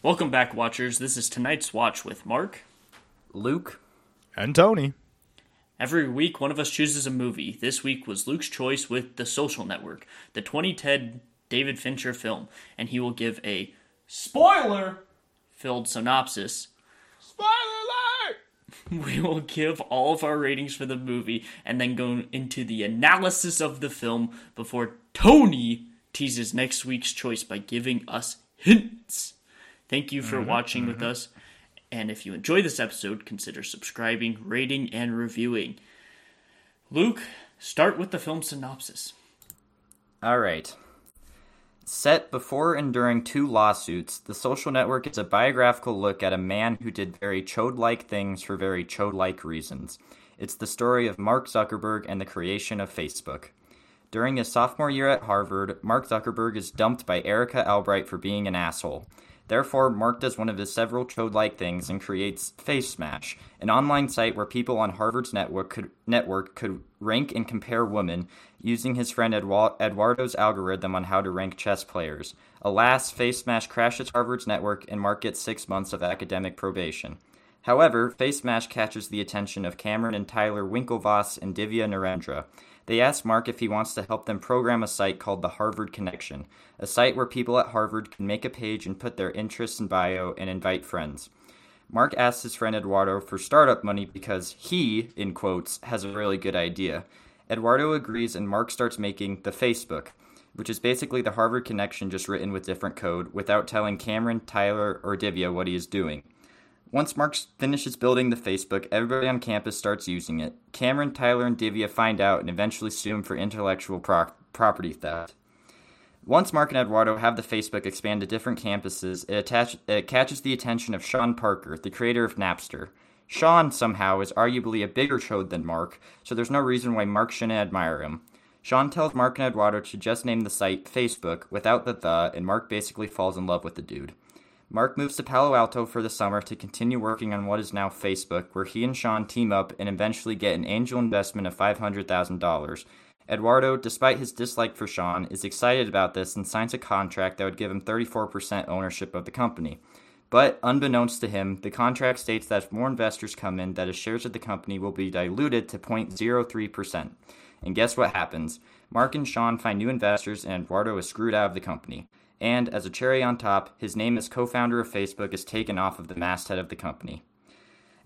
Welcome back, watchers. This is tonight's watch with Mark. Luke. And Tony. Every week, one of us chooses a movie. This week was Luke's choice with The Social Network, the 2010 David Fincher film, and he will give a spoiler filled synopsis. Spoiler alert! We will give all of our ratings for the movie and then go into the analysis of the film before Tony teases next week's choice by giving us hints. Thank you for mm-hmm, watching with mm-hmm. us. And if you enjoy this episode, consider subscribing, rating, and reviewing. Luke, start with the film synopsis. All right. Set before and during two lawsuits, The Social Network is a biographical look at a man who did very chode like things for very chode like reasons. It's the story of Mark Zuckerberg and the creation of Facebook. During his sophomore year at Harvard, Mark Zuckerberg is dumped by Erica Albright for being an asshole. Therefore, Mark does one of his several chode like things and creates Face Smash, an online site where people on Harvard's network could, network could rank and compare women using his friend Eduardo's algorithm on how to rank chess players. Alas, Face Smash crashes Harvard's network and Mark gets six months of academic probation. However, Face Smash catches the attention of Cameron and Tyler Winklevoss and Divya Narendra. They ask Mark if he wants to help them program a site called the Harvard Connection, a site where people at Harvard can make a page and put their interests and bio and invite friends. Mark asks his friend Eduardo for startup money because he, in quotes, has a really good idea. Eduardo agrees and Mark starts making the Facebook, which is basically the Harvard Connection just written with different code without telling Cameron, Tyler, or Divya what he is doing. Once Mark finishes building the Facebook, everybody on campus starts using it. Cameron, Tyler, and Divya find out and eventually sue him for intellectual pro- property theft. Once Mark and Eduardo have the Facebook expand to different campuses, it, attach- it catches the attention of Sean Parker, the creator of Napster. Sean, somehow, is arguably a bigger chode than Mark, so there's no reason why Mark shouldn't admire him. Sean tells Mark and Eduardo to just name the site Facebook without the the, and Mark basically falls in love with the dude. Mark moves to Palo Alto for the summer to continue working on what is now Facebook, where he and Sean team up and eventually get an angel investment of $500,000. Eduardo, despite his dislike for Sean, is excited about this and signs a contract that would give him 34% ownership of the company. But unbeknownst to him, the contract states that if more investors come in, that his shares of the company will be diluted to 0.03%. And guess what happens? Mark and Sean find new investors and Eduardo is screwed out of the company. And as a cherry on top, his name as co founder of Facebook is taken off of the masthead of the company.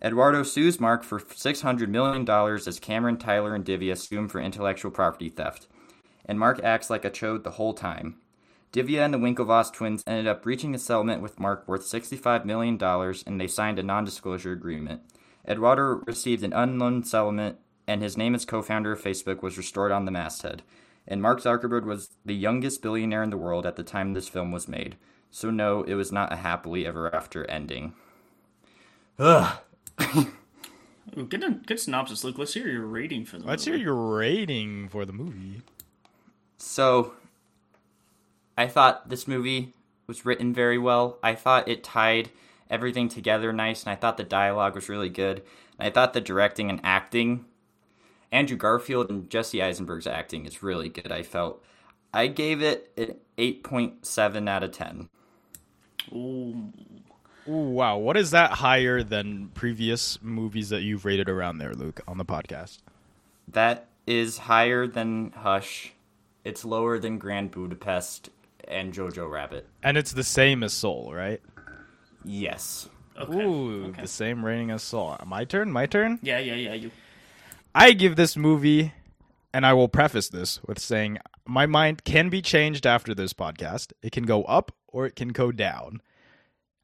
Eduardo sues Mark for $600 million as Cameron, Tyler, and Divya sue him for intellectual property theft. And Mark acts like a chode the whole time. Divya and the Winklevoss twins ended up reaching a settlement with Mark worth $65 million and they signed a non disclosure agreement. Eduardo received an unknown settlement and his name as co founder of Facebook was restored on the masthead. And Mark Zuckerberg was the youngest billionaire in the world at the time this film was made. So, no, it was not a happily ever after ending. Ugh. Ooh, good, good synopsis, Luke. Let's hear your rating for the Let's hear your rating for the movie. So, I thought this movie was written very well. I thought it tied everything together nice, and I thought the dialogue was really good. And I thought the directing and acting, Andrew Garfield and Jesse Eisenberg's acting is really good. I felt I gave it an 8.7 out of 10. Ooh. Ooh, wow. What is that higher than previous movies that you've rated around there, Luke, on the podcast? That is higher than Hush. It's lower than Grand Budapest and Jojo Rabbit. And it's the same as Soul, right? Yes. Okay. Ooh, okay. the same rating as Soul. My turn? My turn? Yeah, yeah, yeah. You. I give this movie, and I will preface this with saying my mind can be changed after this podcast. It can go up or it can go down.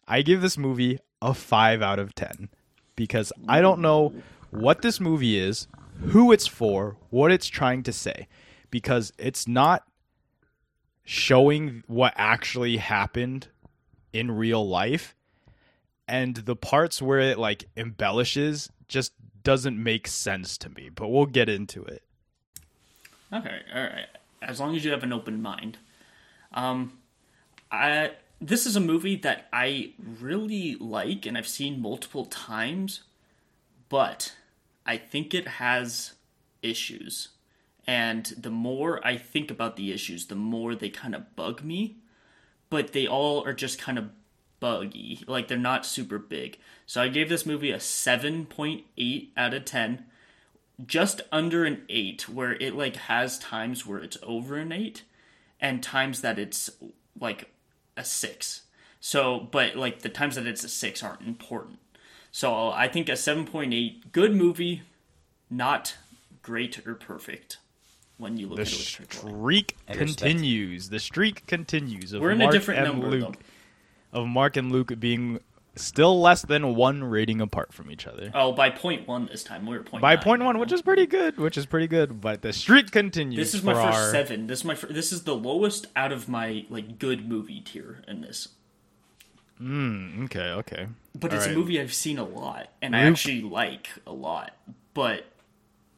I give this movie a 5 out of 10 because I don't know what this movie is, who it's for, what it's trying to say, because it's not showing what actually happened in real life and the parts where it like embellishes just doesn't make sense to me but we'll get into it Okay, all right. As long as you have an open mind. Um, I this is a movie that I really like and I've seen multiple times, but I think it has issues. And the more I think about the issues, the more they kind of bug me. But they all are just kind of buggy. Like they're not super big. So I gave this movie a 7.8 out of 10. Just under an 8 where it like has times where it's over an 8 and times that it's like a 6. So, but like the times that it's a 6 aren't important. So I think a 7.8 good movie, not great or perfect when you look The at it with critical eye. streak continues. The streak continues. Of We're in a Mark different and number Luke, though. Of Mark and Luke being still less than one rating apart from each other. Oh, by point one this time. We're at point By nine one, now. which is pretty good, which is pretty good. But the streak continues. This is my for first our- seven. This is my fir- this is the lowest out of my like good movie tier in this. Mm, okay, okay. But All it's right. a movie I've seen a lot and I actually like a lot. But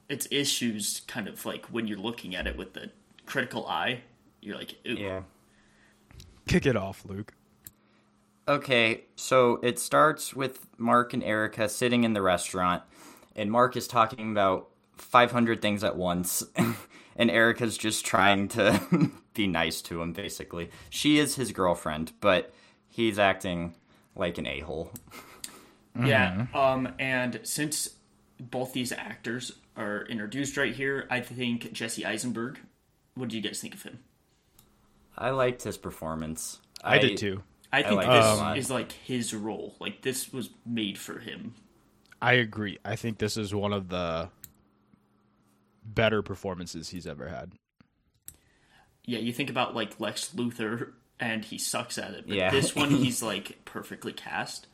its issues kind of like when you're looking at it with the critical eye, you're like, Ooh. Yeah. Kick it off, Luke. Okay, so it starts with Mark and Erica sitting in the restaurant, and Mark is talking about 500 things at once, and Erica's just trying to be nice to him, basically. She is his girlfriend, but he's acting like an a hole. Yeah. Mm-hmm. Um, and since both these actors are introduced right here, I think Jesse Eisenberg. What do you guys think of him? I liked his performance. I, did too. I think like this lot. is like his role. Like this was made for him. I agree. I think this is one of the better performances he's ever had. Yeah, you think about like Lex Luthor, and he sucks at it. But Yeah. this one, he's like perfectly cast.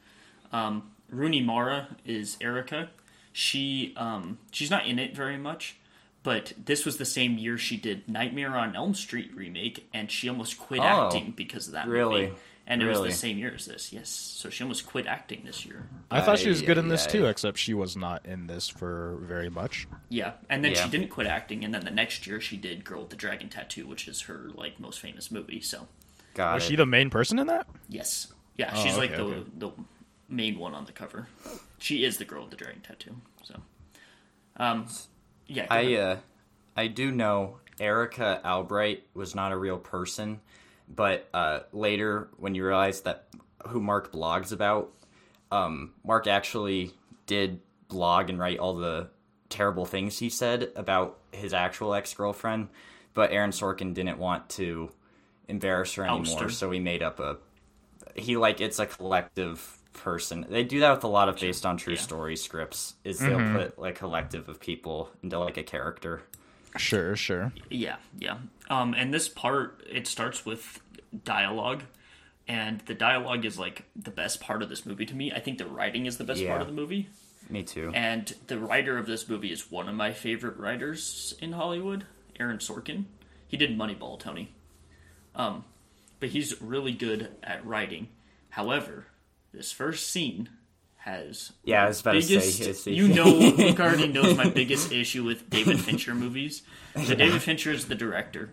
Um, Rooney Mara is Erica. She um, she's not in it very much, but this was the same year she did Nightmare on Elm Street remake, and she almost quit Oh, acting because of that really? movie. And it was the same year as this. Yes, so she almost quit acting this year. I thought she was good in this aye, too, except she was not in this for very much. Yeah, and then Yeah. she didn't quit acting, and then the next year she did Girl with the Dragon Tattoo, which is her like most famous movie. So Got Was it. she the main person in that? Yes. Yeah, Oh, she's like the okay. the main one on the cover. She is the girl with the dragon tattoo. So, um, yeah. I ahead. uh, I do know Erica Albright was not a real person, but uh, later when you realize that who Mark blogs about, um, Mark actually did blog and write all the terrible things he said about his actual ex girlfriend, but Aaron Sorkin didn't want to embarrass her anymore, her. so he made up a. He like it's a collective person. They do that with a lot of based on true Yeah. story scripts. Is they'll put like collective of people into like a character. Sure, sure. yeah, yeah. Um, and this part it starts with dialogue, and the dialogue is like the best part of this movie to me. I think the writing is the best Yeah. part of the movie, Me too. and the writer of this movie is one of my favorite writers in Hollywood, Aaron Sorkin. He did Moneyball, Tony. Um, but he's really good at writing. However, this first scene has Yeah, I was about to say, you know, Luke already knows my biggest issue with David Fincher movies. So David Fincher is the director.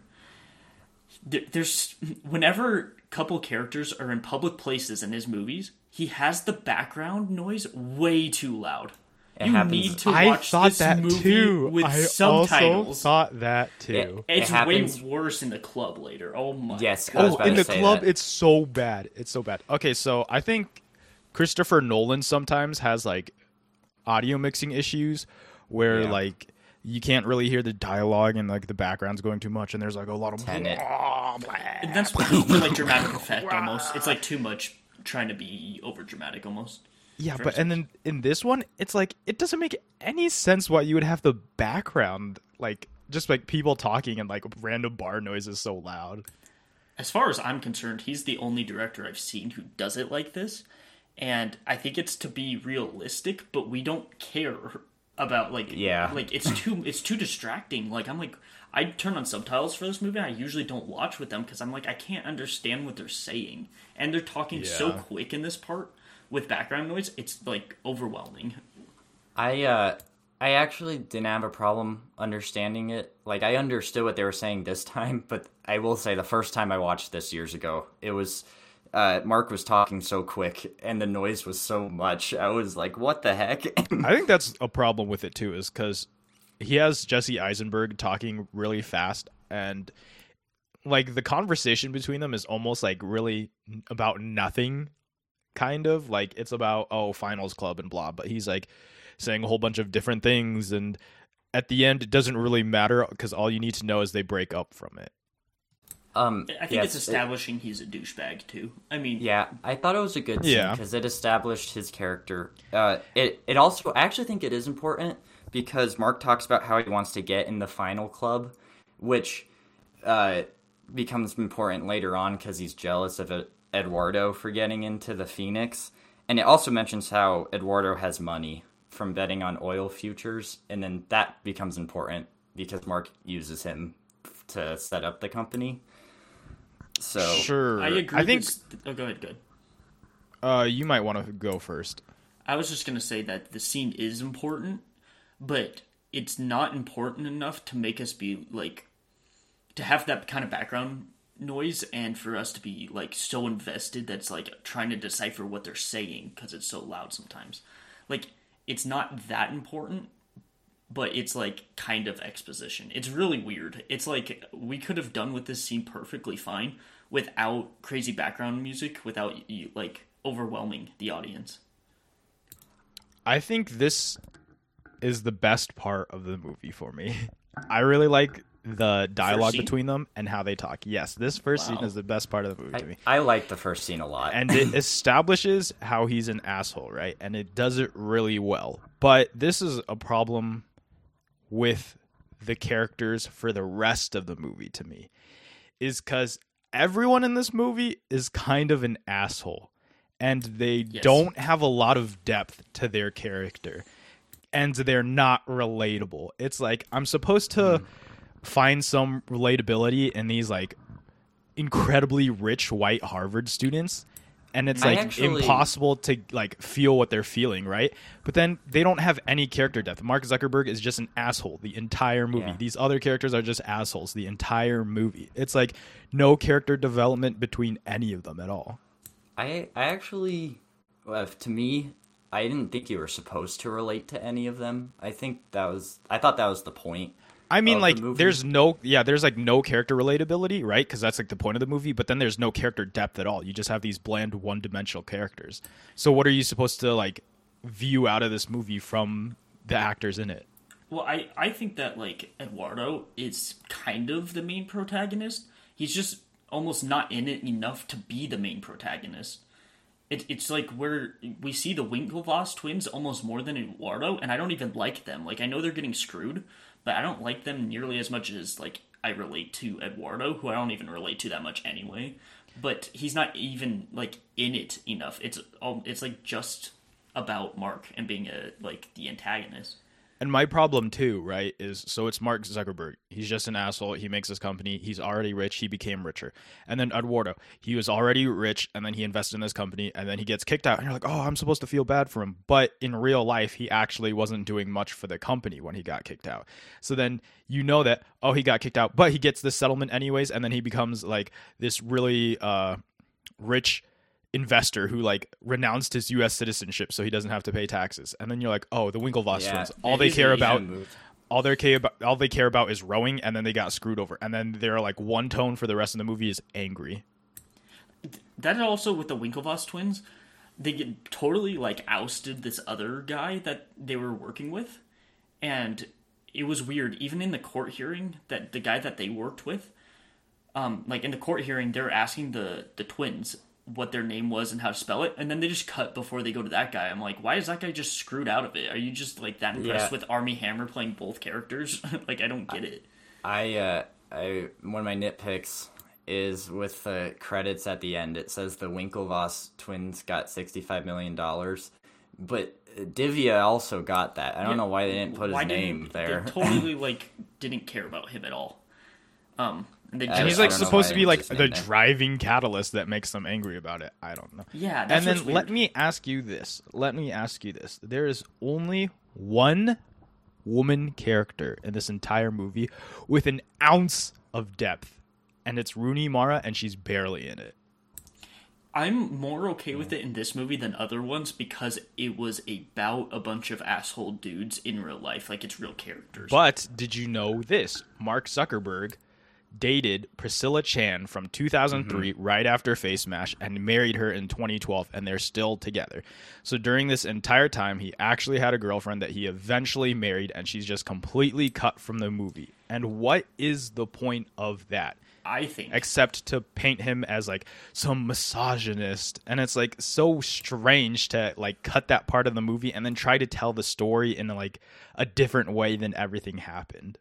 There's whenever couple characters are in public places in his movies, he has the background noise way too loud. It you happens- need to I watch thought this that movie too. with I subtitles. also thought that too. It it's happens- way worse in the club later. Oh my! Yes, God. Oh, in the club, that. it's so bad. It's so bad. Okay, so I think Christopher Nolan sometimes has like audio mixing issues where Yeah. like you can't really hear the dialogue and like the background's going too much, and there's like a lot of Tenet. blah, blah. And that's for like dramatic effect almost. It's like too much trying to be over dramatic almost. Yeah, for but and then in this one, it's like it doesn't make any sense why you would have the background like just like people talking and like random bar noises so loud. As far as I'm concerned, he's the only director I've seen who does it like this. And I think it's to be realistic, but we don't care about like Yeah. like it's too it's too distracting. Like I'm like I turn on subtitles for this movie. I usually don't watch with them because I'm like I can't understand what they're saying, and they're talking so quick in this part with background noise. It's like overwhelming. I uh I actually didn't have a problem understanding it. Like I understood what they were saying this time, but I will say the first time I watched this years ago, it was uh Mark was talking so quick and the noise was so much. I was like, "What the heck?" I think that's a problem with it too, is because he has Jesse Eisenberg talking really fast, and like the conversation between them is almost like really about nothing kind of like it's about oh finals club and blah, but he's like saying a whole bunch of different things and at the end it doesn't really matter because all you need to know is they break up from it. Um, I think yes, it's it- establishing he's a douchebag too. I mean, Yeah, I thought it was a good scene Yeah. because it established his character. Uh, it it also I actually think it is important because Mark talks about how he wants to get in the final club, which uh, becomes important later on because he's jealous of Eduardo for getting into the Phoenix, and it also mentions how Eduardo has money from betting on oil futures, and then that becomes important because Mark uses him to set up the company. So Sure. I agree. I think this- oh, go ahead. Good. uh, you might want to go first. I was just gonna say that the scene is important, but it's not important enough to make us be like to have that kind of background noise and for us to be like so invested that's like trying to decipher what they're saying because it's so loud sometimes. Like it's not that important, but it's like kind of exposition. It's really weird. It's like we could have done with this scene perfectly fine without crazy background music, without like overwhelming the audience. I think this is the best part of the movie for me. I really like the dialogue between them and how they talk. Yes, this first scene is the best part of the movie to me. I, I like the first scene a lot. and it establishes how he's an asshole, right? And it does it really well. But this is a problem with the characters for the rest of the movie to me is cuz everyone in this movie is kind of an asshole and they Yes. don't have a lot of depth to their character and they're not relatable. It's like I'm supposed to hmm. find some relatability in these like incredibly rich white Harvard students and it's like actually- impossible to like feel what they're feeling, right? But then they don't have any character depth. Mark Zuckerberg is just an asshole the entire movie. Yeah. These other characters are just assholes the entire movie. It's like no character development between any of them at all. I I actually, well, to me, I didn't think you were supposed to relate to any of them. I think that was I thought that was the point. I mean, of the like, there's no, yeah, there's like no character relatability, right? Because that's like the point of the movie. But then there's no character depth at all. You just have these bland, one-dimensional characters. So what are you supposed to like view out of this movie from the actors in it? Well, I, I think that like Eduardo is kind of the main protagonist. He's just almost not in it enough to be the main protagonist. It, it's like where we see the Winklevoss twins almost more than Eduardo, and I don't even like them. Like I know they're getting screwed, but I don't like them nearly as much as like I relate to Eduardo, who I don't even relate to that much anyway. But he's not even like in it enough. It's all it's like just about Mark and being a like the antagonist. And my problem too, right, is so it's Mark Zuckerberg. He's just an asshole. He makes his company. He's already rich. He became richer. And then Eduardo, he was already rich, and then he invested in this company, and then he gets kicked out. And you're like, oh, I'm supposed to feel bad for him. But in real life, he actually wasn't doing much for the company when he got kicked out. So then you know that, oh, he got kicked out, but he gets this settlement anyways, and then he becomes like this really uh, rich investor who like renounced his U.S. citizenship so he doesn't have to pay taxes. And then you're like, oh, the Winklevoss Yeah. twins. All they care about, all they care about, all they care about is rowing, and then they got screwed over. And then they're like one tone for the rest of the movie is angry. that also with the Winklevoss twins, they get totally like ousted this other guy that they were working with, and it was weird. Even in the court hearing, that the guy that they worked with, um, like in the court hearing, they're asking the the twins what their name was and how to spell it, and then they just cut before they go to that guy. I'm like, why is that guy just screwed out of it? Are you just like that impressed Yeah. with Armie Hammer playing both characters? like, I don't get it. I uh I one of my nitpicks is with the credits at the end. It says the Winklevoss twins got sixty five million dollars, but Divya also got that. I don't know why they didn't put his name there. They totally like didn't care about him at all. Um, and they And And just he's like supposed to be like the his driving catalyst that makes them angry about it. I don't know. Yeah, that's and then weird. let me ask you this. Let me ask you this. There is only one woman character in this entire movie with an ounce of depth, and it's Rooney Mara, and she's barely in it. I'm more okay with it in this movie than other ones because it was about a bunch of asshole dudes in real life, like it's real characters. But did you know this? Mark Zuckerberg dated Priscilla Chan from 2003 mm-hmm. right after Face Mash, and married her in 2012 and they're still together. So during this entire time he actually had a girlfriend that he eventually married and she's just completely cut from the movie. And what is the point of that? I think except to paint him as like some misogynist and it's like so strange to like cut that part of the movie and then try to tell the story in like a different way than everything happened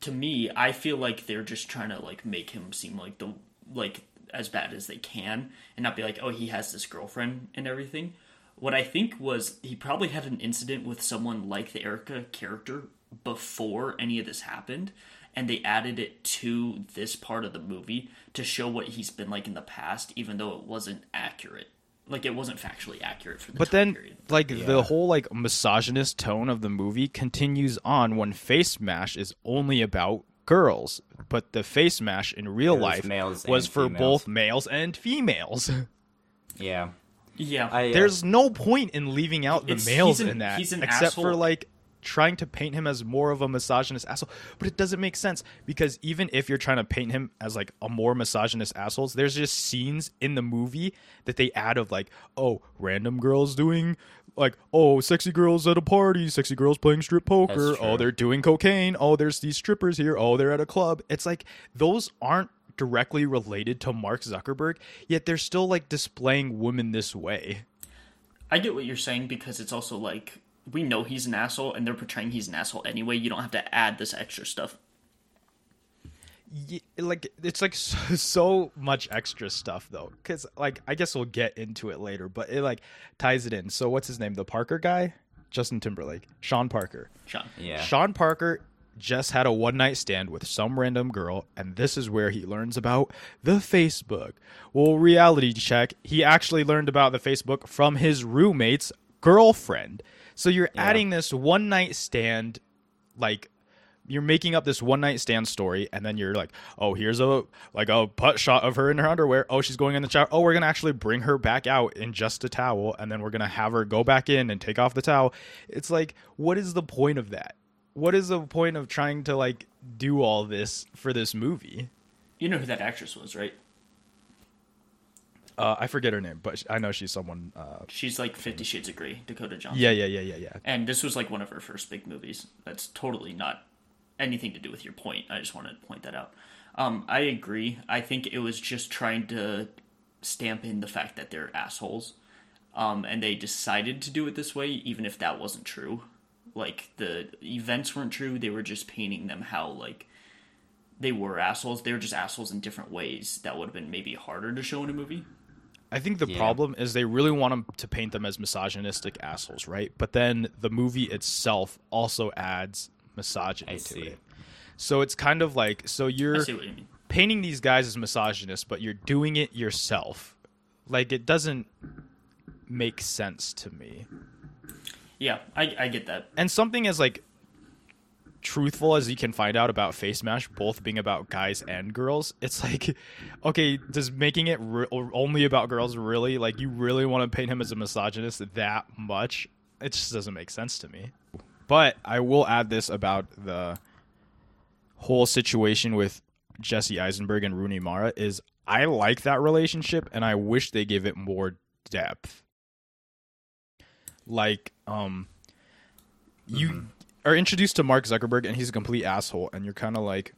to me, I feel like they're just trying to like make him seem like the like as bad as they can and not be like, oh, he has this girlfriend and everything. What I think was he probably had an incident with someone like the Erica character before any of this happened, and they added it to this part of the movie to show what he's been like in the past, even though it wasn't accurate. Like it wasn't factually accurate for the but time then period. like the whole like misogynist tone of the movie continues on when face mash is only about girls but the face mash in real was life males was for females. both males and females Yeah. Yeah, I, uh, there's no point in leaving out the males an- in that he's an except for like trying to paint him as more of a misogynist asshole but it doesn't make sense because even if you're trying to paint him as like a more misogynist asshole, there's just scenes in the movie that they add of like oh random girls doing like oh sexy girls at a party sexy girls playing strip poker oh they're doing cocaine oh there's these strippers here oh they're at a club. It's like those aren't directly related to Mark Zuckerberg yet they're still like displaying women this way. I get what you're saying because it's also like we know he's an asshole and they're portraying he's an asshole anyway. You don't have to add this extra stuff. Ye- like it's like so, so much extra stuff though because like i guess we'll get into it later but it like ties it in so what's his name the parker guy justin timberlake sean parker Sean. Yeah. sean parker just had a one night stand with some random girl and this is where he learns about the facebook well reality check he actually learned about the facebook from his roommate's girlfriend so you're adding this one night stand like you're making up this one night stand story and then you're like oh here's a like a putt shot of her in her underwear. Oh she's going in the shower. Oh we're gonna actually bring her back out in just a towel and then we're gonna have her go back in and take off the towel. It's like what is the point of that? What is the point of trying to like do all this for this movie? You know who that actress was, right? Uh, i forget her name but i know she's someone uh, She's like Fifty Shades of Grey, Dakota Johnson. yeah yeah yeah yeah yeah And this was like one of her first big movies. That's totally not anything to do with your point. I just wanted to point that out. Um, I agree. I think it was just trying to stamp in the fact that they're assholes. Um, and they decided to do it this way, even if that wasn't true. Like the events weren't true. They were just painting them how like they were assholes. They were just assholes in different ways that would have been maybe harder to show in a movie. I think the Yeah. problem is they really want 'em to paint them as misogynistic assholes, right? But then the movie itself also adds misogyny I to see. it. So it's kind of like so you're you painting these guys as misogynists, but you're doing it yourself. Like it doesn't make sense to me. Yeah, I, I get that. And something as like truthful as you can find out about Face Mash, both being about guys and girls, it's like, okay, does making it re- only about girls really like you really want to paint him as a misogynist that much? It just doesn't make sense to me. But I will add this about the whole situation with Jesse Eisenberg and Rooney Mara is I like that relationship and I wish they gave it more depth. Like, um, you are introduced to Mark Zuckerberg and he's a complete asshole, and you're kind of like,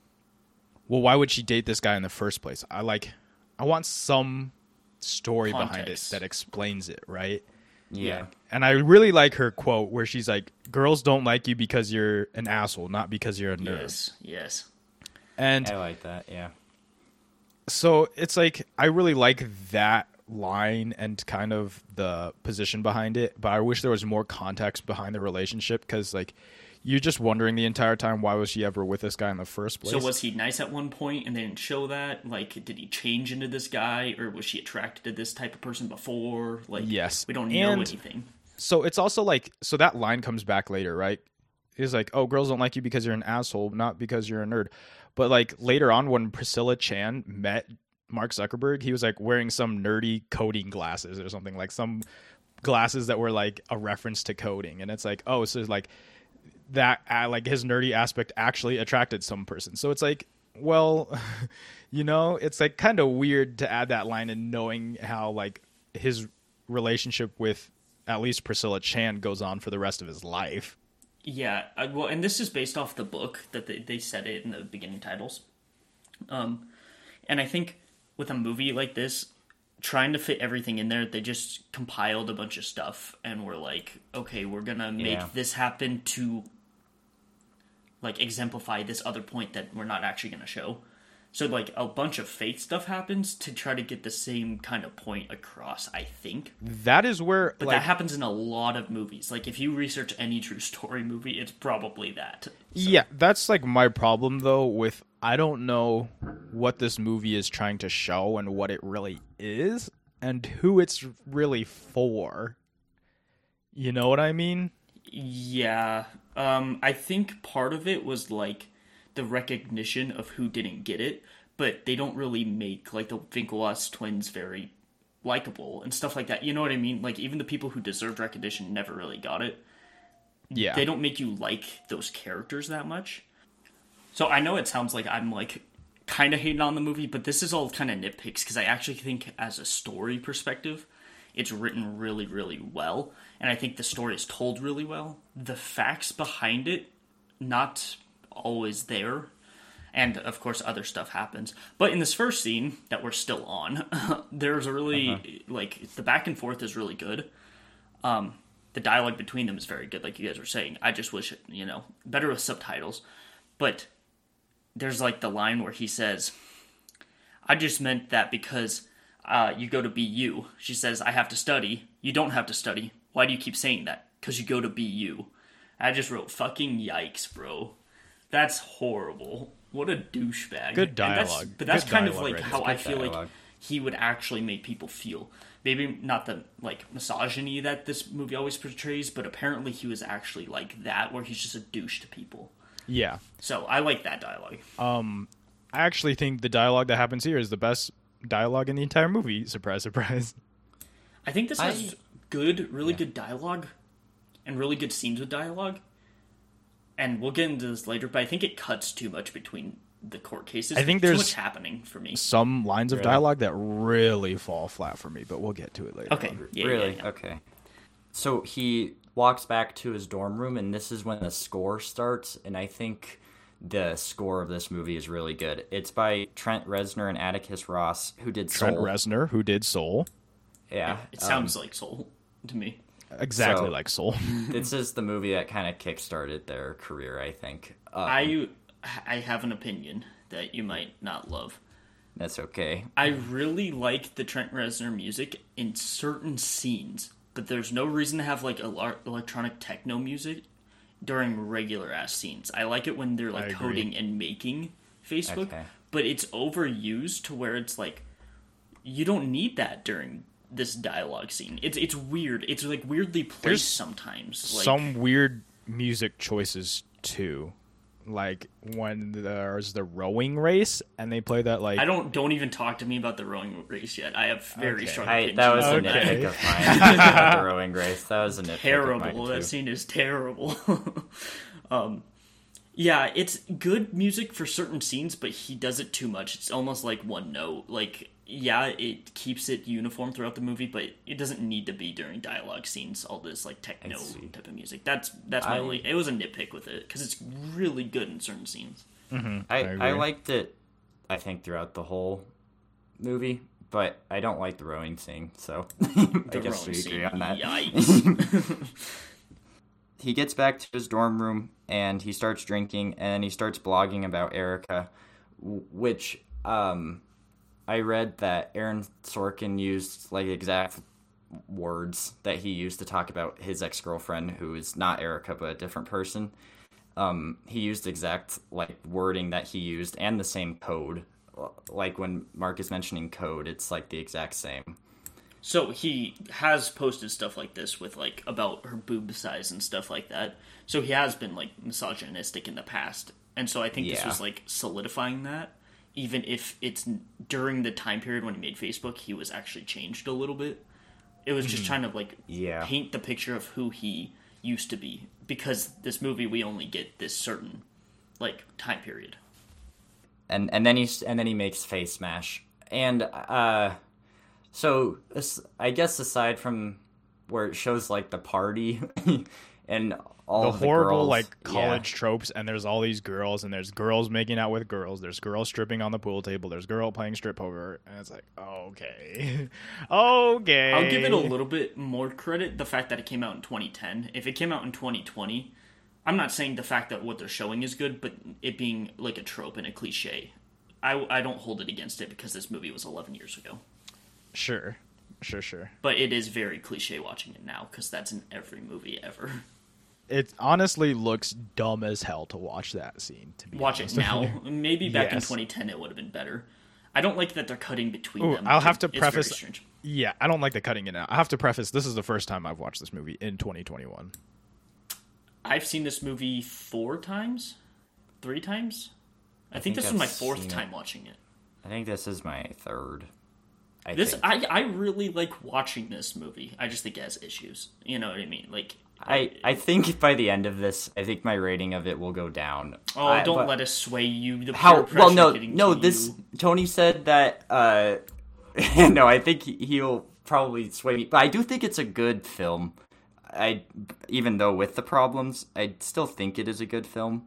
well, why would she date this guy in the first place? I like, I want some story behind it that explains it, right? Yeah. And I really like her quote where she's like, "Girls don't like you because you're an asshole, not because you're a nerd." Yes, yes. And I like that. Yeah. so it's like I really like that line and kind of the position behind it, but I wish there was more context behind the relationship because like you're just wondering the entire time why was she ever with this guy in the first place. So was he nice at one point and they didn't show that? Like, did he change into this guy, or was she attracted to this type of person before? Like, Yes. we don't know anything. so it's also like so that line comes back later, right? He's like, "Oh, girls don't like you because you're an asshole, not because you're a nerd." But like later on, when Priscilla Chan met Mark Zuckerberg, he was like wearing some nerdy coding glasses or something, like some glasses that were like a reference to coding, and it's like, oh, so like that, uh, like his nerdy aspect actually attracted some person. So it's like Well, you know, it's like kind of weird to add that line and knowing how like his relationship with at least Priscilla Chan goes on for the rest of his life. Yeah, I, well, and this is based off the book that they, they said it in the beginning titles. Um, and I think with a movie like this, trying to fit everything in there, they just compiled a bunch of stuff and were like, okay, we're gonna make Yeah. this happen to like exemplify this other point that we're not actually gonna show. So like a bunch of fake stuff happens to try to get the same kind of point across, I think. That is where But like that happens in a lot of movies. Like if you research any true story movie, it's probably that. Yeah, that's like my problem though with I don't know what this movie is trying to show and what it really is and who it's really for. You know what I mean? Yeah. Um I think part of it was like the recognition of who didn't get it, but they don't really make like the Winklevoss twins very likable and stuff like that. You know what I mean? Like even the people who deserved recognition never really got it. Yeah. they don't make you like those characters that much. So I know it sounds like I'm like kind of hating on the movie, but this is all kind of nitpicks because I actually think, as a story perspective, it's written really, really well, and I think the story is told really well. The facts behind it, not always there, and of course other stuff happens. But in this first scene that we're still on, there's a really like the back and forth is really good Um, the dialogue between them is very good, like you guys were saying. I just wish, you know, better with subtitles. But there's like the line where he says, I just meant that because uh, you go to BU. She says, I have to study. You don't have to study. Why do you keep saying that? Because you go to BU. I just wrote, fucking yikes, bro. That's horrible. What a douchebag. Good And that's- dialogue. But that's Good kind of like right how. I feel like he would actually make people feel. Maybe not the like misogyny that this movie always portrays, but apparently he was actually like that, where he's just a douche to people. yeah. So I like that dialogue. Um, I actually think the dialogue that happens here is the best dialogue in the entire movie. Surprise, surprise. I think this has I- good, really good dialogue, and really good scenes with dialogue. And we'll get into this later, but I think it cuts too much between the court cases. I think too there's- much happening for me. Some lines of Really? dialogue that really fall flat for me, but we'll get to it later. Okay, yeah, really? yeah, yeah. Okay. So he walks back to his dorm room, and this is when the score starts. And I think the score of this movie is really good. It's by Trent Reznor and Atticus Ross, who did Soul. Trent Soul. Reznor, who did Soul, yeah, It um, sounds like Soul to me. exactly So- like Soul. this is the movie that kind of kickstarted their career. I think. Uh, I I have an opinion that you might not love. that's okay. I really like the Trent Reznor music in certain scenes, but there's no reason to have like electronic techno music during regular ass scenes. I like it when they're like coding and making Facebook, Okay. but it's overused to where it's like you don't need that during this dialogue scene. It's it's weird. It's like weirdly placed There's sometimes. Like, Some weird music choices too. Like when there's the rowing race and they play that like I don't don't even talk to me about the rowing race yet. I have very Okay. strong I, opinions. that was a Okay. nitpick of mine. about the rowing race. That was a nitpick Of terrible. mine That scene is terrible. um, yeah, it's good music for certain scenes, but he does it too much. It's almost like one note. Like, yeah, it keeps it uniform throughout the movie, but it doesn't need to be during dialogue scenes. All this like techno type of music. That's that's my I- only. It was a nitpick with it because it's really good in certain scenes. I, I I, liked it, I think, throughout the whole movie, but I don't like the rowing scene, so I guess rowing we scene, agree on that. Yikes! He gets back to his dorm room and he starts drinking and he starts blogging about Erica, which um, I read that Aaron Sorkin used like exact words that he used to talk about his ex girlfriend, who is not Erica but a different person. Um, he used exact like wording that he used and the same code. Like when Mark is mentioning code, it's like the exact same. So he has posted stuff like this with like about her boob size and stuff like that. So he has been like misogynistic in the past, and so I think this was like solidifying that. Even if it's during the time period when he made Facebook, he was actually changed a little bit. It was just trying to like Yeah. paint the picture of who he used to be. Because this movie, we only get this certain like time period. and and then he and then he makes face smash, and uh, so I guess aside from where it shows like the party and all the the horrible girls, like yeah. college tropes and there's all these girls and there's girls making out with girls there's girls stripping on the pool table there's girl playing strip poker and it's like okay okay I'll give it a little bit more credit the fact that it came out in 2010. If it came out in 2020, I'm not saying the fact that what they're showing is good, but it being like a trope and a cliche, I, I don't hold it against it because this movie was 11 years ago. sure sure sure But it is very cliche watching it now because that's in every movie ever. it honestly looks dumb as hell to watch that scene to be Watch it honest with now. Maybe back in 2010 it would have been better. I don't like that they're cutting between Ooh, them. I'll have to It's very preface strange. yeah i don't like the cutting it out i have to preface this is the first time i've watched this movie in 2021 I've seen this movie four times, three times. I, think, think this was my I've fourth seen it. time watching it. I think this is my third. I This think. I I really like watching this movie. I just think it has issues. You know what I mean? Like I, I think by the end of this, I think my rating of it will go down. oh, I- don't but let us sway you. The how? Well, no, no. to This you. Tony said that. uh No, I think he- he'll probably sway me, but I do think it's a good film. I even though with the problems, I still think it is a good film.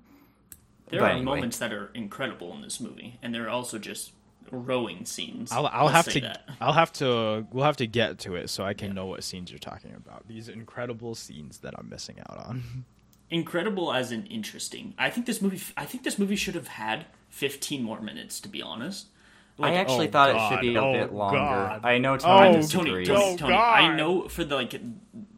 there but are anyway. moments that are incredible in this movie, and there are also just rowing scenes. I'll, I'll have to that. I'll have to we'll have to get to it so I can know what scenes you're talking about. These incredible scenes that I'm missing out on. incredible as in interesting. I think this movie. I think this movie should have had 15 more minutes. To be honest, I actually oh thought it should be a oh bit longer. God. I know oh, Tony Oh, Tony, disagrees. Tony, Oh, Tony, God. I know for the like,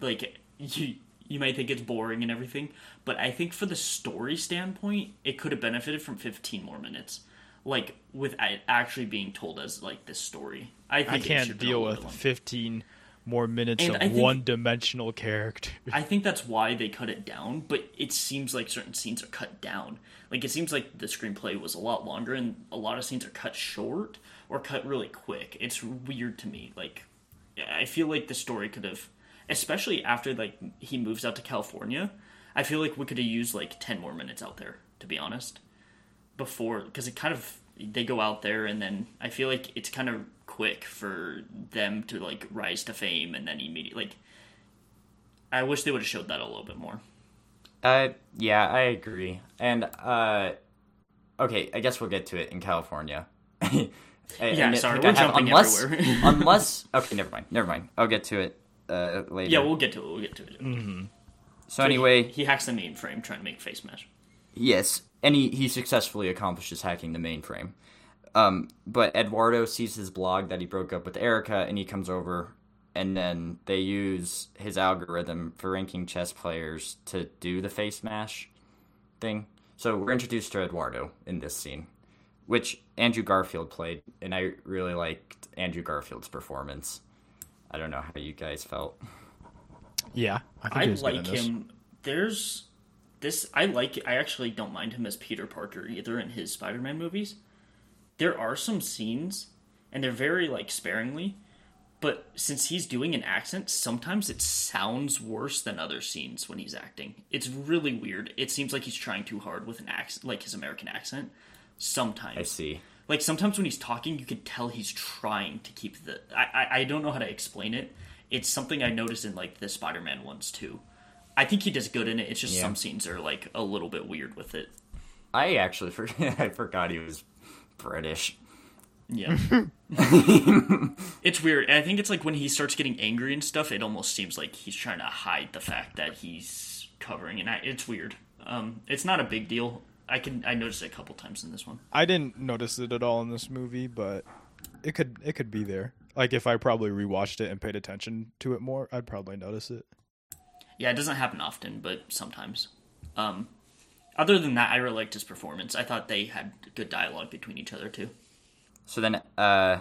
like you, you might think it's boring and everything, but I think for the story standpoint, it could have benefited from 15 more minutes, like with actually being told as like this story. I think I can't deal with. 15 more minutes And of think- one-dimensional character. I think that's why they cut it down, but it seems like certain scenes are cut down. Like it seems like the screenplay was a lot longer and a lot of scenes are cut short or cut really quick. It's weird to me. Like I feel like the story could have especially after like he moves out to California, I feel like we could have used like 10 more minutes out there to be honest. Before cuz it kind of they go out there and then I feel like it's kind of quick for them to like rise to fame and then immediately like I wish they would have showed that a little bit more. Uh, yeah, I agree. And uh, okay, I guess we'll get to it in California. I- Yeah, I sorry, we're have- jumping unless, everywhere. unless, okay, never mind, never mind. I'll get to it uh, later. Yeah, we'll get to it. We'll get to it. mm-hmm so anyway, he, he hacks the mainframe trying to make face mash. Yes, and he, he successfully accomplishes hacking the mainframe. Um, but Eduardo sees his blog that he broke up with Erica, and he comes over, and then they use his algorithm for ranking chess players to do the face mash thing. So we're introduced to Eduardo in this scene, which Andrew Garfield played, and I really liked Andrew Garfield's performance. I don't know how you guys felt. Yeah, I, think I he was good in like this. him. There's this. I like. I actually don't mind him as Peter Parker either in his Spider-Man movies. There are some scenes, and they're very like sparingly. But since he's doing an accent, sometimes it sounds worse than other scenes when he's acting. It's really weird. It seems like he's trying too hard with an accent, like his American accent. Sometimes I see. like sometimes when he's talking you could tell he's trying to keep the I, I i don't know how to explain it it's something i noticed in like the spider-man ones too i think he does good in it it's just Yeah. some scenes are like a little bit weird with it I actually for- I forgot he was British. yeah it's weird i think it's like when he starts getting angry and stuff it almost seems like he's trying to hide the fact that he's covering and I, it's weird um it's not a big deal i can i noticed it a couple times in this one I didn't notice it at all in this movie, but it could it could be there. Like if I probably rewatched it and paid attention to it more, I'd probably notice it. Yeah, it doesn't happen often, but sometimes. Um, other than that, I really liked his performance. I thought they had good dialogue between each other too. So then, uh,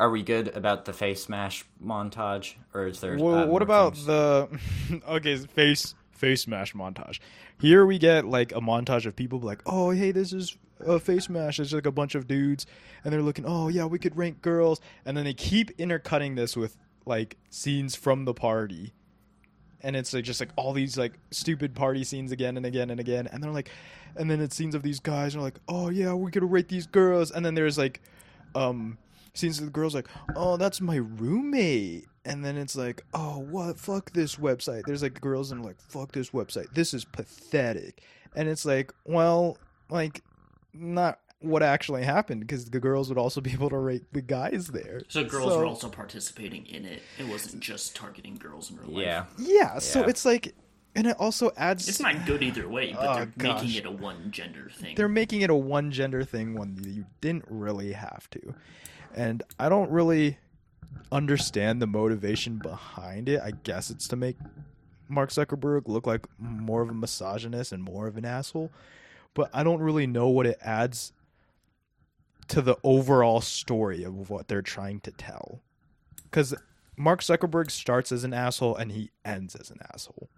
are we good about the face smash montage, or is there? Well, uh, what about things? the okay face face smash montage? Here we get like a montage of people like, oh hey, this is a face smash. It's like a bunch of dudes, and they're looking, oh yeah, we could rank girls, and then they keep intercutting this with like scenes from the party, and it's like just like all these like stupid party scenes again and again and again, and they're like, and then it's scenes of these guys and are like, oh yeah, we're gonna rate these girls, and then there's like, um, scenes of the girls like, oh that's my roommate, and then it's like, oh what, fuck this website. There's like girls and like, fuck this website. This is pathetic, and it's like, well, like, not what actually happened because the girls would also be able to rate the guys there. So girls were also participating in it. It wasn't just targeting girls in real life. Yeah. Yeah, so Yeah. it's like, and it also adds. It's not good either way, but Oh, they're gosh. making it a one gender thing. They're making it a one gender thing when you didn't really have to, and I don't really understand the motivation behind it. I guess it's to make Mark Zuckerberg look like more of a misogynist and more of an asshole, but I don't really know what it adds to the overall story of what they're trying to tell. Because Mark Zuckerberg starts as an asshole and he ends as an asshole.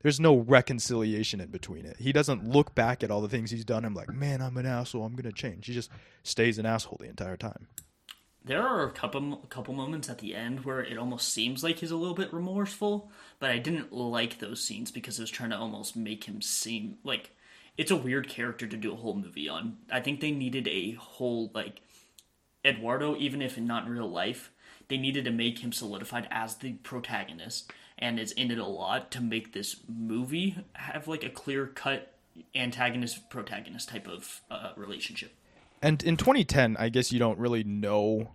There's no reconciliation in between it. He doesn't look back at all the things he's done and like, man, I'm an asshole. I'm gonna change. He just stays an asshole the entire time. There are a couple couple moments at the end where it almost seems like he's a little bit remorseful, but I didn't like those scenes because it was trying to almost make him seem like it's a weird character to do a whole movie on. I think they needed a whole like Eduardo, even if not in real life, they needed to make him solidified as the protagonist and is in it a lot to make this movie have like a clear cut antagonist protagonist type of uh, relationship. And in 2010, I guess you don't really know.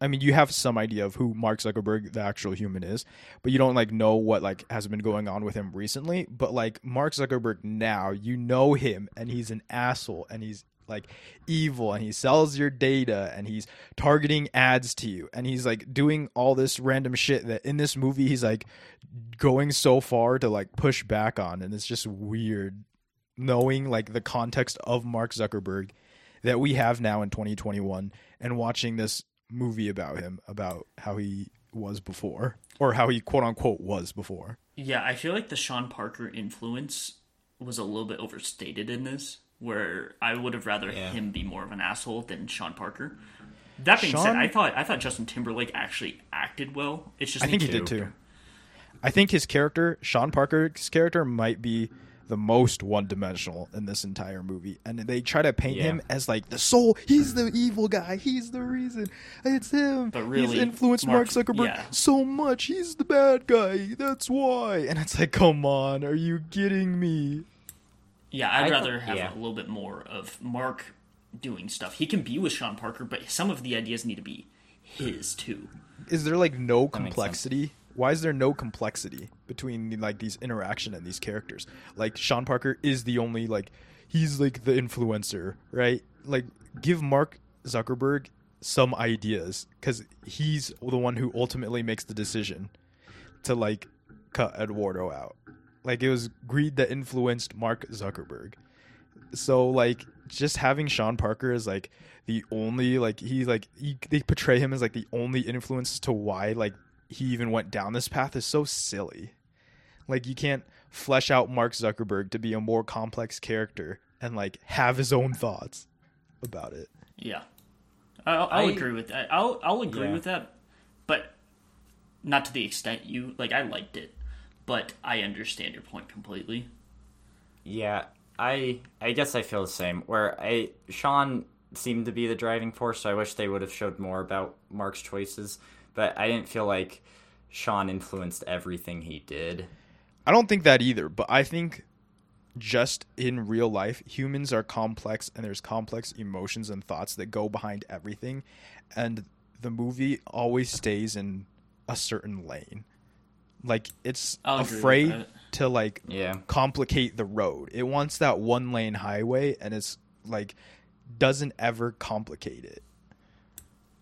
I mean, you have some idea of who Mark Zuckerberg, the actual human, is, but you don't like know what like has been going on with him recently. But like Mark Zuckerberg now, you know him, and he's an asshole, and he's like evil, and he sells your data, and he's targeting ads to you, and he's like doing all this random shit that in this movie he's like going so far to like push back on, and it's just weird knowing like the context of Mark Zuckerberg that we have now in 2021 and watching this movie about him about how he was before or how he quote unquote was before Yeah, I feel like the Sean Parker influence was a little bit overstated in this, where I would have rather Yeah. him be more of an asshole than Sean Parker. That being said, I thought I thought Justin Timberlake actually acted well. It's just i think he did too i think his character sean parker's character might be the most one-dimensional in this entire movie and they try to paint Yeah. him as like the soul he's the evil guy he's the reason it's him But really, he's influenced mark, Mark- zuckerberg yeah. so much he's the bad guy that's why and it's like come on are you kidding me Yeah, I'd I rather have yeah. a little bit more of Mark doing stuff. He can be with Sean Parker, but some of the ideas need to be his too. is there like no makes sense. complexity why is there no complexity between like these interaction and these characters? Like sean parker is the only like he's like the influencer right? Like give mark zuckerberg some ideas because he's the one who ultimately makes the decision to like cut eduardo out. Like it was greed that influenced mark zuckerberg. So like just having Sean Parker as like the only like he like he, they portray him as like the only influence to why like he even went down this path is so silly. Like you can't flesh out Mark Zuckerberg to be a more complex character and like have his own thoughts about it. Yeah, I'll, I'll I- agree with that. I'll I'll agree Yeah. with that, but not to the extent you like. I liked it, but I understand your point completely. Yeah, I I guess I feel the same. Where I Sean seemed to be the driving force, so I wish they would have showed more about Mark's choices. But I didn't feel like Sean influenced everything he did. I don't think that either, but I think just in real life, humans are complex and there's complex emotions and thoughts that go behind everything. And the movie always stays in a certain lane. Like it's I'll afraid to like Yeah. complicate the road. It wants that one lane highway and it's like doesn't ever complicate it.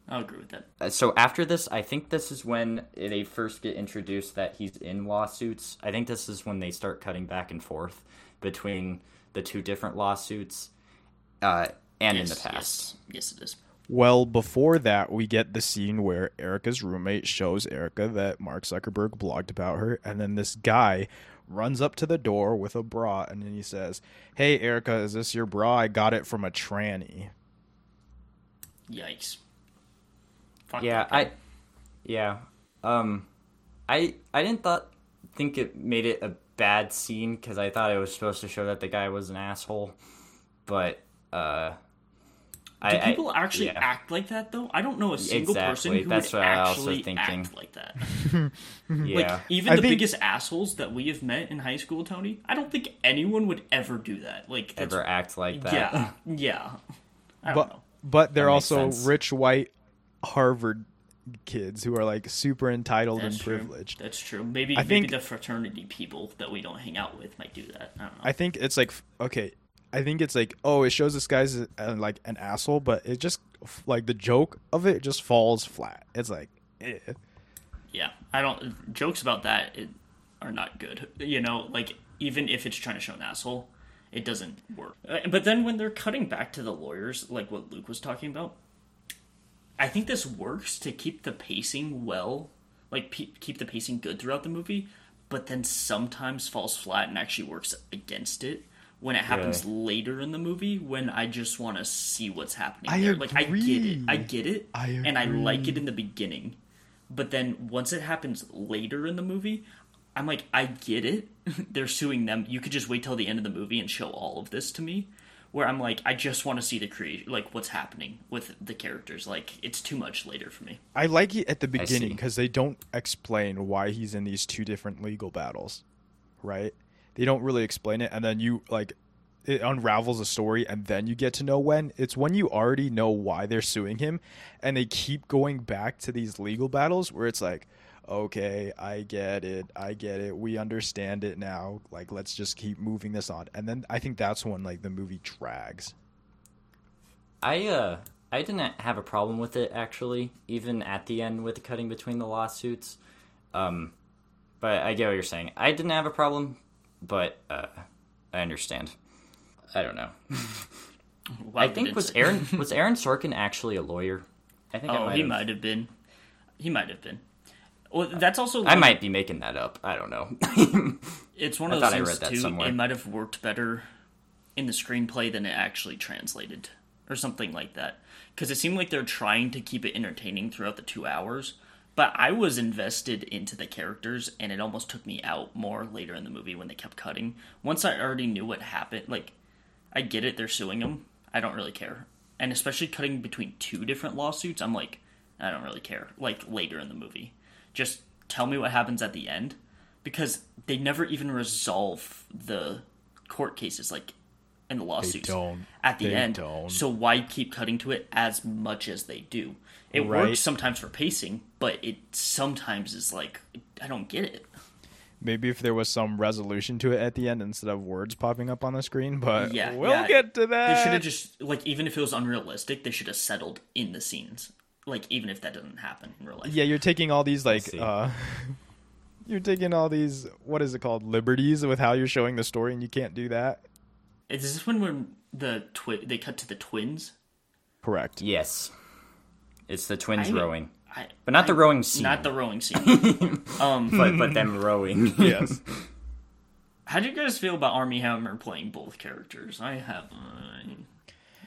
I'll agree with that. Uh, So after this, I think this is when they first get introduced that he's in lawsuits. I think this is when they start cutting back and forth between the two different lawsuits, uh, and in the past. yes, yes, it is. Well, before that, we get the scene where Erica's roommate shows Erica that Mark Zuckerberg blogged about her, and then this guy runs up to the door with a bra, and then he says, "Hey, Erica, is this your bra? I got it from a tranny." Yikes. Fuck Yeah. I, yeah, um, I I didn't thought think it made it a bad scene because I thought it was supposed to show that the guy was an asshole, but uh, Do I, people I, actually yeah. act like that though? I don't know a single person who That's would what I also actually thinking. act like that. Yeah, Like even I the think- biggest assholes that we have met in high school, Tony. I don't think anyone would ever do that. Like ever act like that. yeah, yeah. I don't but know. but they're also sense. rich white Harvard kids who are like super entitled That's and true. privileged. That's true. Maybe I maybe think- the fraternity people that we don't hang out with might do that. I don't know. I think it's like okay, I think it's like oh, it shows this guy's uh, like an asshole, but it just like the joke of it just falls flat. It's like eh. yeah, I don't. Jokes about that it, are not good. You know, like even if it's trying to show an asshole, it doesn't work. Uh, But then when they're cutting back to the lawyers, like what Luke was talking about, I think this works to keep the pacing well, like pe- keep the pacing good throughout the movie. But then sometimes falls flat and actually works against it when it happens later in the movie when I just want to see what's happening. I there. Like I get it, I get it, I and I like it in the beginning. But then once it happens later in the movie, I'm like, I get it. They're suing them. You could just wait till the end of the movie and show all of this to me. Where I'm like, I just want to see the creation, like what's happening with the characters. Like it's too much later for me. I like it at the beginning because they don't explain why he's in these two different legal battles, right? They don't really explain it, and then you like it unravels a story, and then you get to know when. It's when you already know why they're suing him, and they keep going back to these legal battles where it's like, okay, I get it, I get it, we understand it now. Like, let's just keep moving this on, and then I think that's when like the movie drags. I uh I didn't have a problem with it actually, even at the end with the cutting between the lawsuits. Um, but I get what you're saying. I didn't have a problem, but uh, I understand. I don't know. I think was Aaron was Aaron Sorkin actually a lawyer? I think I Oh, might he have- might have been. He might have been. Well, that's also. I might be making that up. I don't know. It's one of those things read that too. somewhere. It might have worked better in the screenplay than it actually translated, or something like that. Because it seemed like they're trying to keep it entertaining throughout the two hours. But I was invested into the characters, and it almost took me out more later in the movie when they kept cutting. Once I already knew what happened, like I get it, they're suing him. I don't really care, and especially cutting between two different lawsuits, I'm like, I don't really care. Like later in the movie, just tell me what happens at the end, because they never even resolve the court cases like in the lawsuits don't. at the They end. don't. So why keep cutting to it as much as they do? It Right. works sometimes for pacing, but it sometimes is like I don't get it. Maybe if there was some resolution to it at the end instead of words popping up on the screen, but Yeah, we'll yeah. get to that. They should have just like even if it was unrealistic, they should have settled in the scenes. Like even if that doesn't happen in real life. Yeah, you're taking all these like uh you're taking all these what is it called liberties with how you're showing the story and you can't do that. Is this when when the twi- they cut to the twins? Correct. yes, it's the twins I- rowing, I, but not the rowing scene. Not the rowing scene. um, but but them rowing. Yes. how do you guys feel about Armie Hammer playing both characters? I have. Uh,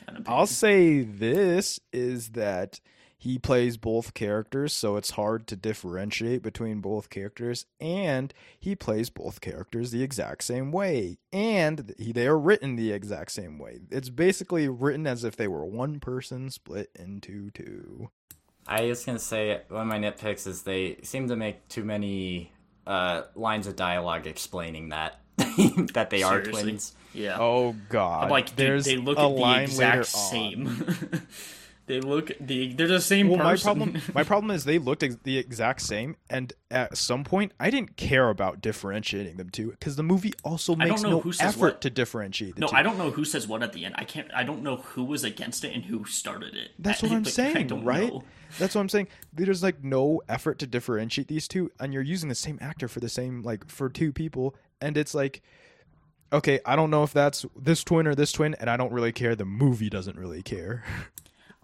an opinion. I'll say this is that he plays both characters, so it's hard to differentiate between both characters, and he plays both characters the exact same way, and they are written the exact same way. It's basically written as if they were one person split into two. I was gonna say one of my nitpicks is they seem to make too many uh, lines of dialogue explaining that that they are twins. Yeah. Oh God! I'm like, dude, there's they look a at the exact same. they look the they're the same Well, my problem, my problem is they looked ex- the exact same, and at some point, I didn't care about differentiating them two because the movie also makes no effort what. to differentiate the no, two. I don't know who says what at the end. I can't. I don't know who was against it and who started it. That's I- what I'm like, saying, right? know. That's what I'm saying. There's like no effort to differentiate these two, and you're using the same actor for the same like for two people, and it's like, okay, I don't know if that's this twin or this twin, and I don't really care. The movie doesn't really care.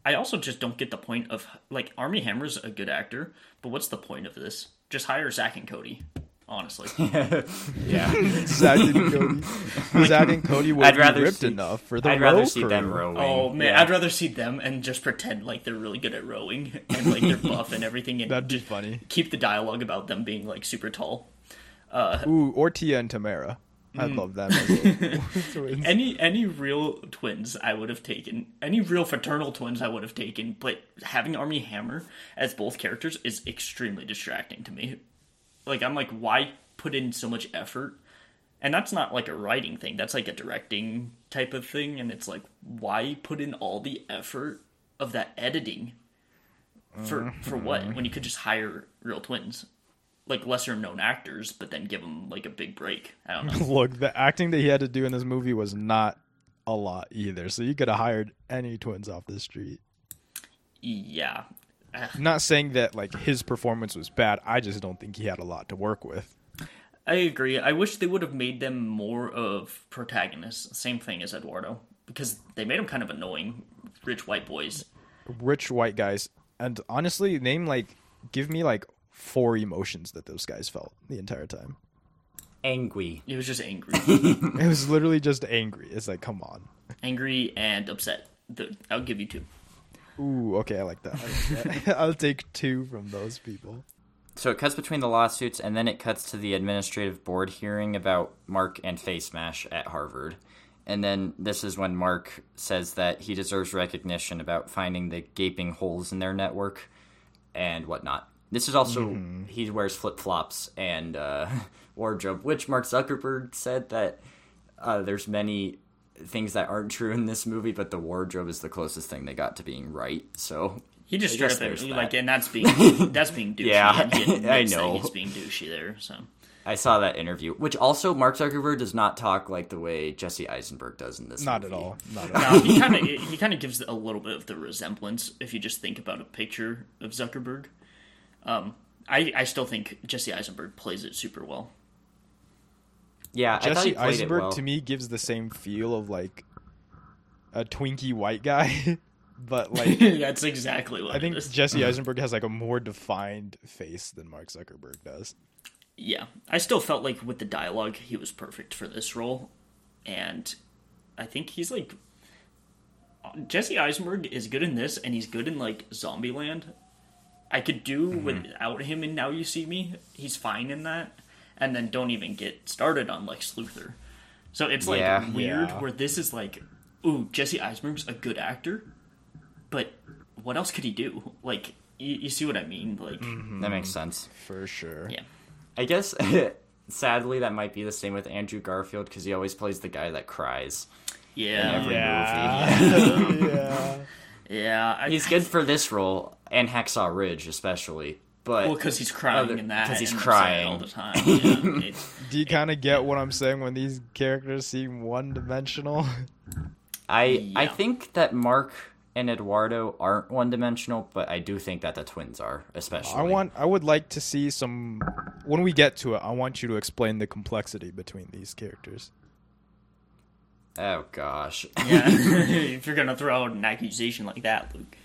I also just don't get the point of like Armie Hammer's a good actor, but what's the point of this? Just hire Zach and Cody. Honestly, Yeah, Zach and Cody, Zach and Cody would I'd be rather ripped see- enough for the I'd row rather see crew. them rowing. oh man, Yeah. I'd rather see them and just pretend like they're really good at rowing and like they're buff and everything, and That'd be just funny. keep the dialogue about them being like super tall. Uh, Ooh, or Tia and Tamera. I'd Mm. love them. As twins. Any any real twins I would have taken. Any real fraternal twins I would have taken, but having Armie Hammer as both characters is extremely distracting to me. Like I'm like, why put in so much effort? And that's not like a writing thing. That's like a directing type of thing. And it's like, why put in all the effort of that editing for for what when you could just hire real twins, like lesser known actors, but then give them like a big break. I don't know. Look, the acting that he had to do in this movie was not a lot either. So you could have hired any twins off the street. yeah. Not saying that like his performance was bad. I just don't think he had a lot to work with. I agree. I wish they would have made them more of protagonists. Same thing as Eduardo, because they made them kind of annoying, rich white boys. Rich white guys, and honestly, name like give me like four emotions that those guys felt the entire time. Angry. It was just angry, It was literally just angry. It's like, come on. angry and upset. The, I'll give you two. Ooh, okay, I like that. I like that. I'll take two from those people. So it cuts between the lawsuits, and then it cuts to the administrative board hearing about Mark and Face Mash at Harvard. And then this is when Mark says that he deserves recognition about finding the gaping holes in their network and whatnot. This is also he wears flip flops and uh, wardrobe, which Mark Zuckerberg said that uh, there's many things that aren't true in this movie, but the wardrobe is the closest thing they got to being right. So He just I straight up like, and that's being that's being douchey. Yeah, and he admits I know. he's being douchey there. So I saw that interview, which also Mark Zuckerberg does not talk like the way Jesse Eisenberg does in this. Not movie. at all. Not at all. no, he kind of he kind of gives a little bit of the resemblance if you just think about a picture of Zuckerberg. Um, I I still think Jesse Eisenberg plays it super well. Yeah, I thought he Jesse Eisenberg it well. to me gives the same feel of like a twinky white guy, but like that's exactly what I think it is. Jesse Eisenberg has like a more defined face than Mark Zuckerberg does. Yeah, I still felt like with the dialogue, he was perfect for this role, and I think he's like Jesse Eisenberg is good in this, and he's good in like Zombieland. I could do mm-hmm. without him in Now You See Me. He's fine in that, and then don't even get started on Lex Luthor. So it's like Yeah. weird Yeah. where this is like, ooh, Jesse Eisenberg's a good actor, but what else could he do? Like, you, you see what I mean? Like, mm-hmm. That makes sense. For sure. yeah. I guess, sadly, that might be the same with Andrew Garfield because he always plays the guy that cries. Yeah, every Yeah. yeah. yeah. I, He's good for this role and Hacksaw Ridge, especially. But Well, because he's crying Other- in that. 'cause he's crying. all the time. Yeah, it's- Do you kind of get what I'm saying when these characters seem one dimensional? I I think that Mark and Eduardo aren't one dimensional, but I do think that the twins are, especially. I want I would like to see some when we get to it, I want you to explain the complexity between these characters. Oh gosh. yeah, if you're gonna throw out an accusation like that, Luke.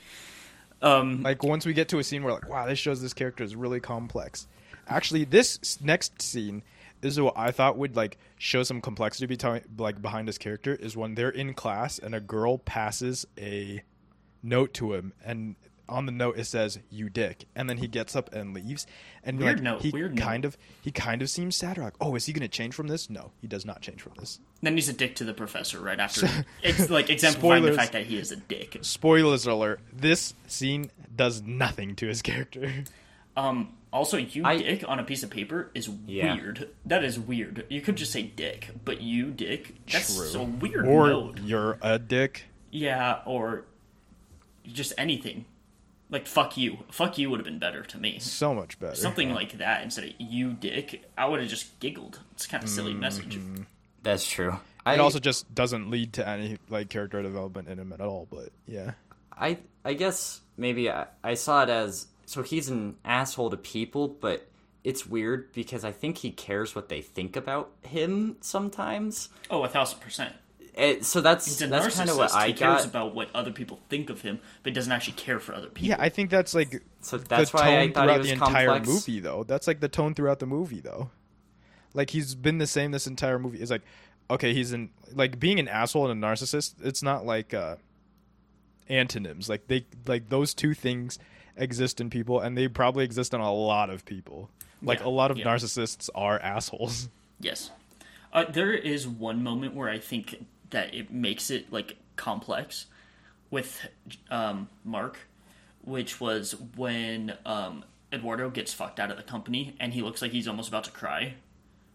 Um, Like once we get to a scene where like, wow, this shows this character is really complex. Actually, this next scene this is what I thought would like show some complexity like behind this character is when they're in class and a girl passes a note to him and on the note it says "you dick," and then he gets up and leaves. And Weird like, note, he weird note. kind of he kind of seems sad. Like, oh, is he going to change from this? No, he does not change from this. then he's a dick to the professor right after. It's like exemplifying the fact that he is a dick. Spoilers alert: this scene does nothing to his character. Um, also, you I- dick on a piece of paper is Yeah. weird. That is weird. You could just say dick, but you dick. That's True. so weird. or note. you're a dick. Yeah, or just anything. Like fuck you. Fuck you would have been better to me. So much better. Something like that instead of you dick. I would have just giggled. It's kind of silly mm-hmm. message. That's true. I It also just doesn't lead to any like character development in him at all. But yeah, I I guess maybe I, I saw it as so he's an asshole to people, but it's weird because I think he cares what they think about him sometimes. Oh, a thousand percent. It, so that's He's a that's kind of narcissist. what I he cares got. about what other people think of him, but doesn't actually care for other people. yeah, I think that's like so that's the why I tone thought throughout he was the entire complex. movie, though. That's like the tone throughout the movie, though. Like he's been the same this entire movie. It's like, okay, he's in like being an asshole and a narcissist. It's not like uh antonyms. Like they like those two things exist in people, and they probably exist in a lot of people. Like Yeah, a lot of yeah. narcissists are assholes. Yes. Uh, there is one moment where I think that it makes it like complex with um, Mark, which was when um, Eduardo gets fucked out of the company and he looks like he's almost about to cry,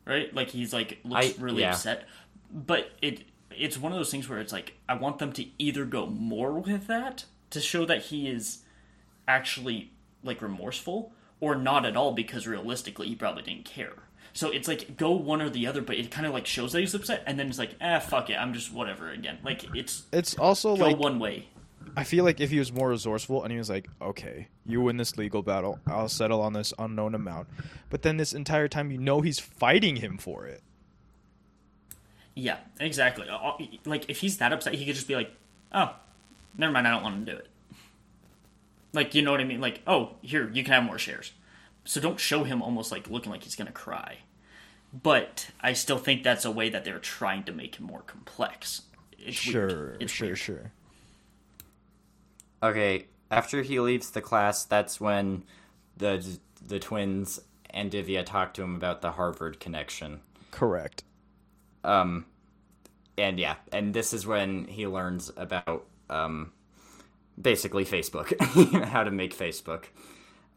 right? Like he's like looks I- really yeah. upset. But it it's one of those things where it's like I want them to either go more with that to show that he is actually like remorseful or not at all because realistically he probably didn't care. So it's like go one or the other, but it kind of like shows that he's upset, and then it's like, ah, fuck it, I'm just whatever again. Like it's It's also go like one way. I feel like if he was more resourceful and he was like, okay, you win this legal battle, I'll settle on this unknown amount. But then this entire time, you know he's fighting him for it. Yeah, exactly. Like if he's that upset, he could just be like, oh, never mind, I don't want to do it. Like you know what I mean? Like oh, here you can have more shares. So don't show him almost like looking like he's gonna cry. But I still think that's a way that they're trying to make him more complex. It's Sure, weird. It's sure, weird. sure. Okay, after he leaves the class, that's when the the twins and Divya talk to him about the Harvard connection. Correct. Um, and yeah, and this is when he learns about um, basically Facebook, how to make Facebook.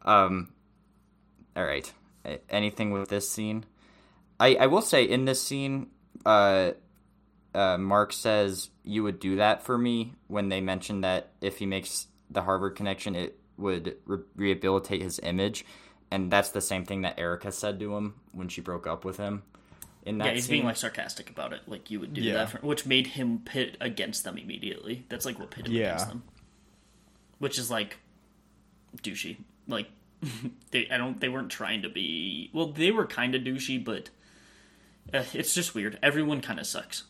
Um, all right. Anything with this scene? I I will say in this scene, uh, uh, Mark says you would do that for me when they mentioned that if he makes the Harvard connection, it would re- rehabilitate his image, and that's the same thing that Erica said to him when she broke up with him. In that Yeah, he's scene. being like sarcastic about it, like you would do Yeah. that, for, which made him pit against them immediately. That's like what pitted him Yeah. against them, which is like douchey. Like they, I don't, they weren't trying to be. Well, they were kind of douchey, but uh, it's just weird. Everyone kind of sucks.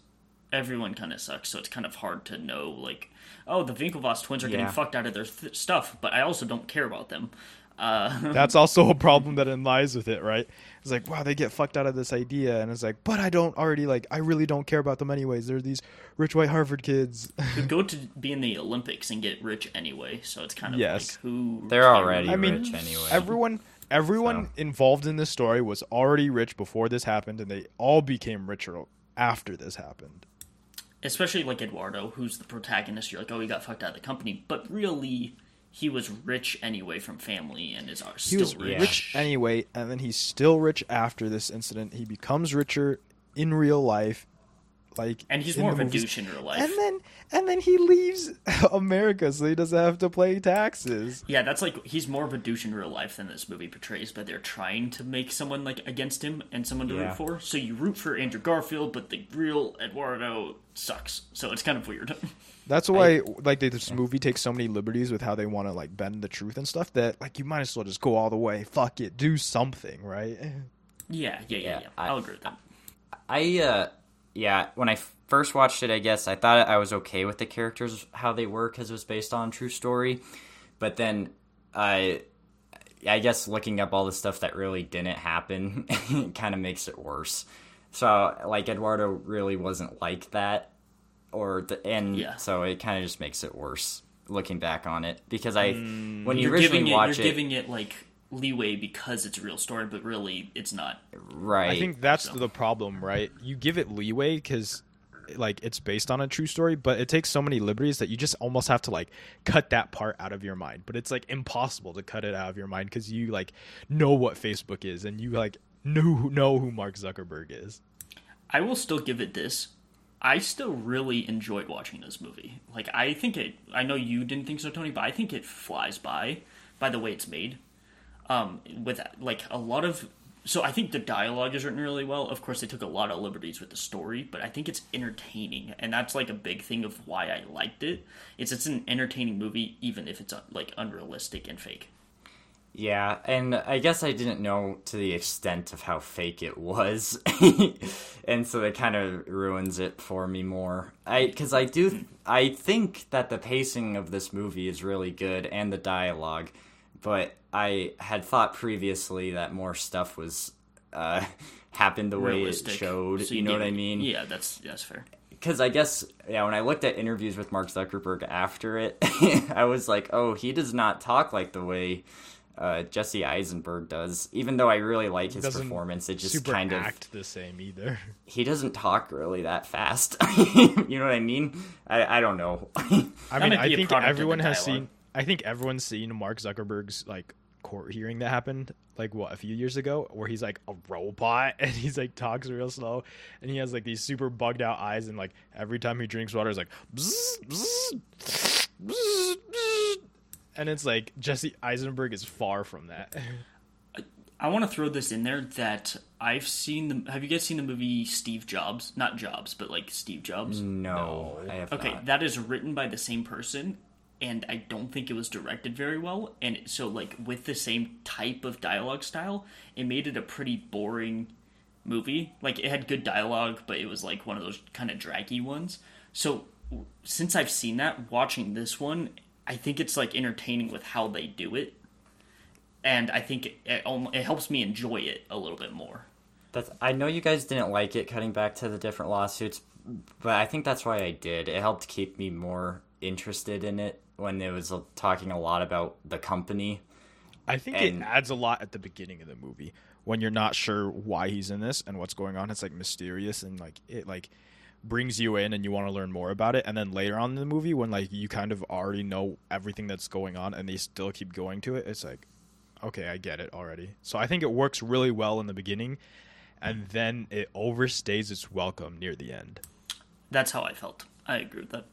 Everyone kind of sucks, so it's kind of hard to know. Like, oh, the Winklevoss twins are getting Yeah. fucked out of their th- stuff, but I also don't care about them. Uh, That's also a problem that lies with it, right? It's like, wow, they get fucked out of this idea, and it's like, but I don't already like, I really don't care about them anyways. They're these rich white Harvard kids. who go to be in the Olympics and get rich anyway, so it's kind of Yes. like who They're already I mean, rich anyway. everyone, everyone So. involved in this story was already rich before this happened, and they all became richer after this happened. especially like Eduardo, who's the protagonist. You're like, oh, he got fucked out of the company, but really, he was rich anyway from family and is uh, He still was rich. rich anyway, and then he's still rich after this incident. He becomes richer in real life, like and he's more the of a movies. douche in real life. And then and then he leaves America so he doesn't have to pay taxes. yeah, that's like he's more of a douche in real life than this movie portrays. But they're trying to make someone like against him and someone to Yeah. root for. So you root for Andrew Garfield, but the real Eduardo sucks. So it's kind of weird. That's why like they, this movie takes so many liberties with how they want to like bend the truth and stuff that like you might as well just go all the way. Fuck it, do something, right? yeah, yeah, yeah, yeah. Yeah, I- I'll agree with that. I uh yeah, when I first watched it, I guess I thought I was okay with the characters how they were because it was based on true story, but then I I guess looking up all the stuff that really didn't happen kind of makes it worse. So like Eduardo really wasn't like that, or the, and Yeah. so it kind of just makes it worse looking back on it because I mm, when you You're originally it, watch you're it, giving it like leeway because it's a real story, but really it's not. right? I think that's So- the problem, right? You give it leeway because like it's based on a true story, but it takes so many liberties that you just almost have to like cut that part out of your mind. But it's like impossible to cut it out of your mind because you like know what Facebook is and you like know know who Mark Zuckerberg is. I will still give it this. I still really enjoyed watching this movie. Like I think it I know you didn't think so, Tony, but I think it flies by by the way it's made. Um with like a lot of so I think the dialogue is written really well. Of course they took a lot of liberties with the story, but I think it's entertaining and that's like a big thing of why I liked it. It's it's an entertaining movie even if it's like unrealistic and fake. Yeah, and I guess I didn't know to the extent of how fake it was, and so it kind of ruins it for me more. I because I do I think that the pacing of this movie is really good and the dialogue, but I had thought previously that more stuff was uh, happened the way it showed. So you know what I mean? Yeah, that's that's fair. because I guess yeah, when I looked at interviews with Mark Zuckerberg after it, I was like, oh, he does not talk like the way uh, Jesse Eisenberg does. Even though I really like his performance, it just super kind of act the same either. he doesn't talk really that fast. you know what I mean? I, I don't know. I mean, I think product of the everyone has dialogue. seen. I think everyone's seen Mark Zuckerberg's like court hearing that happened like what a few years ago, where he's like a robot and he's like talks real slow, and he has like these super bugged out eyes, and like every time he drinks water, it's like, bzz, bzz, bzz, bzz. and it's like Jesse Eisenberg is far from that. I want to throw this in there that I've seen the. Have you guys seen the movie Steve Jobs? Not Jobs, but like Steve Jobs. no, I have Okay, not. that is written by the same person, and I don't think it was directed very well. And so, like, with the same type of dialogue style, it made it a pretty boring movie. Like, it had good dialogue, but it was like one of those kind of draggy ones. So, since I've seen that, watching this one, I think it's like entertaining with how they do it. And I think it, it, it helps me enjoy it a little bit more. That's, I know you guys didn't like it cutting back to the different lawsuits, but I think that's why I did. It helped keep me more interested in it when it was talking a lot about the company. I think And- it adds a lot at the beginning of the movie when you're not sure why he's in this and what's going on. It's like mysterious and like it like brings you in and you want to learn more about it. And then later on in the movie, when like you kind of already know everything that's going on and they still keep going to it, it's like, okay, I get it already. So I think it works really well in the beginning, and then it overstays its welcome near the end. That's how I felt. I agree with that.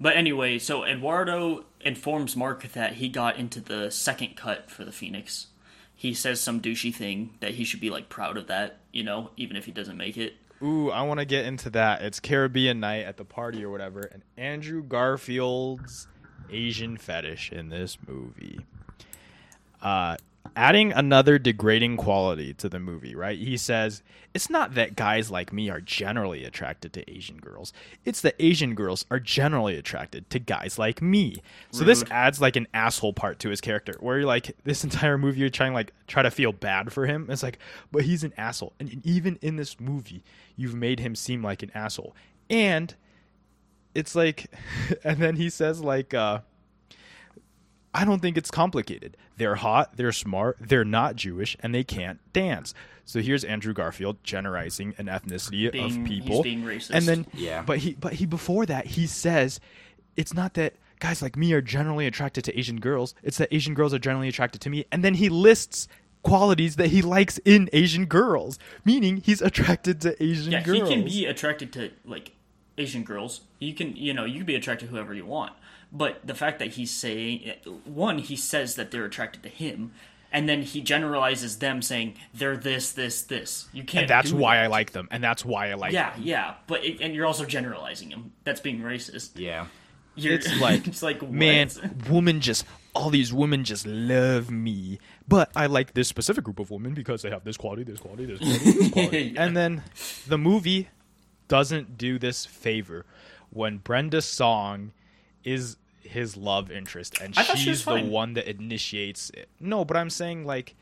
But anyway, so Eduardo informs Mark that he got into the second cut for the Phoenix. He says some douchey thing that he should be like proud of that, you know, even if he doesn't make it. Ooh, I want to get into that. It's Caribbean night at the party or whatever, and Andrew Garfield's Asian fetish in this movie. Uh, adding another degrading quality to the movie, right? He says, It's not that guys like me are generally attracted to Asian girls, it's that Asian girls are generally attracted to guys like me. So this adds like an asshole part to his character where you're like, this entire movie, you're trying like try to feel bad for him. It's like, but he's an asshole. And even in this movie, you've made him seem like an asshole. And it's like, and then he says like, uh, I don't think it's complicated. They're hot, they're smart, they're not Jewish, and they can't dance. So here's Andrew Garfield generalizing an ethnicity Being- of he's people, being racist. and then Yeah. but he but he before that he says it's not that guys like me are generally attracted to Asian girls. It's that Asian girls are generally attracted to me, and then he lists qualities that he likes in Asian girls, meaning he's attracted to Asian Yeah, girls. he can be attracted to like Asian girls. You can, you know, you can be attracted to whoever you want. But the fact that he's saying one, he says that they're attracted to him, and then he generalizes them saying they're this, this, this. You can't. and that's do why that. I like them, and that's why I like Yeah, them. yeah, but it, and you're also generalizing him. That's being racist. Yeah. You're, It's like, it's like man, women just all these women just love me, but I like this specific group of women because they have this quality, this quality, this quality, this quality. Yeah. And then the movie doesn't do this favor when Brenda Song is his love interest and thought she she's the one that initiates it. No, but I'm saying like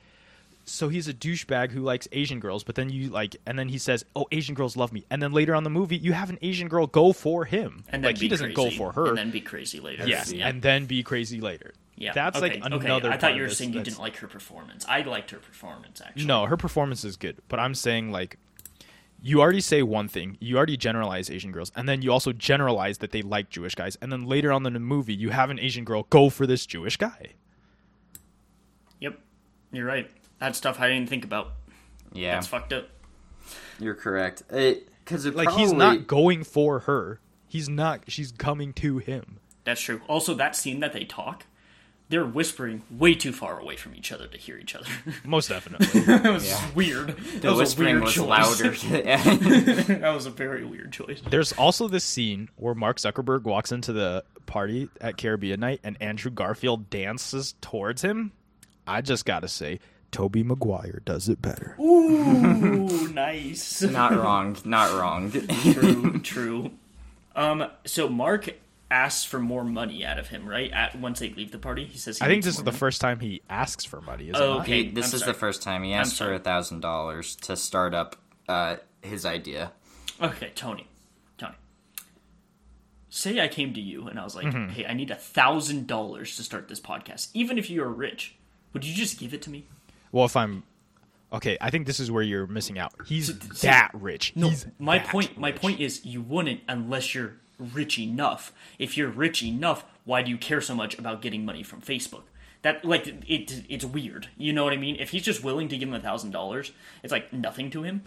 so he's a douchebag who likes Asian girls, but then you like, and then he says, "Oh, Asian girls love me," and then later on the movie, you have an Asian girl go for him, and like he doesn't crazy, go for her, and then be crazy later. Yes, yeah. and then be crazy later. yeah. that's okay, like another. Okay. I thought you were saying you that's- didn't like her performance. I liked her performance actually. No, her performance is good, but I'm saying like, you already say one thing, you already generalize Asian girls, and then you also generalize that they like Jewish guys, and then later on in the movie, you have an Asian girl go for this Jewish guy. Yep, you're right. That's stuff I didn't think about. Yeah. That's fucked up. You're correct. Because Like probably, he's not going for her. He's not. She's coming to him. That's true. Also, that scene that they talk, they're whispering way too far away from each other to hear each other. Most definitely. that was Yeah. weird. the that was a whispering weird was choice. louder. that was a very weird choice. There's also this scene where Mark Zuckerberg walks into the party at Caribbean night and Andrew Garfield dances towards him. I just gotta say, Tobey Maguire does it better. Ooh, nice. not wrong. Not wrong. true, true. Um, so Mark asks for more money out of him, right? At once they leave the party, he says. He I think this is more the money. first time he asks for money, is Oh, it okay. He- this I'm is sorry. the first time he asks for a thousand dollars to start up uh, his idea. Okay, Tony, Tony. Say I came to you and I was like, Mm-hmm. "Hey, I need a thousand dollars to start this podcast, even if you are rich." Would you just give it to me? Well, if I'm okay, I think this is where you're missing out. He's see- that rich. No, He's my that point. My point is, you wouldn't unless you're rich enough. If you're rich enough, why do you care so much about getting money from Facebook? That like it. It's weird. You know what I mean? If he's just willing to give him a thousand dollars, it's like nothing to him.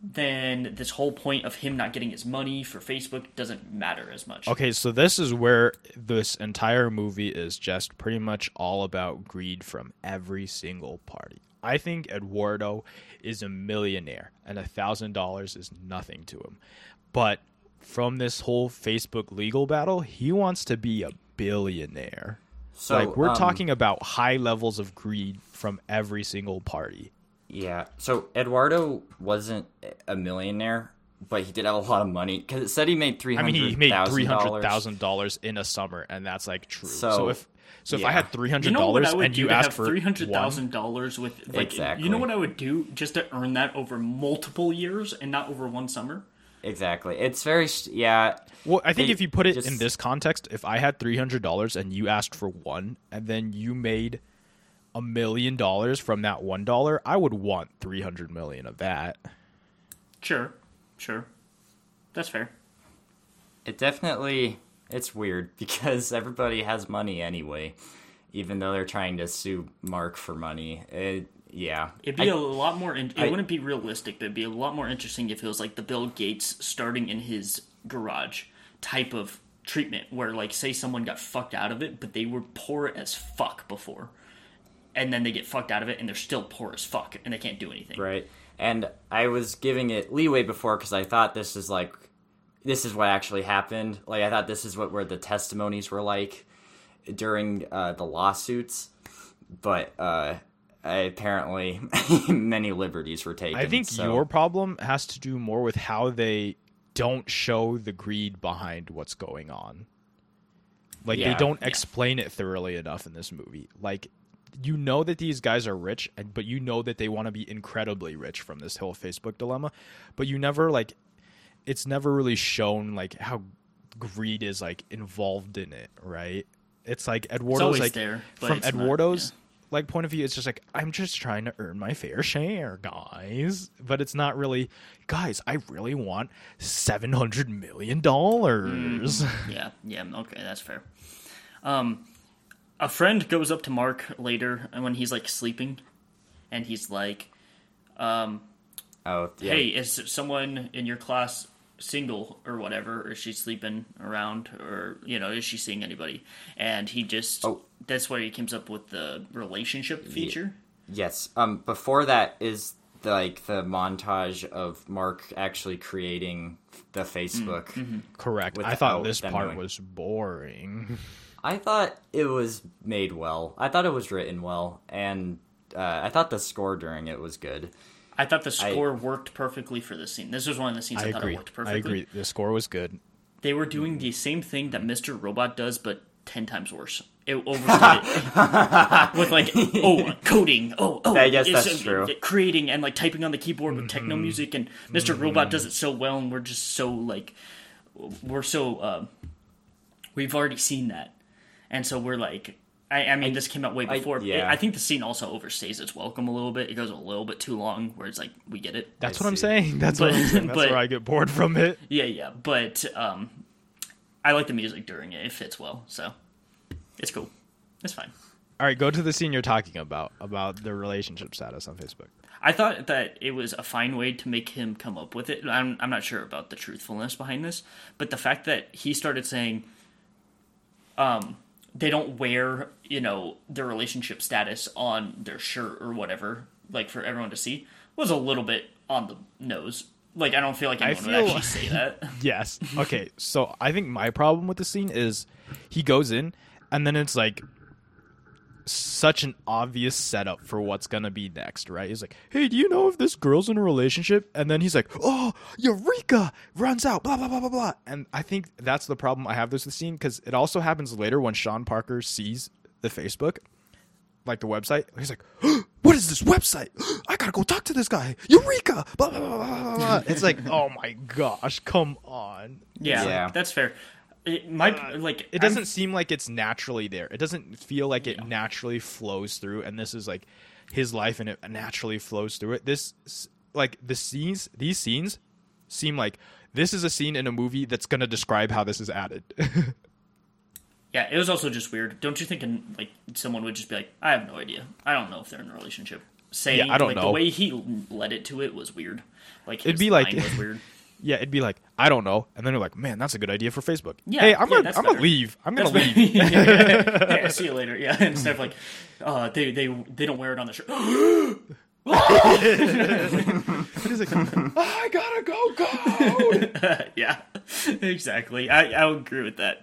Then this whole point of him not getting his money for Facebook doesn't matter as much. Okay, so this is where this entire movie is just pretty much all about greed from every single party. I think Eduardo is a millionaire, and a thousand dollars is nothing to him. But from this whole Facebook legal battle, he wants to be a billionaire. So like we're um, talking about high levels of greed from every single party. Yeah. So Eduardo wasn't a millionaire, but he did have a lot of money because it said he made three I mean, he made three hundred thousand dollars in a summer, and that's like true. So, So, if so, if I yeah. had three You hundred know what dollars and you asked for three hundred thousand dollars with like Exactly. you know what I would do just to earn that over multiple years and not over one summer? Exactly. It's very yeah. Well, I think They if you put it just- in this context, if I had three hundred dollars and you asked for one, and then you made a million dollars from that one dollar, I would want three hundred million of that. Sure, sure, that's fair. It definitely it's weird because everybody has money anyway, even though they're trying to sue Mark for money. It, yeah. It'd be I- a lot more. In- it I- wouldn't be realistic, but it'd be a lot more interesting if it was like the Bill Gates starting in his garage type of treatment, where like say someone got fucked out of it, but they were poor as fuck before, and then they get fucked out of it, and they're still poor as fuck, and they can't do anything. Right. And I was giving it leeway before because I thought this is like, this is what actually happened. Like, I thought this is what where the testimonies were like during uh, the lawsuits. But uh, apparently, many liberties were taken. I think so- your problem has to do more with how they don't show the greed behind what's going on. Like they don't explain it thoroughly enough in this movie. Like you know that these guys are rich, but you know that they want to be incredibly rich from this whole Facebook dilemma, but you never like it's never really shown like how greed is like involved in it, right? It's like Eduardo's always like there, from it's not, Eduardo's like point of view, it's just like I'm just trying to earn my fair share, guys. But it's not really, guys. I really want seven hundred million dollars. Yeah, yeah, okay, that's fair. Um, a friend goes up to Mark later, and when he's like sleeping, and he's like, um Oh, yeah. "Hey, is someone in your class single or whatever? Or is she sleeping around, or you know, is she seeing anybody?" And he just Oh. that's where he comes up with the relationship feature. Yes. Um. Before that is the, like the montage of Mark actually creating the Facebook. Correct. I Without thought this part knowing. was boring. I thought it was made well. I thought it was written well, and uh, I thought the score during it was good. I thought the score worked perfectly for this scene. This was one of the scenes I, I thought agree. it worked perfectly. I agree. The score was good. They were doing the same thing that Mr. Robot does, but ten times worse. It overstated it. with like oh coding, oh oh, I guess that's uh, true. Creating and like typing on the keyboard with techno Mm-hmm. music, and mister Robot does it so well, and we're just so like we're so uh, we've already seen that, and so we're like. I, I mean, this came out way I- before. yeah. I think the scene also overstays its welcome a little bit. It goes a little bit too long, where it's like we get it. That's what I'm saying. That's But- what I'm saying. That's but- where I get bored from it. Yeah, yeah, but um, I like the music during it. It fits well, so it's cool. It's fine. All right, go to the scene you're talking about about the relationship status on Facebook. I thought that it was a fine way to make him come up with it. I'm, I'm not sure about the truthfulness behind this, but the fact that he started saying, um, they don't wear, you know, their relationship status on their shirt or whatever, like for everyone to see, was a little bit on the nose. Like I don't feel like anyone feel- would actually say that. Yes. Okay. So I think my problem with the scene is he goes in and then it's like such an obvious setup for what's gonna be next, right? He's like, "Hey, do you know if this girl's in a relationship?" And then he's like, "Oh, Eureka!" Runs out, blah blah blah blah blah. And I think that's the problem I have with the scene because it also happens later when Sean Parker sees the Facebook, like the website. He's like, "What is this website? I gotta go talk to this guy." Eureka! Blah blah blah blah blah. blah. It's like, oh my gosh, come on. Yeah, Yeah. that's fair. It might like it doesn't seem like it's naturally there. It doesn't feel like it naturally flows through. And this is like his life, and it naturally flows through it. This like the scenes, these scenes seem like this is a scene in a movie that's going to describe how this is added. yeah, it was also just weird. Don't you think in, like someone would just be like, I have no idea. I don't know if they're in a relationship. Saying Yeah, I don't like know. the way he led it to it was weird. Like It'd his be like- was weird. yeah, it'd be like I don't know, and then you're like, man, that's a good idea for Facebook. Yeah, hey, I'm yeah, gonna I'm gonna leave. I'm gonna That's leave. yeah, yeah, yeah, see you later. Yeah, instead of like, uh, they they they don't wear it on the shirt. He's like, I gotta go, go. yeah, exactly. I I agree with that.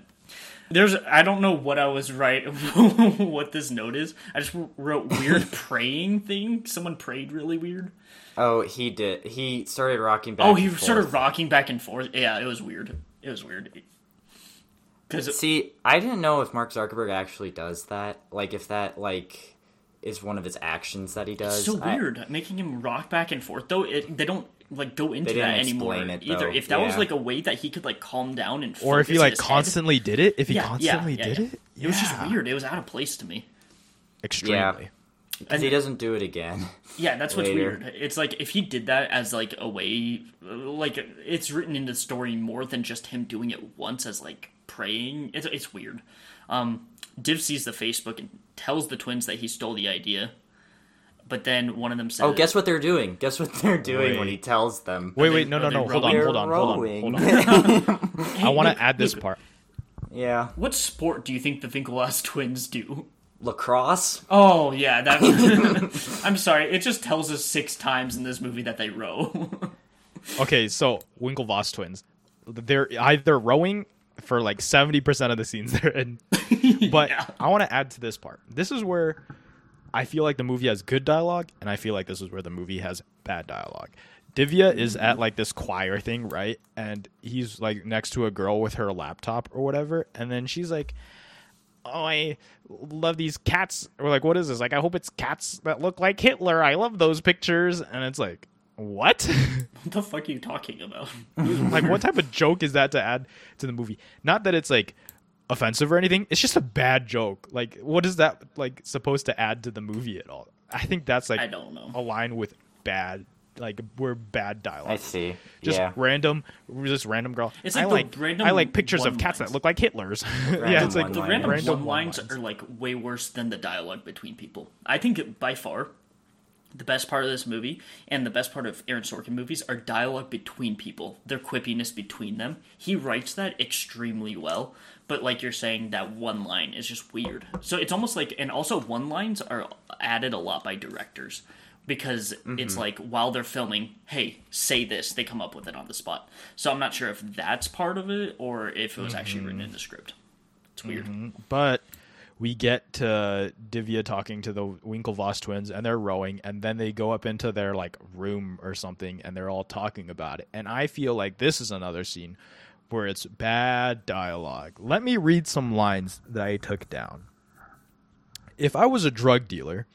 There's I don't know what I was right what this note is. I just wrote weird praying thing. Someone prayed really weird. Oh, he did. He started rocking back. Oh, and forth. Oh, he and started forth. rocking back and forth. Yeah, it was weird. It was weird. Because See, I didn't know if Mark Zuckerberg actually does that. Like, if that like is one of his actions that he does. It's so I- weird making him rock back and forth though it, they don't like go into that anymore it, either if that was like a way that he could like calm down and or if he like his head- constantly did it. If he yeah, constantly yeah, yeah, did yeah. it, it was just weird it was out of place to me Extremely. 'Cause he doesn't do it again. yeah that's what's Later. weird it's like if he did that as like a way like it's written in the story more than just him doing it once as like praying it's, it's weird um div sees the facebook and tells the twins that he stole the idea but then one of them says Oh, guess what they're doing? Guess what they're doing when he tells them? Wait, wait, no, no, no. Hold on, hold on, hold on, hold on. I want to add this part. yeah, what sport do you think the Winklevoss twins do lacrosse. Oh yeah, that. I'm sorry. It just tells us six times in this movie that they row. Okay, so Winklevoss twins, they're either rowing for like seventy percent of the scenes they're in, but Yeah. I want to add to this part. This is where I feel like the movie has good dialogue, and I feel like this is where the movie has bad dialogue. Divya is at mm-hmm. like this choir thing, right? And he's like next to a girl with her laptop or whatever, and then she's like, "Oh, I love these cats." Or like, "What is this?" Like, I hope it's cats that look like Hitler. I love those pictures, and it's like, what? what the fuck are you talking about? like what type of joke is that to add to the movie not that it's like offensive or anything it's just a bad joke like what is that like supposed to add to the movie at all i think that's like I don't know. a line with bad like we're bad dialogue I see. just yeah, random just random girl It's like the like random i like pictures of cats that look like hitler's yeah it's like The random, random one lines one-liners. are like way worse than the dialogue between people. I think by far the best part of this movie and the best part of Aaron Sorkin movies are dialogue between people, their quippiness between them. He writes that extremely well, but like you're saying, that one line is just weird. So it's almost like, and also one lines are added a lot by directors because it's mm-hmm. like while they're filming, hey, say this, they come up with it on the spot. So I'm not sure if that's part of it or if it was actually written mm-hmm. in the script. It's weird. Mm-hmm. but we get to Divya talking to the Winklevoss twins, and they're rowing, and then they go up into their like room or something, and they're all talking about it. And I feel like this is another scene where it's bad dialogue. Let me read some lines that I took down. If I was a drug dealer,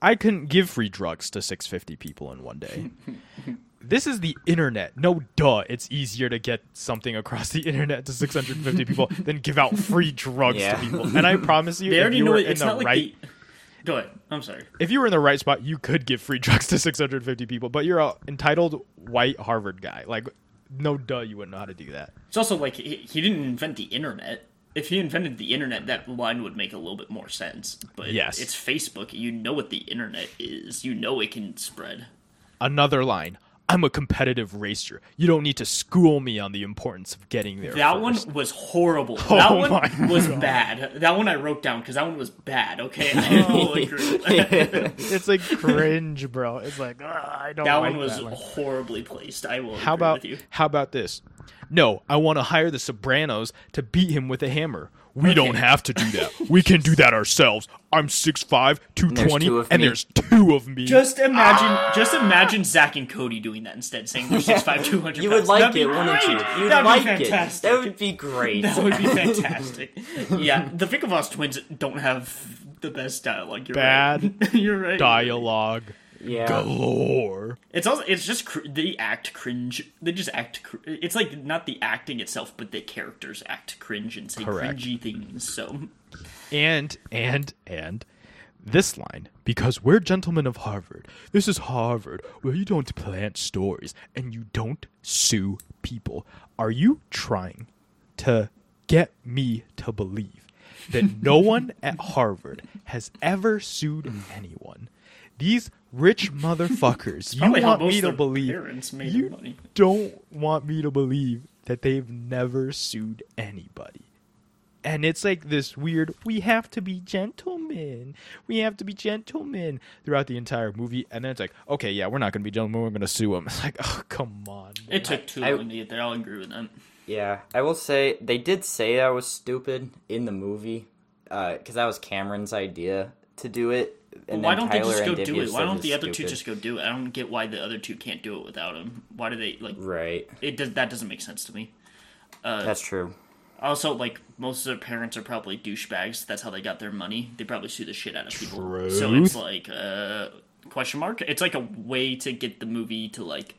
I couldn't give free drugs to 650 people in one day. this is the internet. No duh, it's easier to get something across the internet to 650 people than give out free drugs Yeah. to people. And I promise you, They if already you know were it. in It's the not like right the. Go ahead. I'm sorry. if you were in the right spot, you could give free drugs to 650 people, but you're a entitled white Harvard guy. Like no duh, you wouldn't know how to do that. It's also like he, he didn't invent the internet. If he invented the internet, that line would make a little bit more sense. But Yes. it's Facebook. You know what the internet is. You know it can spread. Another line. I'm a competitive racer. You don't need to school me on the importance of getting there. That first." one was horrible. that Oh my one was bad. That one I wrote down because that one was bad. Okay, I agree it's like cringe, bro. It's like "Ugh, I don't. That like one was that one. horribly placed. I will. How agree about with you? how about this? No, I want to hire the Sopranos to beat him with a hammer. We don't have to do that. We can do that ourselves. I'm 6'5", 220, two of and me. there's two of me. Just imagine, just imagine Zach and Cody doing that instead, saying they're 6'5", 200 you would pounds. like That'd it, wouldn't you? great. You'd That'd like be it. That would be great. That would be fantastic. yeah, the Winklevoss twins don't have the best dialogue. You're Bad right. You're right. dialogue. Yeah. galore. It's also it's just cr- they act cringe. They just act. Cr- it's like not the acting itself, but the characters act cringe and say Correct. cringy things. So And and and this line because we're gentlemen of Harvard. This is Harvard where you don't plant stories and you don't sue people. Are you trying to get me to believe that no one at Harvard has ever sued anyone? These rich motherfuckers, you want me to believe parents made you money. don't want me to believe that they've never sued anybody. And it's like this weird, we have to be gentlemen. We have to be gentlemen throughout the entire movie. And then it's like, okay, yeah, we're not going to be gentlemen. We're going to sue them. It's like, oh, come on. man. it took too I- long to get there. I'll agree with that. Yeah, I will say they did say I was stupid in the movie uh, because that was Cameron's idea to do it. And why don't they just go and do it? Why don't the other two just go do it? I don't get why the other two can't do it without him. Why do they like? Right, It does that doesn't make sense to me. Uh, that's true. Also, like most of their parents are probably douchebags. That's how they got their money. They probably sue the shit out of people. So it's like uh, question mark. It's like a way to get the movie to like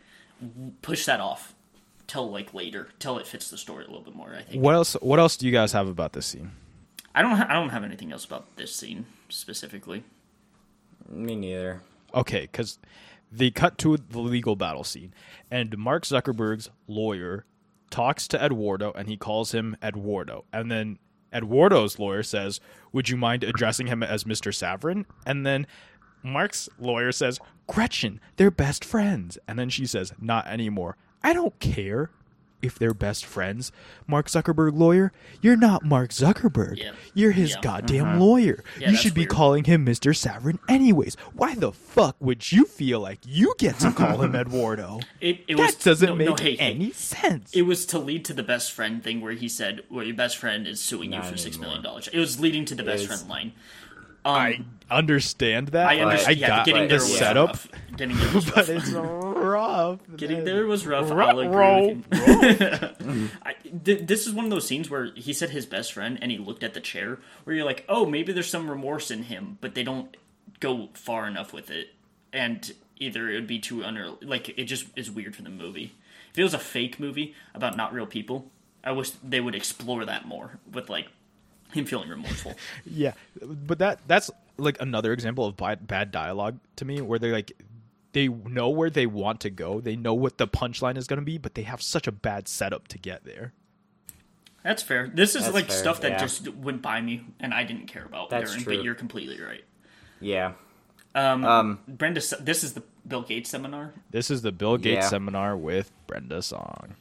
push that off till like later, till it fits the story a little bit more. I think. What else? What else do you guys have about this scene? I don't. Ha- I don't have anything else about this scene specifically. Me neither. Okay, because they cut to the legal battle scene, and Mark Zuckerberg's lawyer talks to Eduardo, and he calls him Eduardo, and then Eduardo's lawyer says, "Would you mind addressing him as Mister Saverin?" And then Mark's lawyer says, "Gretchen, they're best friends," and then she says, "Not anymore. I don't care." If they're best friends, Mark Zuckerberg lawyer, you're not Mark Zuckerberg. Yeah. You're his Yeah. goddamn mm-hmm. lawyer. Yeah, you should be weird. calling him Mr. Saverin anyways. Why the fuck would you feel like you get to call him Eduardo? It, it was that doesn't no, make no, hey, hey. any sense. It was to lead to the best friend thing where he said, "Well, your best friend is suing you for six anymore. million dollars." It was leading to the best is. friend line. I um, understand that. I understand. I yeah, got getting the setup, rough. Getting there was rough. but it's rough. Getting there was rough. Ru- I'll agree ro- with you. I, th- this is one of those scenes where he said his best friend, and he looked at the chair. Where you're like, oh, maybe there's some remorse in him, but they don't go far enough with it, and either it would be too under like it just is weird for the movie. If it was a fake movie about not real people, I wish they would explore that more with like him feeling remorseful. Yeah, but that that's like another example of bad, bad dialogue to me, where they like they know where they want to go, they know what the punchline is going to be, but they have such a bad setup to get there. That's fair. This is That's like fair, stuff that yeah. just went by me, and I didn't care about. That's during, true. But you're completely right. Yeah. Um, Um, Brenda, this is the Bill Gates seminar. This is the Bill Gates Yeah. seminar with Brenda Song.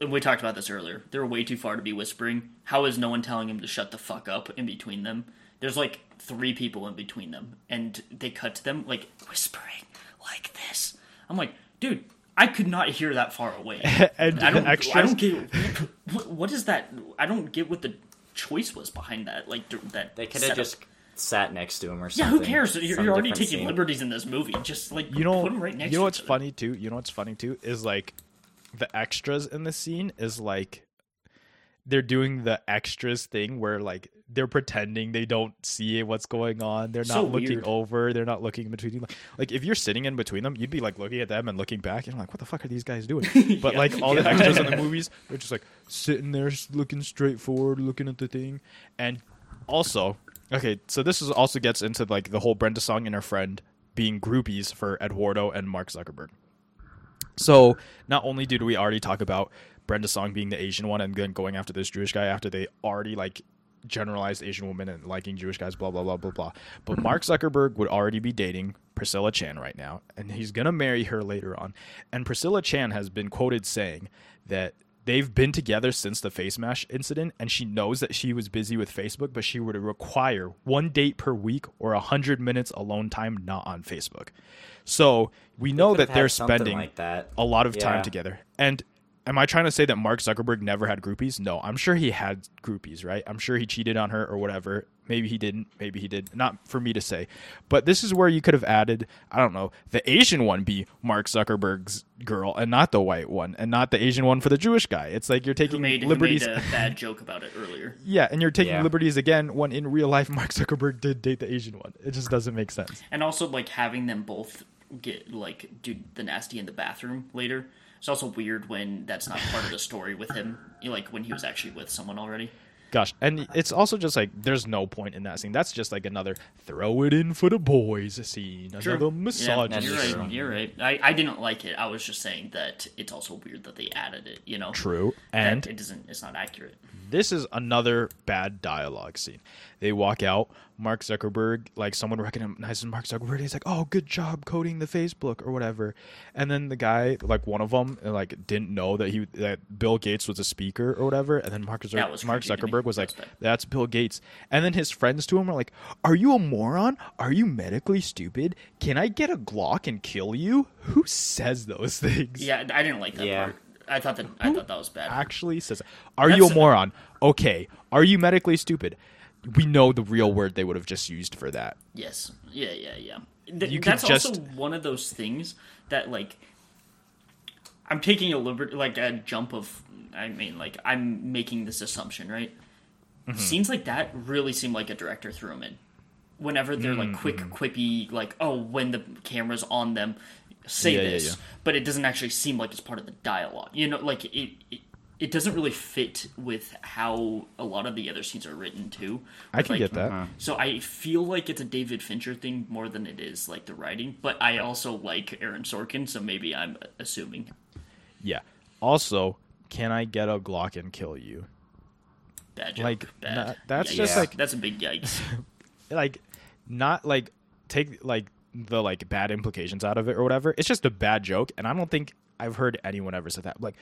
And We talked about this earlier. They're way too far to be whispering. How is no one telling him to shut the fuck up in between them? There's like three people in between them, and they cut to them like whispering like this. I'm like, dude, I could not hear that far away. And I don't. I don't get. What, what is that? I don't get what the choice was behind that. Like that. they could have just sat next to him or something. Yeah, who cares? You're, you're already taking scene. liberties in this movie. Just like you know, put them right next. you know to what's each other. funny too. You know what's funny too is like the extras in the scene is like they're doing the extras thing where like they're pretending they don't see what's going on. They're not So looking weird. over. They're not looking in between. Like, like if you're sitting in between them, you'd be like looking at them and looking back, and like, "What the fuck are these guys doing?" But Yeah. like all the extras in the movies, they're just like sitting there, looking straight forward, looking at the thing. And also, okay, so this is also gets into like the whole Brenda Song and her friend being groupies for Eduardo and Mark Zuckerberg. So not only did we already talk about Brenda Song being the Asian one and then going after this Jewish guy after they already like generalized Asian women and liking Jewish guys, blah blah blah blah blah. But Mark Zuckerberg would already be dating Priscilla Chan right now, and he's gonna marry her later on. And Priscilla Chan has been quoted saying that they've been together since the face mash incident, and she knows that she was busy with Facebook, but she would require one date per week or a hundred minutes alone time not on Facebook. So we know that they're spending like that. a lot of time together. And am I trying to say that Mark Zuckerberg never had groupies? No, I'm sure he had groupies, right? I'm sure he cheated on her or whatever. Maybe he didn't. Maybe he did. Not for me to say. But this is where you could have added, I don't know, the Asian one be Mark Zuckerberg's girl and not the white one and not the Asian one for the Jewish guy. It's like you're Who taking made, who liberties. made a bad joke about it earlier? yeah, and you're taking Yeah. liberties again when in real life Mark Zuckerberg did date the Asian one. It just doesn't make sense. And also like having them both get like do the nasty in the bathroom later. It's also weird when that's not part of the story with him, you know, like when he was actually with someone already. Gosh, and it's also just like there's no point in that scene. That's just like another throw it in for the boys scene, another massage. That's you're right. You're right. I, I didn't like it. I was just saying that it's also weird that they added it. You know, True, That and it doesn't. It's not accurate. this is another bad dialogue scene. They walk out. Mark Zuckerberg, like someone recognizes Mark Zuckerberg. He's like, "Oh, good job coding the Facebook or whatever." And then the guy, like one of them, like didn't know that he that Bill Gates was a speaker or whatever. And then Mark, Zuck- was Mark creepy to me. Zuckerberg was like, That's Bill Gates." And then his friends to him were like, "Are you a moron? Are you medically stupid? Can I get a Glock and kill you?" Who says those things? Yeah, I didn't like that Yeah. part. I thought that I thought that was bad. actually says, "Are you a That's- moron?" Okay. Are you medically stupid? We know the real word they would have just used for that. Yes. Yeah, yeah, yeah. Th- You that's also one of those things that like I'm taking a liberty like a jump of I mean like I'm making this assumption, right? Mm-hmm. Scenes like that really seem like a director threw them in. Whenever they're like quick Mm-hmm. quippy like oh when the camera's on them say Yeah, yeah, this, yeah. but it doesn't actually seem like it's part of the dialogue. You know like it, it it doesn't really fit with how a lot of the other scenes are written too. I can Like, get that. Uh-huh. so I feel like it's a David Fincher thing more than it is like the writing, but I also like Aaron Sorkin, so maybe I'm assuming. Yeah. Also, can I get a Glock and kill you? Bad joke. Like, bad. nah, that's Yikes. just like- that's a big yikes. Like, not like take like the like bad implications out of it or whatever. It's just a bad joke, and I don't think I've heard anyone ever say that. Like,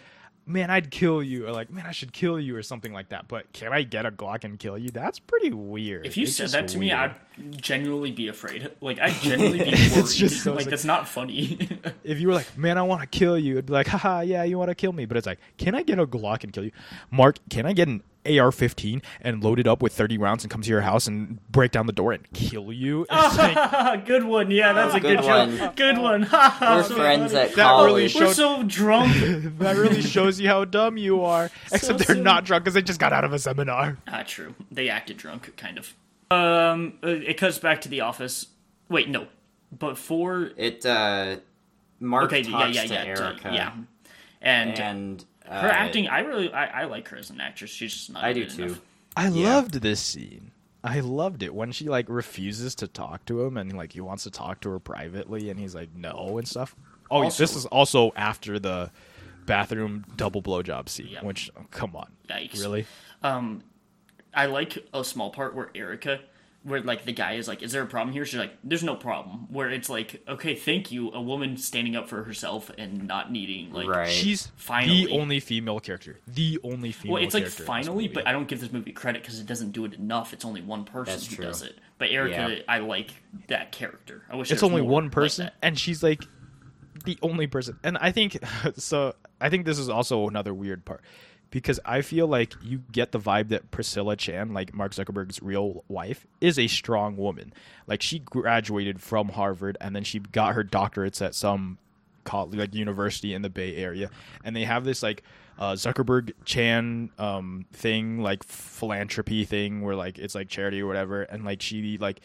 man, I'd kill you, or like, man, I should kill you, or something like that. But can I get a Glock and kill you? That's pretty weird. If you It's said that to me. I'd genuinely be afraid. Like I'd genuinely be worried. It's just so like sick. that's not funny. if you were like, man, I want to kill you, it'd be like, haha, yeah, you want to kill me. But it's like, can I get a Glock and kill you? Mark, can I get an AR 15 and load it up with 30 rounds and come to your house and break down the door and kill you? Like, good one. Yeah, that's a Good good, one. joke. Good one. We're friends at That college. really We're so drunk. that really shows you how dumb you are. Except they're silly. not drunk because they just got out of a seminar. ah, true. They acted drunk, kind of. Um, uh, it cuts back to the office. Wait, no. Before It uh, Mark okay, yeah, talks yeah, to yeah, Erica, yeah, and, and uh, her acting. I really, I, I like her as an actress. She's just not. I do too. enough. I Yeah. loved this scene. I loved it when she like refuses to talk to him and like he wants to talk to her privately and he's like no and stuff. Oh, Also- this is also after the bathroom double blowjob scene, Yeah. which oh, come on, Yikes. really? Um, I like a small part where Erica, where like the guy is like, "Is there a problem here?" She's like, "There's no problem." Where it's like, "Okay, thank you," a woman standing up for herself and not needing like. Right. She's Finally. the only female character. The only female. Well, it's like character in this finally, but I don't give this movie credit because it doesn't do it enough. It's only one person That's who true. does it. But Erica, Yeah. I like that character. I wish it's only one person that. and she's like the only person and i think so i think this is also another weird part because i feel like you get the vibe that priscilla chan like mark zuckerberg's real wife is a strong woman. Like she graduated from harvard and then she got her doctorates at some college, like university in the bay area. And they have this like uh, zuckerberg chan um, thing like philanthropy thing where like it's like charity or whatever. And like she like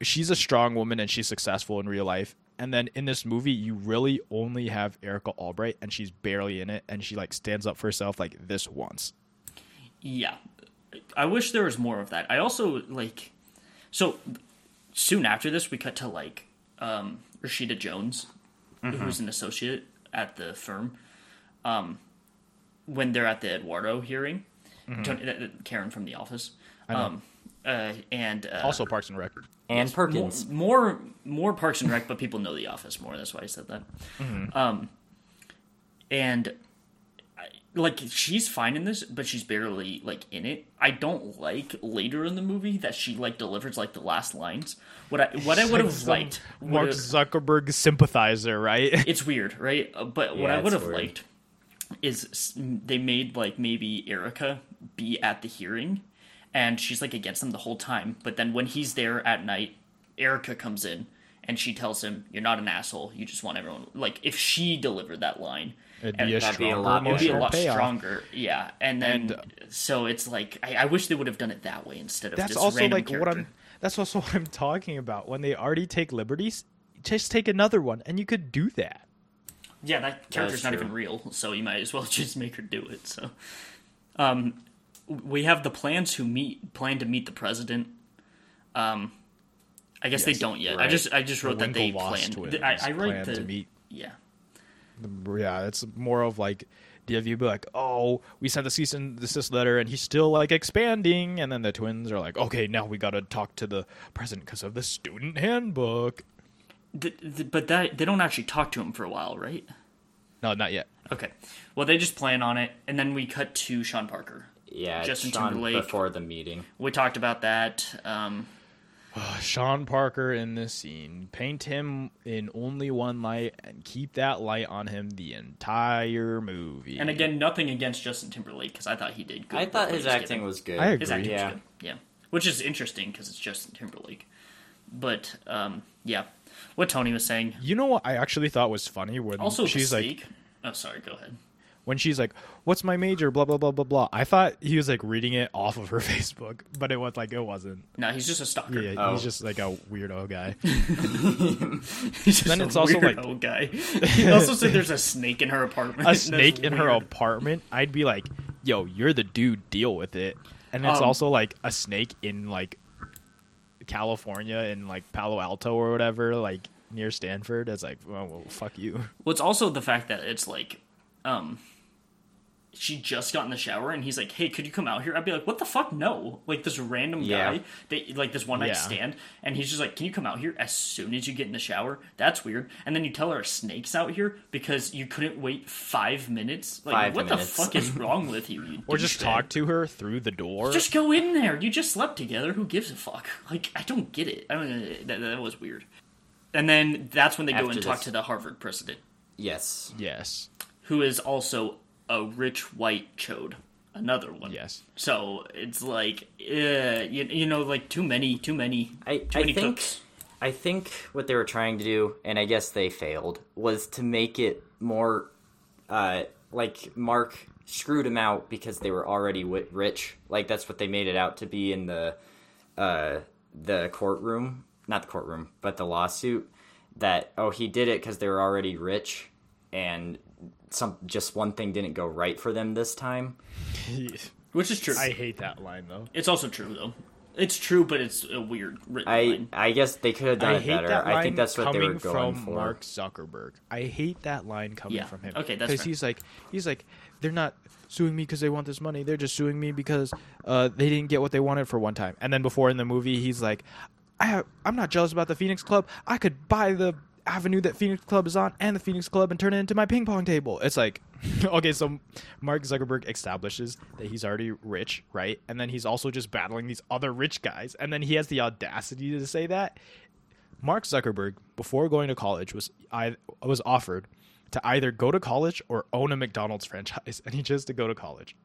she's a strong woman and she's successful in real life. And then in this movie, you really only have Erica Albright, and she's barely in it, and she like stands up for herself like this once. Yeah. I wish there was more of that. I also like so soon after this we cut to like um Rashida Jones, who's an associate at the firm. Um when they're at the Eduardo hearing. Tony, uh, uh, Karen from the office. Um uh, and uh, Also, Parks and Rec. And more, Perkins. more more Parks and Rec, but people know The Office more. That's why I said that. Um, and I, like she's fine in this, but she's barely like in it. I don't like later in the movie that she like delivers like the last lines. What I what I would have Some liked. Mark Zuckerberg sympathizer, right? it's weird, right? Uh, But what Yeah, I would have liked is they made like maybe Erica be at the hearing, and she's like against them the whole time. But then when he's there at night, Erica comes in and she tells him, "You're not an asshole. You just want everyone." Like if she delivered that line, It'd be a That'd be a lot more- It'd be a lot payoff. stronger, yeah. And then, And, uh, so it's like I, I wish they would have done it that way instead of That's just also random like character. what I'm. That's also what I'm talking about. When they already take liberties, just take another one, and you could do that. Yeah, that character's not even real, so you might as well just make her do it. So, um, we have the plans who meet plan to meet the president. Um, I guess they don't yet. I just I just wrote that they planned. I, I write plan the to meet. yeah. Yeah, it's more of like the you be like, oh, we sent the cease and desist letter, and he's still like expanding, and then the twins are like, okay, now we gotta talk to the president because of the student handbook. Th- th- but that they don't actually talk to him for a while, right? No, not yet. Okay. Well, they just plan on it, and then we cut to Sean Parker. Yeah, Justin Sean Timberlake. before the meeting. We talked about that. Um, Sean Parker in this scene. Paint him in only one light and keep that light on him the entire movie. and again, nothing against Justin Timberlake because I thought he did good. I thought his acting given. was good. I agree. His acting Yeah. was good. Yeah. Which is interesting because it's Justin Timberlake. But um, yeah, what Tony was saying. you know what I actually thought was funny when Also, she's like, oh, sorry. Go ahead. When she's like, "What's my major?" Blah blah blah blah blah. I thought he was like reading it off of her Facebook, but it was like it wasn't. No, he's just a stalker. Yeah, Oh. he's just like a weirdo guy. He's just Then a it's also like- weirdo guy. He also said there's a snake in her apartment. a snake in her apartment. I'd be like, "Yo, you're the dude. Deal with it." And it's Um, also like a snake in like California in like Palo Alto or whatever, like near Stanford. It's like, well, well fuck you. Well, it's also the fact that it's like, um, she just got in the shower and he's like, "Hey, could you come out here?" I'd be like, "What the fuck? No!" Like this random Yeah. guy, that, like this one night Yeah. stand, and he's just like, "Can you come out here as soon as you get in the shower?" That's weird. And then you tell her a snake's out here because you couldn't wait five minutes. Like, Five what minutes. the fuck is wrong with you? you Or just talk to her through the door. Just go in there. You just slept together. Who gives a fuck? Like, I don't get it. I don't. That, that was weird. And then that's when they go After and talk to the Harvard president, Yes. yes, who is also a rich white chode. Another one. yes. So it's like, uh, you, you know, like too many, too many, I, too I many think cooks. I think what they were trying to do, and I guess they failed, was to make it more uh, like Mark screwed him out because they were already wi- rich. Like that's what they made it out to be in the uh, the courtroom, not the courtroom, but the lawsuit. That oh he did it because they were already rich, and some just one thing didn't go right for them this time. Which is true. I hate that line though. it's also true though. It's true, but it's a weird written I line. I guess they could have done I it better. I think that's what they were going from for. Mark Zuckerberg. I hate that line coming Yeah. from him. Okay, that's because he's like, he's like, they're not suing me because they want this money. They're just suing me because uh, they didn't get what they wanted for one time. And then before in the movie, he's like, I have, I'm not jealous about the Phoenix Club. I could buy the avenue that Phoenix Club is on and the Phoenix Club and turn it into my ping pong table. It's like, okay, so Mark Zuckerberg establishes that he's already rich, right? And then he's also just battling these other rich guys. And then he has the audacity to say that. Mark Zuckerberg, before going to college, was I was offered to either go to college or own a McDonald's franchise, and he chose to go to college.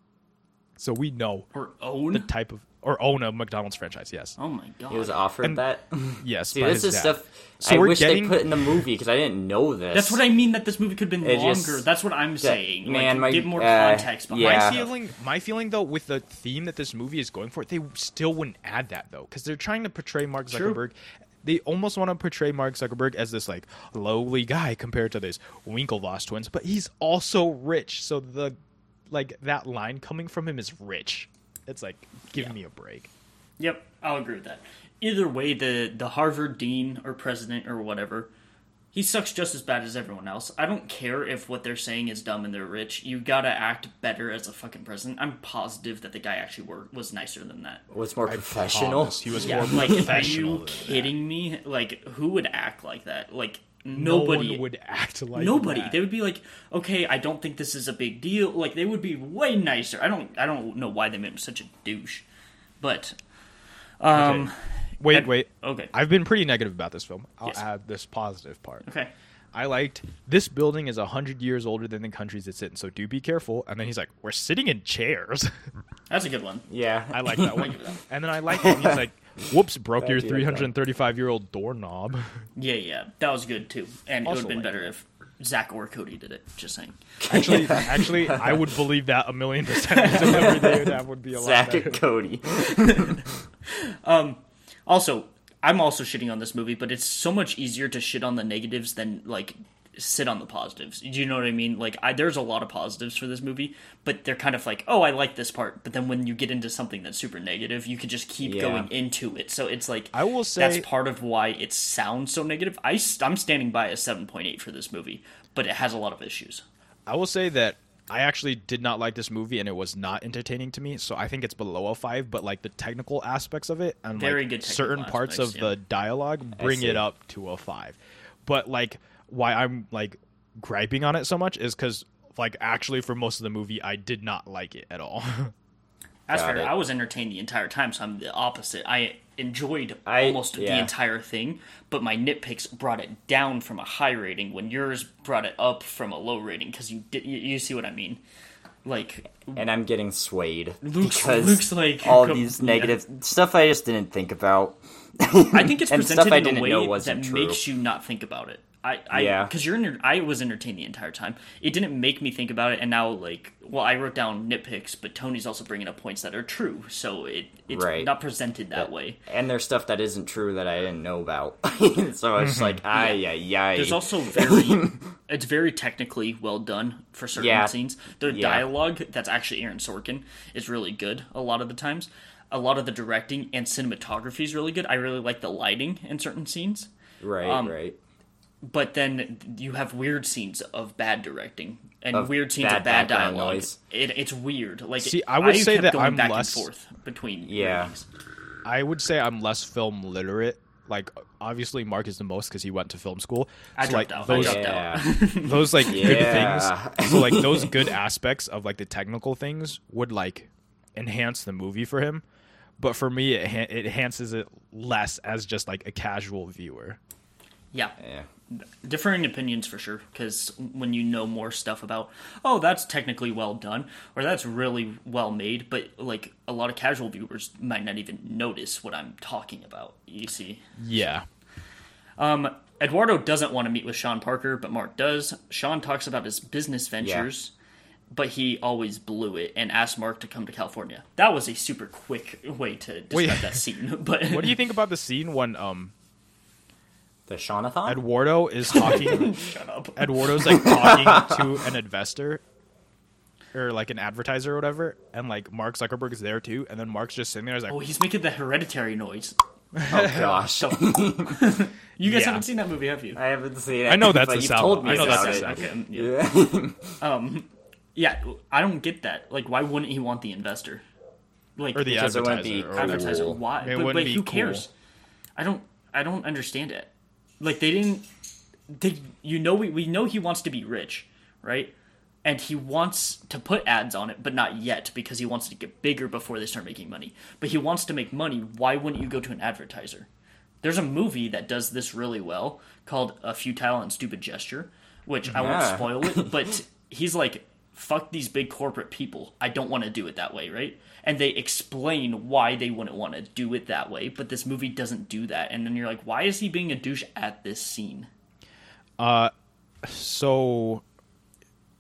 So we know or own. the type of or own a McDonald's franchise. Yes, oh my god. He was offered And- that. yes. See, by this his is dad. stuff So I we're wish getting- they put in the movie because I didn't know this. That's what I mean. That this movie could have been It longer. just- That's what I'm saying. man, like, my- give more uh, context behind yeah. My stuff. feeling, my feeling though, with the theme that this movie is going for, they still wouldn't add that though, because they're trying to portray Mark True. Zuckerberg. They almost want to portray Mark Zuckerberg as this like lowly guy compared to this Winklevoss twins, but he's also rich. So the like that line coming from him is rich. It's like, give Yeah. me a break. Yep, I'll agree with that. Either way, the the Harvard dean or president or whatever, he sucks just as bad as everyone else. I don't care if what they're saying is dumb and they're rich. You gotta act better as a fucking president. I'm positive that the guy actually were, was nicer than that. was more professional. Promise, He was Yeah, more like, are professional. you than that. kidding me? Like, who would act like that? Like, No nobody one would act like Nobody. that. They would be like, okay, I don't think this is a big deal. Like they would be way nicer. I don't. I don't know why they made him such a douche, but um, Wait, and- wait. okay, I've been pretty negative about this film. I'll Yes. add this positive part. okay. I liked this building is hundred years older than the countries it's in, so do be careful. And then he's like, "We're sitting in chairs." That's a good one. Yeah, I like that one. And then I like when he's like, "Whoops, broke your do like that. 335 year old doorknob." Yeah, yeah, that was good too. And it would have been like better if Zach or Cody did it. Just saying. Actually, actually, I would believe that a million percent. The delivery they would be a lot Zach better. and Cody. Um, also, I'm also shitting on this movie, but it's so much easier to shit on the negatives than like sit on the positives. Do you know what I mean? Like, I, there's a lot of positives for this movie, but they're kind of like, oh, I like this part. But then when you get into something that's super negative, you could just keep Yeah. going into it. So it's like, I will say- that's part of why it sounds so negative. I, I'm standing by a 7.8 for this movie, but it has a lot of issues. I will say that I actually did not like this movie and it was not entertaining to me. So I think it's below a five. But like the technical aspects of it and Very like certain parts of yeah. the dialogue bring it up to a five. But like why I'm like griping on it so much is because like actually for most of the movie I did not like it at all. That's Got fair. it. I was entertained the entire time, so I'm the opposite. I enjoyed I- almost the entire thing, but my nitpicks brought it down from a high rating when yours brought it up from a low rating because you did. You, you see what I mean? Like and I'm getting swayed Luke's- because Luke's like- all com- these yeah. negative stuff I just didn't think about. I think it's And presented stuff I in a didn't way know that wasn't true. makes you not think about it. I, I, Yeah. because you're, enter- I was entertained the entire time. It didn't make me think about it, and now like, well, I wrote down nitpicks, but Tony's also bringing up points that are true, so it it's Right. not presented that way. And there's stuff that isn't true that I didn't know about. so it's like, ay, yeah, yeah. There's also very, it's very technically well done for certain Yeah. scenes. The Yeah. dialogue that's actually Aaron Sorkin is really good a lot of the times. A lot of the directing and cinematography is really good. I really like the lighting in certain scenes. right, um, right. But then you have weird scenes of bad directing and Of weird scenes bad of bad background dialogue. noise. It, it's weird. Like See, I would say kept that going I'm back less- and forth between Yeah. ratings. I would say I'm less film literate. Like obviously Mark is the most because he went to film school. I dropped like out. those I dropped Yeah. out. those like Yeah. good things. So like those good aspects of like the technical things would like enhance the movie for him. But for me, it, it enhances it less as just like a casual viewer. yeah. Yeah. Differing opinions for sure because when you know more stuff about oh that's technically well done or that's really well made but like a lot of casual viewers might not even notice what i'm talking about you see? Yeah, um eduardo doesn't want to meet with sean parker but mark does. Sean talks about his business ventures but he always blew it and asked mark to come to california. That was a super quick way to describe Wait. that scene but what do you think about the scene when um The Shaunathon? Eduardo is talking? shut up Eduardo's like talking to an investor or like an advertiser or whatever, and like Mark Zuckerberg is there too, and then Mark's just sitting there. He's like, oh he's making the hereditary noise oh, gosh. you guys Yeah. haven't seen that movie have you I haven't seen it. I know that's but a you've sound- told me I know that's a second. Yeah. Yeah. Um, yeah, I don't get that. Like, why wouldn't he want the investor? Like or the Because it wouldn't advertiser. be or cool. advertiser. Why? It but wouldn't but be who cool. cares? I don't. I don't understand it. Like they didn't. They. You know. We we know he wants to be rich, right? And he wants to put ads on it, but not yet because he wants to get bigger before they start making money. But he wants to make money. Why wouldn't you go to an advertiser? There's a movie that does this really well called A Futile and Stupid Gesture, which I won't spoil it, but he's like, fuck these big corporate people. I don't want to do it that way, right? And they explain why they wouldn't want to do it that way, but this movie doesn't do that. And then you're like, why is he being a douche at this scene? Uh, So,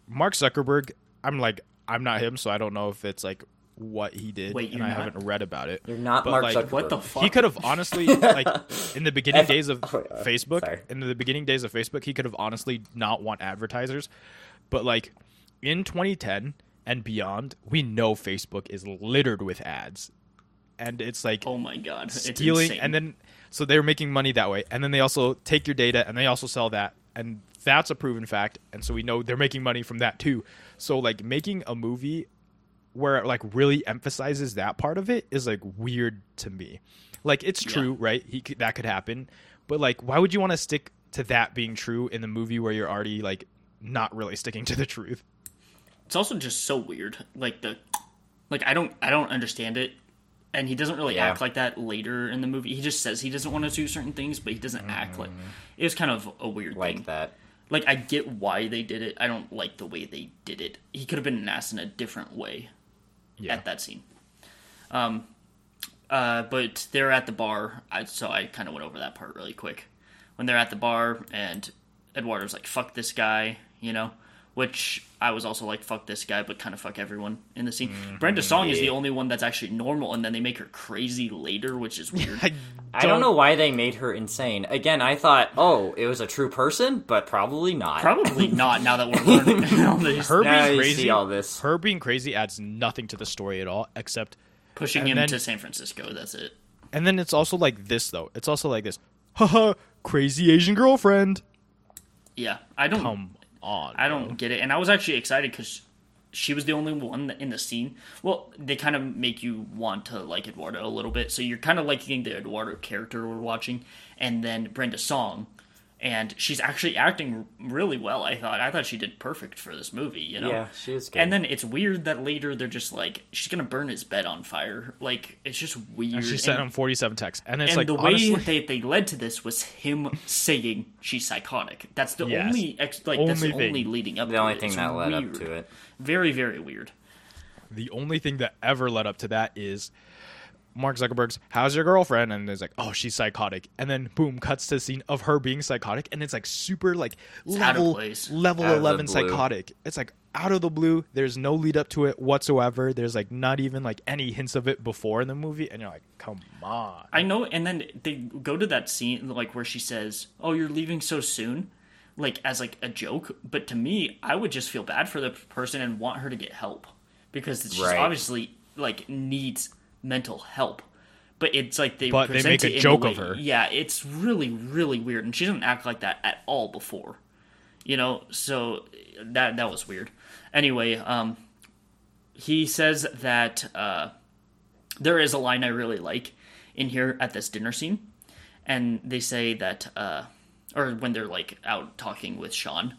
Mark Zuckerberg, I'm like, I'm not him, so I don't know if it's like what he did, Wait, and you're I not? haven't read about it. You're not But, Mark like, Zuckerberg. What the fuck? He could have honestly, like, in the beginning If- days of oh, yeah, Facebook, sorry. in the beginning days of Facebook, he could have honestly not want advertisers, but like in 2010 and beyond, we know Facebook is littered with ads, and it's like Oh my god, it's stealing and then so they're making money that way. And then they also take your data and they also sell that. And that's a proven fact. And so we know they're making money from that too. So like making a movie where it like really emphasizes that part of it is like weird to me. Like it's true right? He that could happen. But like why would you want to stick to that being true in the movie where you're already like not really sticking to the truth it's also just so weird. Like the, like I don't I don't understand it. And he doesn't really Yeah. act like that later in the movie. He just says he doesn't want to do certain things, but he doesn't act like. It was kind of a weird like thing. that. Like I get why they did it. I don't like the way they did it. He could have been an ass in a different way yeah at that scene. Um, uh, but they're at the bar, I, so I kind of went over that part really quick. When they're at the bar and Eduardo's like, "Fuck this guy," you know, which I was also like, fuck this guy, but kind of fuck everyone in the scene. Mm-hmm. Brenda Song is the only one that's actually normal, and then they make her crazy later, which is weird. I, I don't know why they made her insane. Again, I thought, oh, it was a true person, but probably not. Probably not. Now that we're learning all these- Her Now being crazy, all this. her being crazy adds nothing to the story at all, except pushing him then- to San Francisco. That's it. And then it's also like this though. It's also like this. Haha, crazy Asian girlfriend. Yeah, I don't. Come on. I don't get it, and I was actually excited because she was the only one in the scene. Well, they kind of make you want to like Eduardo a little bit, so you're kind of liking the Eduardo character we're watching, and then Brenda Song, and she's actually acting really well. I thought. I thought she did perfect for this movie. You know. Yeah, she is good. And then it's weird that later they're just like she's gonna burn his bed on fire. Like it's just weird. And she sent And- him 47 texts. And it's and like, the way honestly, they, they led to this was him saying she's psychotic. That's the Yes. only ex- like that's the Only thing. only leading up. the to only it. thing It's that led up to it. Very very weird. the only thing that ever led up to that is Mark Zuckerberg's "How's your girlfriend?" and it's like, "Oh, she's psychotic," and then boom, cuts to the scene of her being psychotic, and it's like super like out of level level Out eleven psychotic. It's like out of the blue. There's no lead up to it whatsoever. There's like not even like any hints of it before in the movie, and you're like, "Come on." I know, and then they go to that scene like where she says, "Oh, you're leaving so soon," like as like a joke. But to me, I would just feel bad for the person and want her to get help because she's Right. obviously like needs mental help. But it's like they But they present make a it in the joke way- of her. Yeah, it's really really weird, and she doesn't act like that at all before. You know, so that that was weird. Anyway, um, he says that uh, there is a line I really like in here at this dinner scene, and they say that, uh, or when they're like out talking with Sean,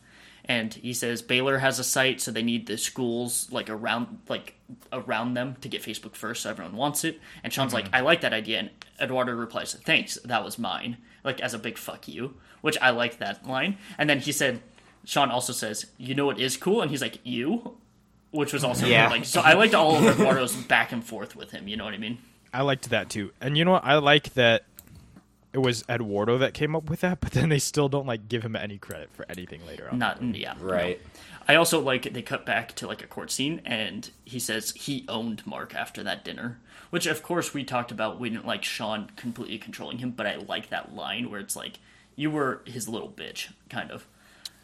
and he says Baylor has a site, so they need the schools like around like around them to get Facebook first, so everyone wants it. And Sean's like, mm-hmm. I like that idea, and Eduardo replies, Thanks, that was mine, like as a big fuck you, which I like that line. And then he said, Sean also says, You know what is cool? And he's like, You. Which was also Yeah. like so. I liked all of Eduardo's back and forth with him. You know what I mean? I liked that too. And you know what? I like that it was Eduardo that came up with that, but then they still don't like give him any credit for anything later on. Not yeah, no. Right. I also like they cut back to like a court scene, and he says he owned Mark after that dinner, which of course we talked about. We didn't like Sean completely controlling him, but I like that line where it's like you were his little bitch, kind of.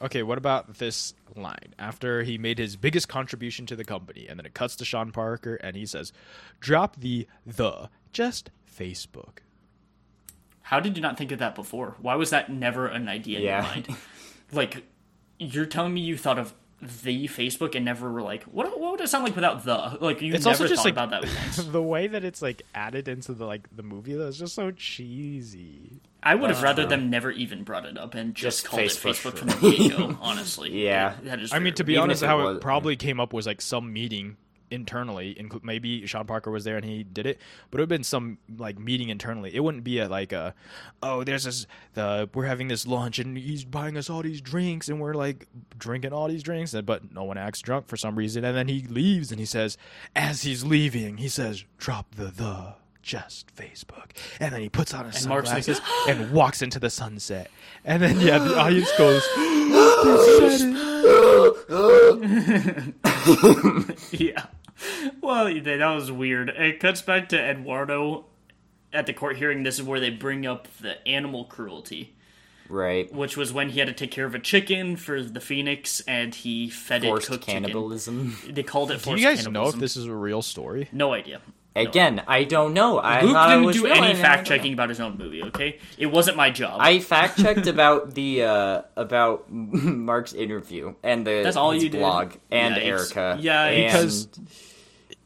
Okay, what about this line? After he made his biggest contribution to the company, and then it cuts to Sean Parker, and he says, "Drop the the just Facebook." How did you not think of that before? Why was that never an idea in your mind? Like, you're telling me you thought of the Facebook and never were like, what? What would it sound like without the? Like, you It's never also just thought like about that once. the way that it's like added into the like the movie. Though is just so cheesy. I would have uh, rather them never even brought it up and just, Just called Facebook. it Facebook from the get-go. Honestly, Yeah. that is. I mean, to be Even honest, it how was- it probably came up was like some meeting internally. Inclu- maybe Sean Parker was there and he did it, but it would have been some like meeting internally. It wouldn't be a like a, oh, there's this the we're having this lunch and he's buying us all these drinks and we're like drinking all these drinks, and but no one acts drunk for some reason, and then he leaves and he says, as he's leaving, he says, drop the the. Just Facebook, and then he puts on his And like, sunglasses and walks into the sunset, and then yeah, the audience goes, "They said it." yeah. Well, that that was weird. It cuts back to Eduardo at the court hearing. This is where they bring up the animal cruelty, Right. which was when he had to take care of a chicken for the phoenix, and he fed Forced it cooked cannibalism. chicken. They called it Do you guys know if this is a real story? No idea. Again, I don't know. I Luke thought didn't was do real, any fact checking about his own movie. Okay, it wasn't my job. I fact checked about the uh, about Mark's interview and the That's all his you did? blog and Yikes. Erica. Yeah, and- Because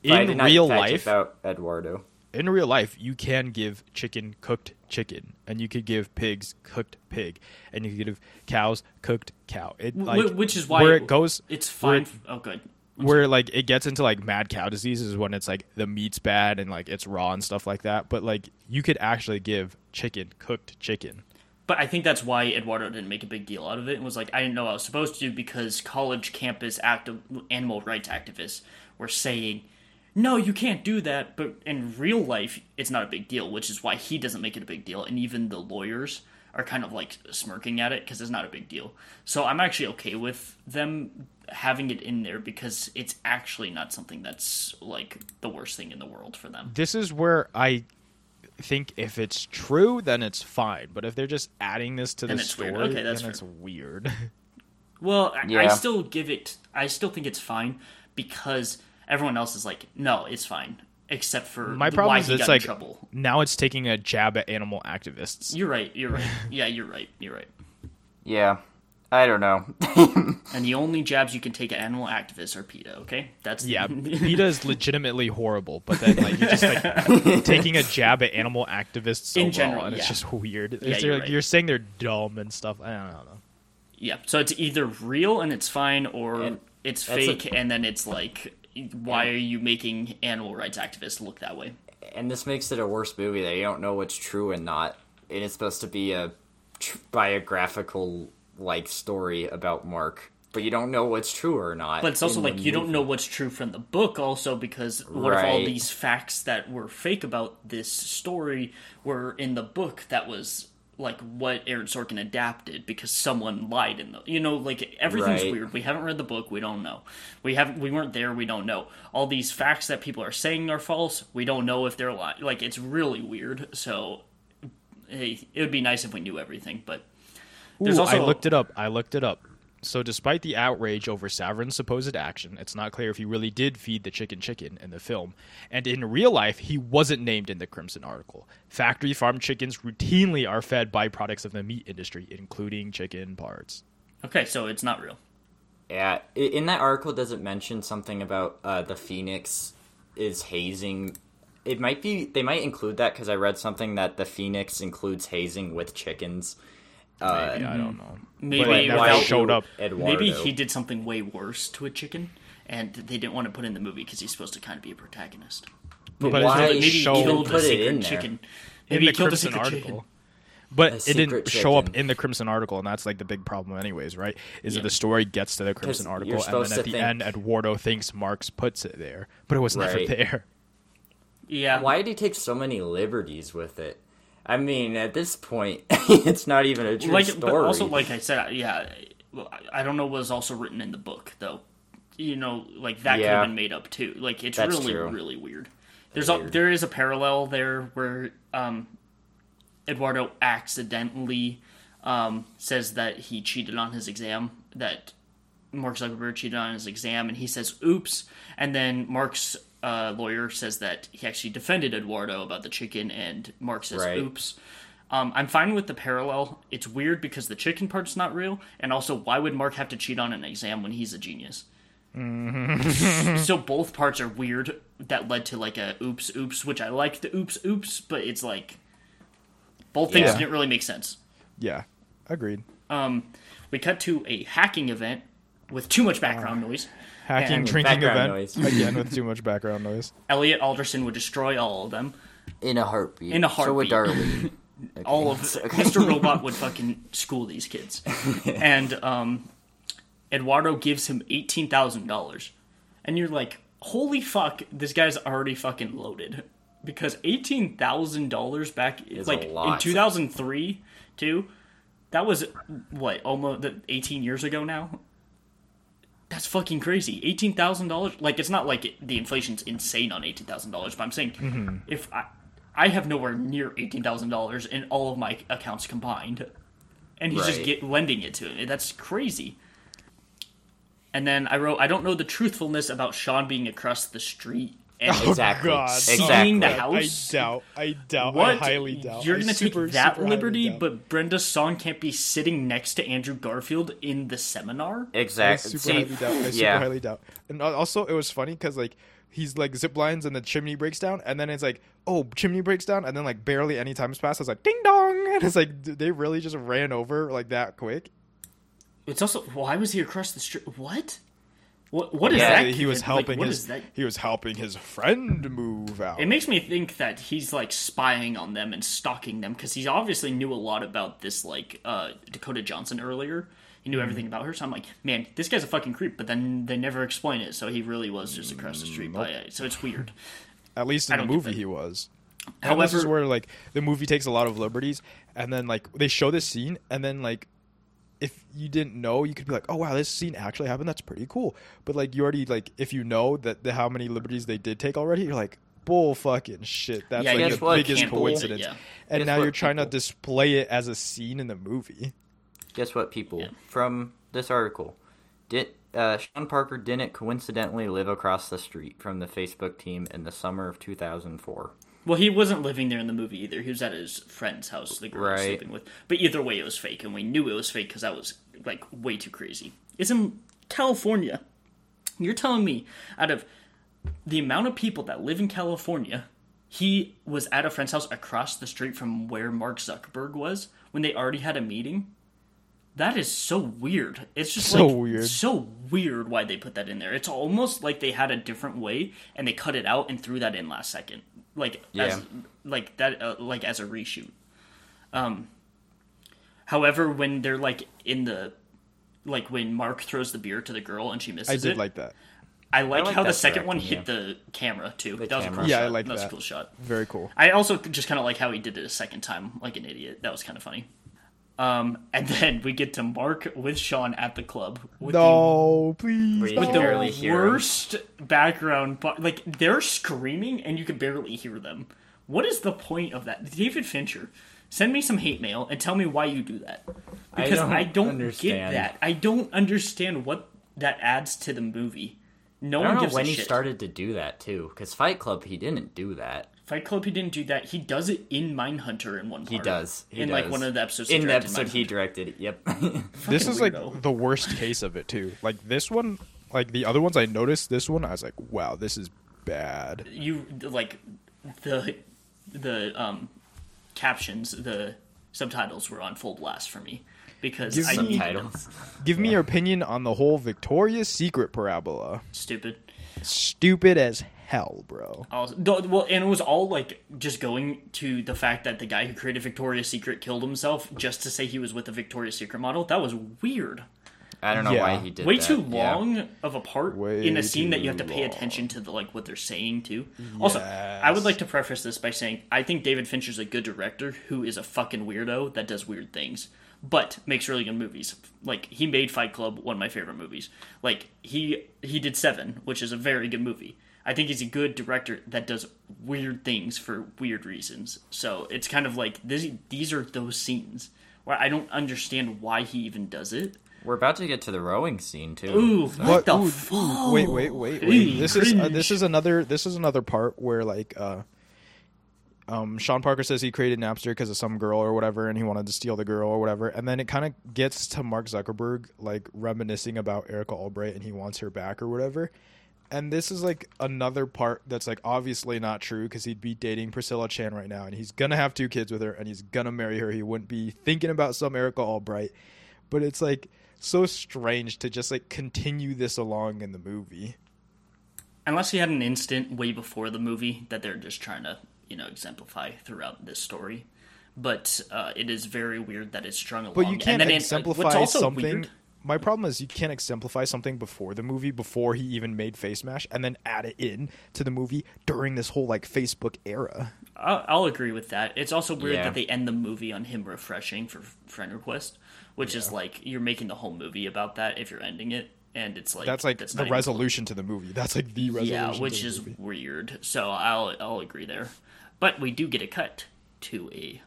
but I in real life, about Eduardo. in real life, you can give chicken cooked chicken, and you could give pigs cooked pig, and you could give cows cooked cow. It like which is why where it goes, It's fine. it- oh, good. Where like it gets into like mad cow disease is when it's like the meat's bad and like it's raw and stuff like that. But like you could actually give chicken cooked chicken. But I think that's why Eduardo didn't make a big deal out of it and was like, I didn't know I was supposed to because college campus active animal rights activists were saying, no, you can't do that. But in real life, it's not a big deal, which is why he doesn't make it a big deal. And even the lawyers are kind of like smirking at it because it's not a big deal. So I'm actually okay with them having it in there because it's actually not something that's like the worst thing in the world for them. This is where I think if it's true, then it's fine. But if they're just adding this to Then the story, weird. Okay, that's then fair. it's weird. Well, I, I still give it. I still think it's fine because everyone else is like, no, it's fine, except for My problem why is it's like trouble. now it's taking a jab at animal activists. You're right. You're right. Yeah, you're right. You're right. Yeah, I don't know. And the only jabs you can take at animal activists are PETA. Okay, that's Yeah, PETA is legitimately horrible, but then like you're just like taking a jab at animal activists In overall, general, and it's just weird. Yeah, you're like, right. you're saying they're dumb and stuff. I don't, I don't know. Yeah, so it's either real and it's fine, or And it's fake, a- and then it's like, why are you making animal rights activists look that way? and this makes it a worse movie that you don't know what's true and not. And it's supposed to be a tr- biographical like story about Mark, but you don't know what's true or not. But it's also like you don't know what's true from the book, also because what if all Right. these facts that were fake about this story were in the book that was like what Aaron Sorkin adapted because someone lied in the you know like everything's Right. weird. We haven't read the book, we don't know. We haven't we weren't there, we don't know. All these facts that people are saying are false, we don't know if they're lying. Like it's really weird. So hey, it would be nice if we knew everything, but there's Ooh, also I looked it up. I looked it up. So, despite the outrage over Saverin's supposed action, it's not clear if he really did feed the chicken chicken in the film. And in real life, he wasn't named in the Crimson article. Factory farm chickens routinely are fed byproducts of the meat industry, including chicken parts. Okay, so it's not real. Yeah, in that article, does it mention something about uh, the Phoenix is hazing? It might be they might include that because I read something that the Phoenix includes hazing with chickens. Uh, Maybe, I don't know. Maybe But it without- showed up. Eduardo. Maybe he did something way worse to a chicken, and they didn't want to put in the movie because he's supposed to kind of be a protagonist. But, But why it's Maybe he show- killed put a it secret in there? chicken. in Maybe the he killed a Crimson secret article. chicken. But A it didn't secret show up in the Crimson article, and that's like the big problem, anyways, right? Is Yeah. that the story gets to the Crimson article, and then at the think- end, Eduardo thinks Marx puts it there, but it was never there. Yeah. Why did he take so many liberties with it? I mean, at this point, it's not even a true like, story. but also, like I said, yeah, I don't know what was also written in the book though. You know, like that could have been made up too. Like it's That's really, true. really weird. There's a, there is a parallel there where um, Eduardo accidentally um, says that he cheated on his exam. That Mark Zuckerberg cheated on his exam, and he says, "Oops." And then Mark's uh, lawyer says that he actually defended Eduardo about the chicken, and Mark says, Right. "Oops." Um, I'm fine with the parallel. It's weird because the chicken part's not real, and also, why would Mark have to cheat on an exam when he's a genius? so both parts are weird. That led to like a oops, oops, which I like the oops, oops, but it's like both things Yeah. didn't really make sense. Yeah, agreed. Um, we cut to a hacking event with too much background noise. Hacking, And drinking event noise. again with too much background noise. Elliot Alderson would destroy all of them. in a heartbeat. In a So would heartbeat. Darlene. Okay. all of Okay. Mr. Robot would fucking school these kids. and um, Eduardo gives him eighteen thousand dollars, and you're like, holy fuck, this guy's already fucking loaded because eighteen thousand dollars back Is like a in two thousand three too. That was what almost eighteen years ago now. That's fucking crazy. Eighteen thousand dollars. Like it's not like it, the inflation's insane on eighteen thousand dollars, but I'm saying Mm-hmm. if I, I have nowhere near eighteen thousand dollars in all of my accounts combined, and he's just get, lending it to me. That's crazy. And then I wrote, I don't know the truthfulness about Sean being across the street and oh, Exactly. Oh, God. Exactly. Seeing the house. I doubt. I doubt. What? I highly doubt. You're gonna super, take that super liberty, but Brenda Song can't be sitting next to Andrew Garfield in the seminar. I Exactly. super See, highly doubt. I super yeah. highly doubt. And also, it was funny because like he's like zip lines and the chimney breaks down, and then it's like, oh, chimney breaks down, and then like barely any time's passed. It's like ding dong, and it's like they really just ran over like that quick. It's also why was he across the street? What? What? What is Yeah, that? he was? Like, helping what his he was helping his friend move out. It makes me think that he's like spying on them and stalking them because he obviously knew a lot about this like uh, Dakota Johnson earlier. He knew everything about her, so I'm like, man, this guy's a fucking creep. But then they never explain it, so he really was just across the street by it. So it's weird. At least in the movie, he was. And this is where like the movie takes a lot of liberties, and then like they show this scene, and then like if you didn't know, you could be like, "Oh wow, this scene actually happened. That's pretty cool." But like you already like if you know that the, how many liberties they did take already, you're like, "Bull fucking shit." That's Yeah, like the what, biggest can't believe it, coincidence. yeah. And Guess now you're trying to display it as a scene in the movie. Guess what, people? Yeah. From this article, did uh, Sean Parker didn't coincidentally live across the street from the Facebook team in the summer of 2004. Well, he wasn't living there in the movie either. He was at his friend's house, the girl he was sleeping with. But either way, it was fake, and we knew it was fake because that was like way too crazy. It's in California. You're telling me out of the amount of people that live in California, he was at a friend's house across the street from where Mark Zuckerberg was when they already had a meeting? That is so weird. It's just So like, weird. So weird why they put that in there. It's almost like they had a different way and they cut it out and threw that in last second, like as like that, uh, like as a reshoot. Um. However, when they're like in the, like when Mark throws the beer to the girl and she misses it, I did it, like that. I like, like how the second one directing, hit the camera too. The that was a camera. cool Yeah, I like that was a that. cool shot. Very cool. I also just kind of like how he did it a second time, like an idiot. That was kind of funny. Um, and then we get to Mark with Sean at the club with No, please. The, can with barely the worst background, but like they're screaming and you can barely hear them. What is the point of that, David Fincher? Send me some hate mail and tell me why you do that. I Because don't I don't, get understand. that. I don't understand what that adds to the movie. No I one don't know gives when a he shit. started to do that too, because Fight Club he didn't do that. Fight Club, he didn't do that. He does it in Mindhunter in one part. He does. He in like one of the episodes. In the directed episode he Mindhunter. directed. Yep. this is like weirdo. the worst case of it too. Like this one, like the other ones I noticed. This one I was like, wow, this is bad. you like the the um captions, the subtitles were on full blast for me because Give I me- needed them. Subtitles. Give me your opinion on the whole Victoria's Secret parabola. Stupid. Stupid as hell, bro. Also, well, and it was all like just going to the fact that the guy who created Victoria's Secret killed himself just to say he was with a Victoria's Secret model. That was weird. I don't know Yeah. why he did that. Way that. too Yeah. long of a part Way in a scene that you have to pay long. attention to the like what they're saying too. Also, I would like to preface this by saying I think David Fincher's a good director who is a fucking weirdo that does weird things, but makes really good movies. Like he made Fight Club, one of my favorite movies. Like he he did Seven, which is a very good movie. I think he's a good director that does weird things for weird reasons. So it's kind of like this, these are those scenes where I don't understand why he even does it. We're about to get to the rowing scene too. Ooh, what, What? the Ooh, ooh, fuck? wait, wait, wait, wait. Eee, This is uh, this is another this is another part where like uh um Sean Parker says he created Napster because of some girl or whatever and he wanted to steal the girl or whatever and then it kind of gets to Mark Zuckerberg like reminiscing about Erica Albright and he wants her back or whatever. And this is like another part that's like obviously not true because he'd be dating Priscilla Chan right now and he's gonna have two kids with her and he's gonna marry her. He wouldn't be thinking about some Erica Albright. But it's like so strange to just like continue this along in the movie. Unless he had an instant way before the movie that they're just trying to, you know, exemplify throughout this story. But uh, it is very weird that it's strung along. But you can't and then it- exemplify also something. weird- My problem is you can't exemplify something before the movie, before he even made Face Mash, and then add it in to the movie during this whole like Facebook era. I'll, I'll agree with that. It's also weird Yeah. that they end the movie on him refreshing for friend request, which is like you're making the whole movie about that if you're ending it, and it's like That's like not the even resolution to the movie. That's like the resolution. Yeah, to which the is movie. weird. So I'll I'll agree there. But we do get a cut to a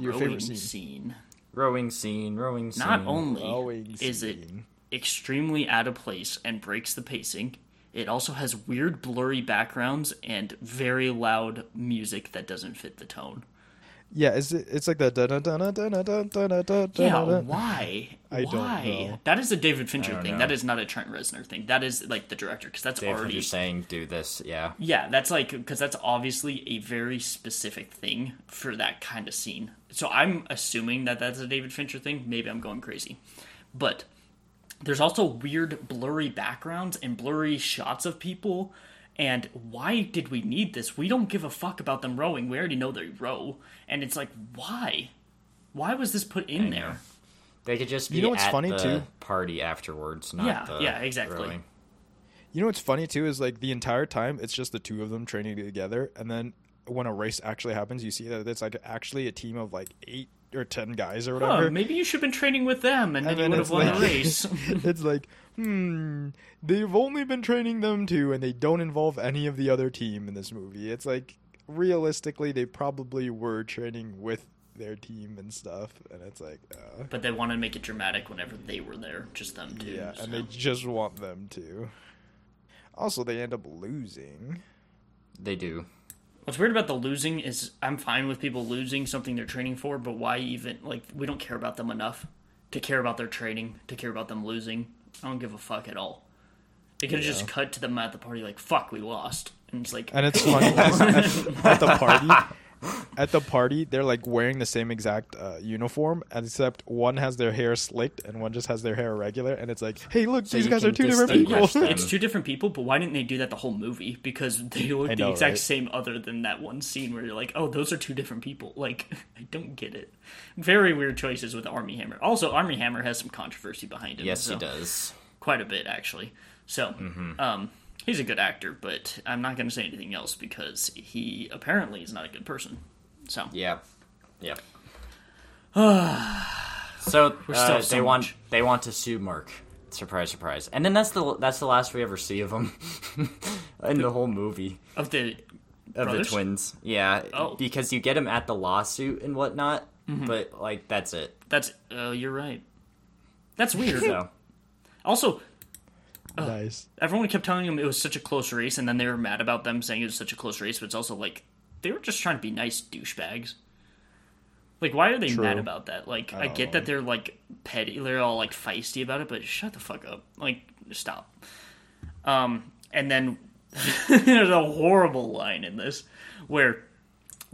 your favorite scene. scene. Rowing scene, rowing scene. Not only Rowing is it extremely out of place and breaks the pacing, it also has weird blurry backgrounds and very loud music that doesn't fit the tone. Yeah, is it? It's like the da da da da da da da da da Yeah, da. why? I don't why? know. That is a David Fincher thing. know. That is not a Trent Reznor thing. That is like the director because that's Dave, already you're saying do this, yeah. Yeah, that's like because that's obviously a very specific thing for that kind of scene. So I'm assuming that that's a David Fincher thing. Maybe I'm going crazy, but there's also weird blurry backgrounds and blurry shots of people. And why did we need this? We don't give a fuck about them rowing. We already know they row, and it's like why? Why was this put in know. there? They could just be You know what's at funny, the too? party afterwards, not Yeah, the yeah, exactly. rowing. You know what's funny too is like the entire time it's just the two of them training together, and then when a race actually happens, you see that it's like actually a team of like eight or ten guys or Huh, whatever. maybe you should have been training with them, and then And you would have won like- the race. it's like, hmm, they've only been training them two, and they don't involve any of the other team in this movie. It's like realistically, they probably were training with their team and stuff, and it's like, uh, but they wanted to make it dramatic whenever they were there, just them two. yeah, so. and they just want them to. Also, they end up losing. They do. What's weird about the losing is I'm fine with people losing something they're training for, but why even like we don't care about them enough to care about their training, to care about them losing. I don't give a fuck at all. They could have just cut to them at the party like fuck, we lost, and it's like And it's funny at, at the party. At the party, they're like wearing the same exact uh, uniform, except one has their hair slicked and one just has their hair regular. And it's like, hey, look, So these guys are two different people. it's two different people, but why didn't they do that the whole movie? Because they look I the exact right? same, other than that one scene where you're like, oh, those are two different people. Like, I don't get it. Very weird choices with Armie Hammer. Also, Armie Hammer has some controversy behind him. Yes, so- he does. quite a bit actually. So, Mm-hmm. um, he's a good actor, but I'm not going to say anything else because he apparently is not a good person. So, Yeah. Yep. so uh, they so want they want to sue Mark. Surprise, surprise. And then that's the that's the last we ever see of him in the whole movie of the of Brothers? the twins. Yeah, Oh. Mm-hmm. because you get him at the lawsuit and whatnot, but like that's it. that's uh, you're right. That's weird. So also, nice. everyone kept telling him it was such a close race, and then they were mad about them saying it was such a close race. But it's also like they were just trying to be nice douchebags. Like, why are they True. mad about that? Like, I, don't get know. that they're like petty, they're all like feisty about it, but shut the fuck up. Like, stop. Um, and then there's a horrible line in this where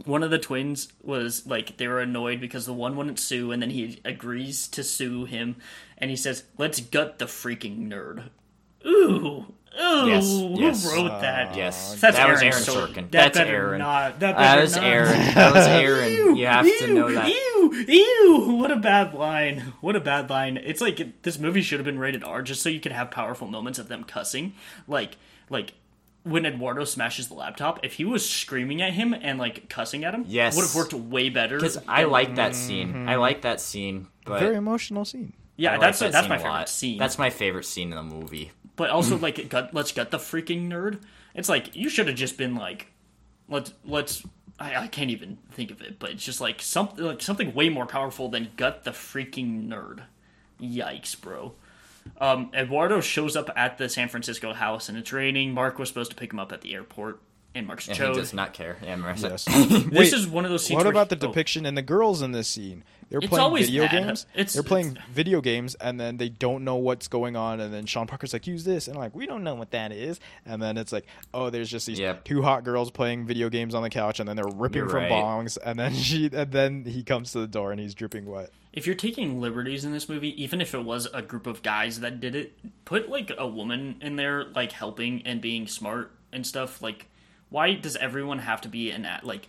one of the twins was like they were annoyed because the one wouldn't sue, and then he agrees to sue him, and he says, "Let's gut the freaking nerd." Ooh, ooh, Yes, who yes. wrote that? Uh, yes, That's that was Aaron Aaron Sorkin. Sorkin. That That's better Aaron. not- that that was not. Aaron. That was Aaron. You have to Ew, know that. Ew, ew, what a bad line. What a bad line. It's like this movie should have been rated R just so you could have powerful moments of them cussing. Like like when Eduardo smashes the laptop, if he was screaming at him and like cussing at him, Yes. would have worked way better. Because I like that scene. I mm-hmm. like that scene, but Very emotional scene. Yeah, I like that's that that's my favorite lot. scene. That's my favorite scene in the movie. But also like gut, let's gut the freaking nerd. It's like you should have just been like, let's let's. I, I can't even think of it, but it's just like something like something way more powerful than gut the freaking nerd. Yikes, bro. Um, Eduardo shows up at the San Francisco house and it's raining. Mark was supposed to pick him up at the airport, and Mark's And chode. he does not care. Yeah, Marissa. Yes. This Wait, is one of those scenes. What where about the he- oh. depiction and the girls in this scene? They're It's playing always video games. It's- They're playing it's- video games, and then they don't know what's going on. And then Sean Parker's like, "Use this," and I'm like, "We don't know what that is." And then it's like, "Oh, there's just these Yep. two hot girls playing video games on the couch, and then they're ripping You're from right. bongs." And then she, and then he comes to the door, and he's dripping wet. if you're taking liberties in this movie, even if it was a group of guys that did it, put like a woman in there, like helping and being smart and stuff. Like, why does everyone have to be an at like,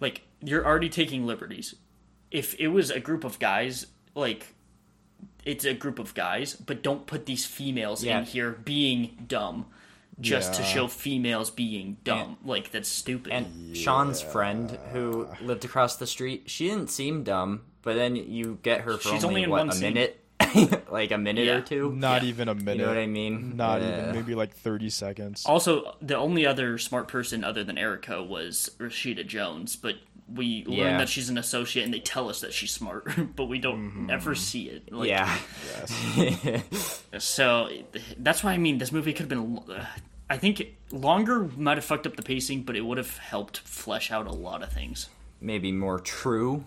like you're already taking liberties? If it was a group of guys, like it's a group of guys, but don't put these females Yeah. in here being dumb. Just to show females being dumb, like that's stupid. And Sean's friend who lived across the street, she didn't seem dumb, but then you get her for She's only, only in what, one a scene. minute, like a minute Yeah. or two. Not Yeah. even a minute. You know what I mean? Not Yeah. even maybe like 30 seconds. Also, the only other smart person other than Erica was Rashida Jones, but we learn Yeah. that she's an associate and they tell us that she's smart, but we don't ever see it. Like, Yeah. So that's why I mean this movie could have been. Uh, I think longer might have fucked up the pacing, but it would have helped flesh out a lot of things. Maybe more true.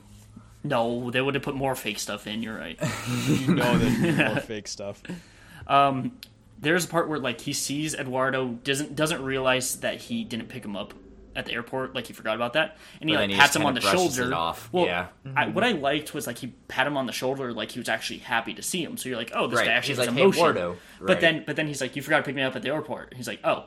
No, they would have put more fake stuff in. You're right. you know there's more fake stuff. There's a part where like he sees Eduardo doesn't doesn't realize that he didn't pick him up at the airport, like he forgot about that, and he But like then he pats him on the shoulder. it off, Well, yeah. I, what I liked was like he pat him on the shoulder, like he was actually happy to see him. So you're like, oh, this Right. guy actually He's has like, "Hey, emotion. Eduardo." But then, but then he's like, you forgot to pick me up at the airport. He's like, oh.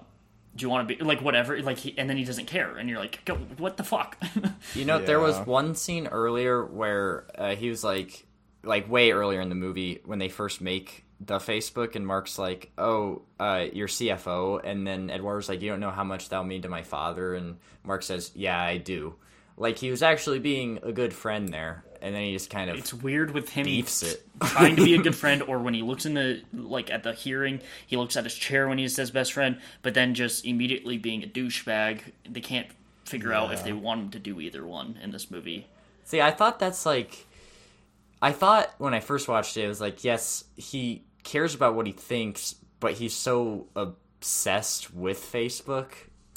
Do you want to be like whatever? Like, he, and then he doesn't care, and you're like, Go, "What the fuck?" You know, there was one scene earlier where uh, he was like, like way earlier in the movie when they first make the Facebook and Mark's like, "Oh, uh, you're CFO," and then Eduardo's like, "You don't know how much that'll mean to my father," and Mark says, "Yeah, I do." Like he was actually being a good friend there, and then he just kind of It's weird with him beefs it. trying to be a good friend, or when he looks in the like at the hearing, he looks at his chair when he says best friend, but then just immediately being a douchebag. They can't figure out if they want him to do either one in this movie. See, I thought that's like. I thought when I first watched it, it was like, yes, he cares about what he thinks, but he's so obsessed with Facebook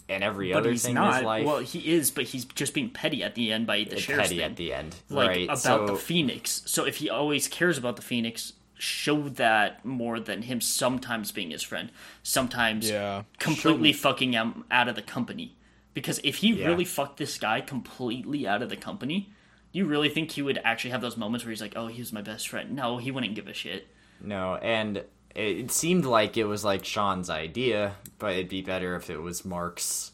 and every But other he's thing in not. his life. Well, he is, but he's just being petty at the end by the sheriff's petty thing. at the end, like right? about so, the Phoenix. So if he always cares about the Phoenix, show that more than him sometimes being his friend, sometimes Yeah. completely fucking him out of the company. Because if he Yeah. really fucked this guy completely out of the company, you really think he would actually have those moments where he's like, "Oh, he was my best friend"? No, he wouldn't give a shit. No, and it, seemed like it was like Sean's idea, but it'd be better if it was Mark's.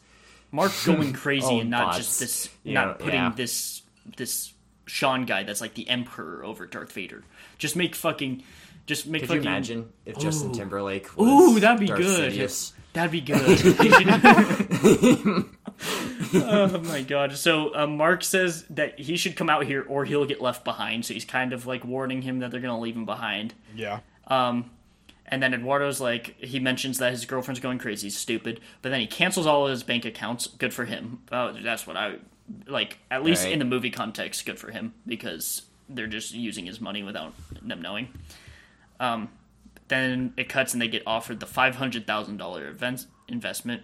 Mark's going crazy and not just this, You not know, putting yeah. this this Sean guy that's like the Emperor over Darth Vader. Just make fucking, just make Could fucking. you imagine if Justin Ooh. Timberlake was Ooh, that'd be Darth good. That'd be good. oh my god! So uh, Mark says that he should come out here or he'll get left behind. So he's kind of like warning him that they're gonna leave him behind. Yeah. Um, And then Eduardo's like, he mentions that his girlfriend's going crazy, stupid, but then he cancels all of his bank accounts. Good for him. Uh, that's what I like. At least Right. in the movie context, good for him because they're just using his money without them knowing. Um, then it cuts and they get offered the five hundred thousand dollar event investment,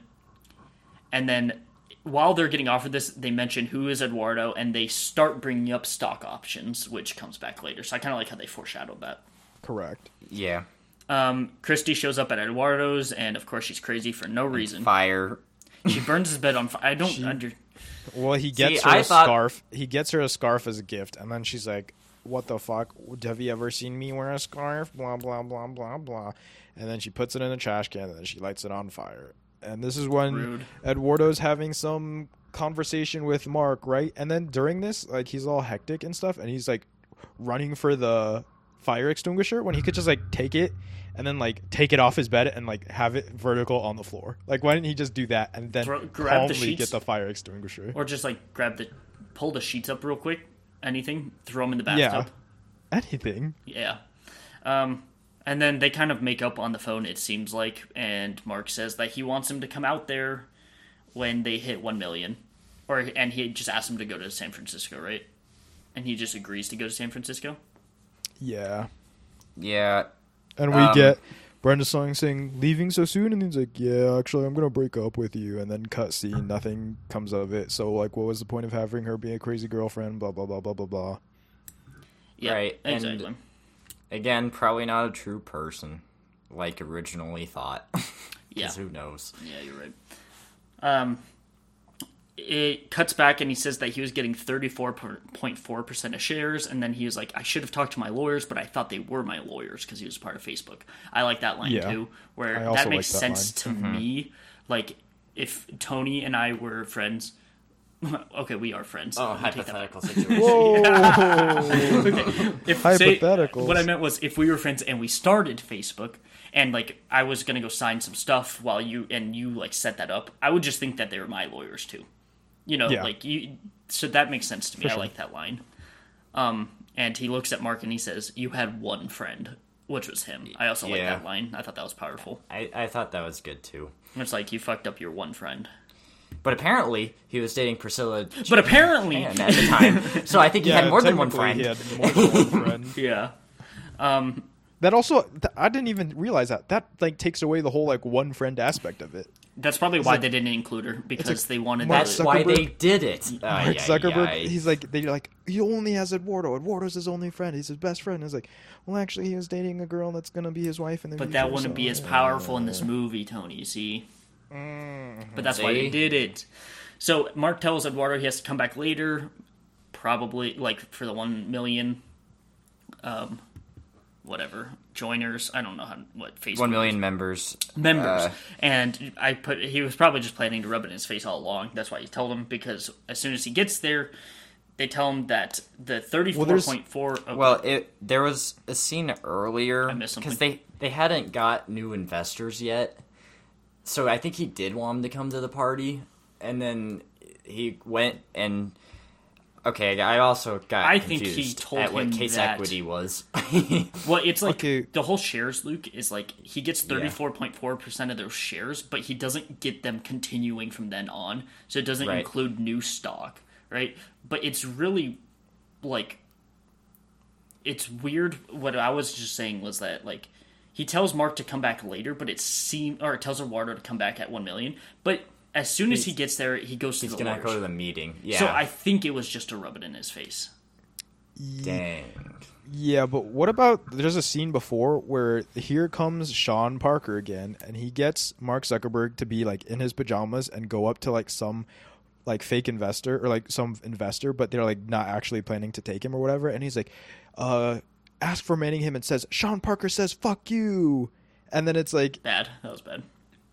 and then while they're getting offered this, they mention who is Eduardo, and they start bringing up stock options, which comes back later. So I kind of like how they foreshadowed that. Correct. Yeah, Um, Christy shows up at Eduardo's, and of course she's crazy for no reason. fire. She burns his bed on fire. I don't She- under. Well, he gets her I a thought- scarf. He gets her a scarf as a gift, and then she's like, "What the fuck? Have you ever seen me wear a scarf?" Blah blah blah blah blah. And then she puts it in a trash can, and then she lights it on fire. And this is when Rude. Eduardo's having some conversation with Mark, right? And then during this, like he's all hectic and stuff, and he's like running for the fire extinguisher when he could just like take it and then like take it off his bed and like have it vertical on the floor. Like why didn't he just do that and then Throw- grab the calmly sheets? get the fire extinguisher? Or just like grab the, pull the sheets up real quick. Anything, throw them in the bathtub. Yeah. bathtub. Anything. Yeah. Um, and then they kind of make up on the phone. It seems like, and Mark says that he wants him to come out there when they hit one million, or and he just asked him to go to San Francisco, right? And he just agrees to go to San Francisco. Yeah. Yeah, And we Um, get Brenda Song saying, leaving so soon? And he's like, yeah, actually, I'm going to break up with you. And then cut scene, nothing comes of it. So, like, what was the point of having her be a crazy girlfriend? Blah, blah, blah, blah, blah, blah. Yeah, Right, and- exactly. Again, probably not a true person, like originally thought. yeah. who knows? Yeah, you're right. Um, it cuts back and he says that he was getting 34.4% of shares, and then he was like, I should have talked to my lawyers, but I thought they were my lawyers because he was part of Facebook. I like that line Yeah. too, where that makes like that sense line. to me. Like, if Tony and I were friends, okay, we are friends. Oh, Let me take that back. hypothetical situation. Whoa! okay. If say, what I meant was if we were friends and we started Facebook and like I was gonna go sign some stuff while you and you like set that up, I would just think that they were my lawyers too. You know, Yeah. like you. So that makes sense to me. I sure. like that line. Um, and he looks at Mark and he says, "You had one friend." Which was him. I also like that line. I thought that was powerful. I, I thought that was good too. It's like you fucked up your one friend. But apparently, he was dating Priscilla But apparently, Chan at the time. So I think he yeah, had more than one friend. He had more than one friend. yeah. Um, that also, th- I didn't even realize that. That, like, takes away the whole, like, one friend aspect of it. That's probably why like- they didn't include her because like they wanted Mark That's to. why they did it. Ay, Mark ay, Zuckerberg, ay. he's like, they're like, he only has Eduardo. Eduardo's his only friend. He's his best friend. It's like, well, actually, he was dating a girl that's gonna be his wife in the But future, that wouldn't so- be as powerful in this movie, Tony. You see, Mm-hmm. but that's why they did it. So Mark tells Eduardo he has to come back later, probably like for the one million, um, whatever joiners. I don't know how what Facebook One million members. members. Uh, and I put he was probably just planning to rub it in his face all along. That's why he told him because as soon as he gets there, they tell him that the thirty four there's- point four. Well, it there was a scene earlier I missed something. because they they hadn't got new investors yet, so I think he did want him to come to the party, and then he went and. Okay, I also got I think he told at what him case that- equity was. Well, it's like Okay. the whole shares, Luke, is like he gets 34.4% of those shares, but he doesn't get them continuing from then on. So it doesn't Right. include new stock, right? But it's really like it's weird what I was just saying was that like he tells Mark to come back later, but it seems or it tells Eduardo to come back at 1 million, but as soon as he gets there, he goes to He's the gonna lawyers. go to the meeting. Yeah. So I think it was just to rub it in his face. Dang. Yeah, but what about there's a scene before where here comes Sean Parker again and he gets Mark Zuckerberg to be like in his pajamas and go up to like some like fake investor or like some investor but they're like not actually planning to take him or whatever and he's like uh ask for Manningham and says Sean Parker says fuck you and then it's like Bad. That was bad.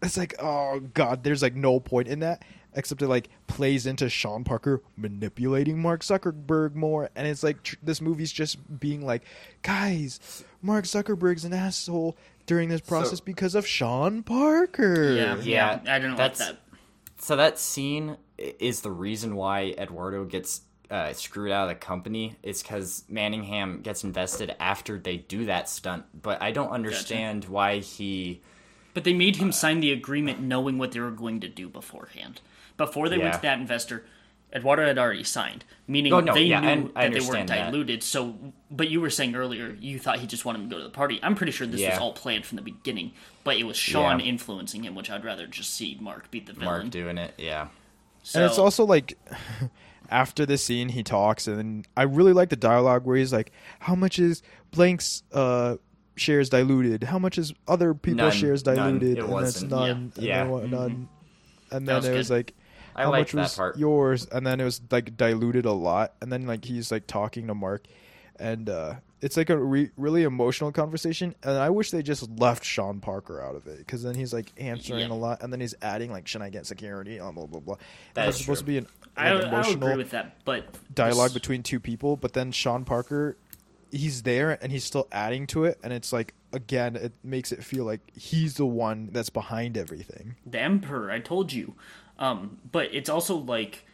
it's like oh god there's like no point in that except it like plays into sean parker manipulating mark zuckerberg more and it's like tr- this movie's just being like guys mark zuckerberg's an asshole during this process because of sean parker Yeah, yeah. Yeah, I didn't that's- like that. So that scene is the reason why Eduardo gets uh, screwed out of the company. It's because Manningham gets invested after they do that stunt. But I don't understand why he. But they made him sign the agreement knowing what they were going to do beforehand. Before they went to that investor, Eduardo had already signed, meaning Oh, no, they yeah, knew I that they weren't understand that. diluted. So, but you were saying earlier you thought he just wanted him to go to the party. I'm pretty sure this was all planned from the beginning, but it was Sean Yeah. influencing him, which I'd rather just see Mark beat the villain. Mark doing it, yeah. so, and it's also like after the scene he talks and then i really like the dialogue where he's like how much is blank's uh shares diluted how much is other people's shares diluted and that's none Yeah. Yeah. and then, what- none and then was it was good. like how much was part. yours and then it was like diluted a lot and then like he's like talking to mark and uh it's like a re- really emotional conversation and i wish they just left sean parker out of it because then he's like answering Yeah. a lot and then he's adding like should i get security? blah blah blah blah. That is supposed to be an I, like, I emotional agree with that, but dialogue between two people but then sean parker he's there and he's still adding to it and it's like again it makes it feel like he's the one that's behind everything. The emperor i told you. Um but it's also like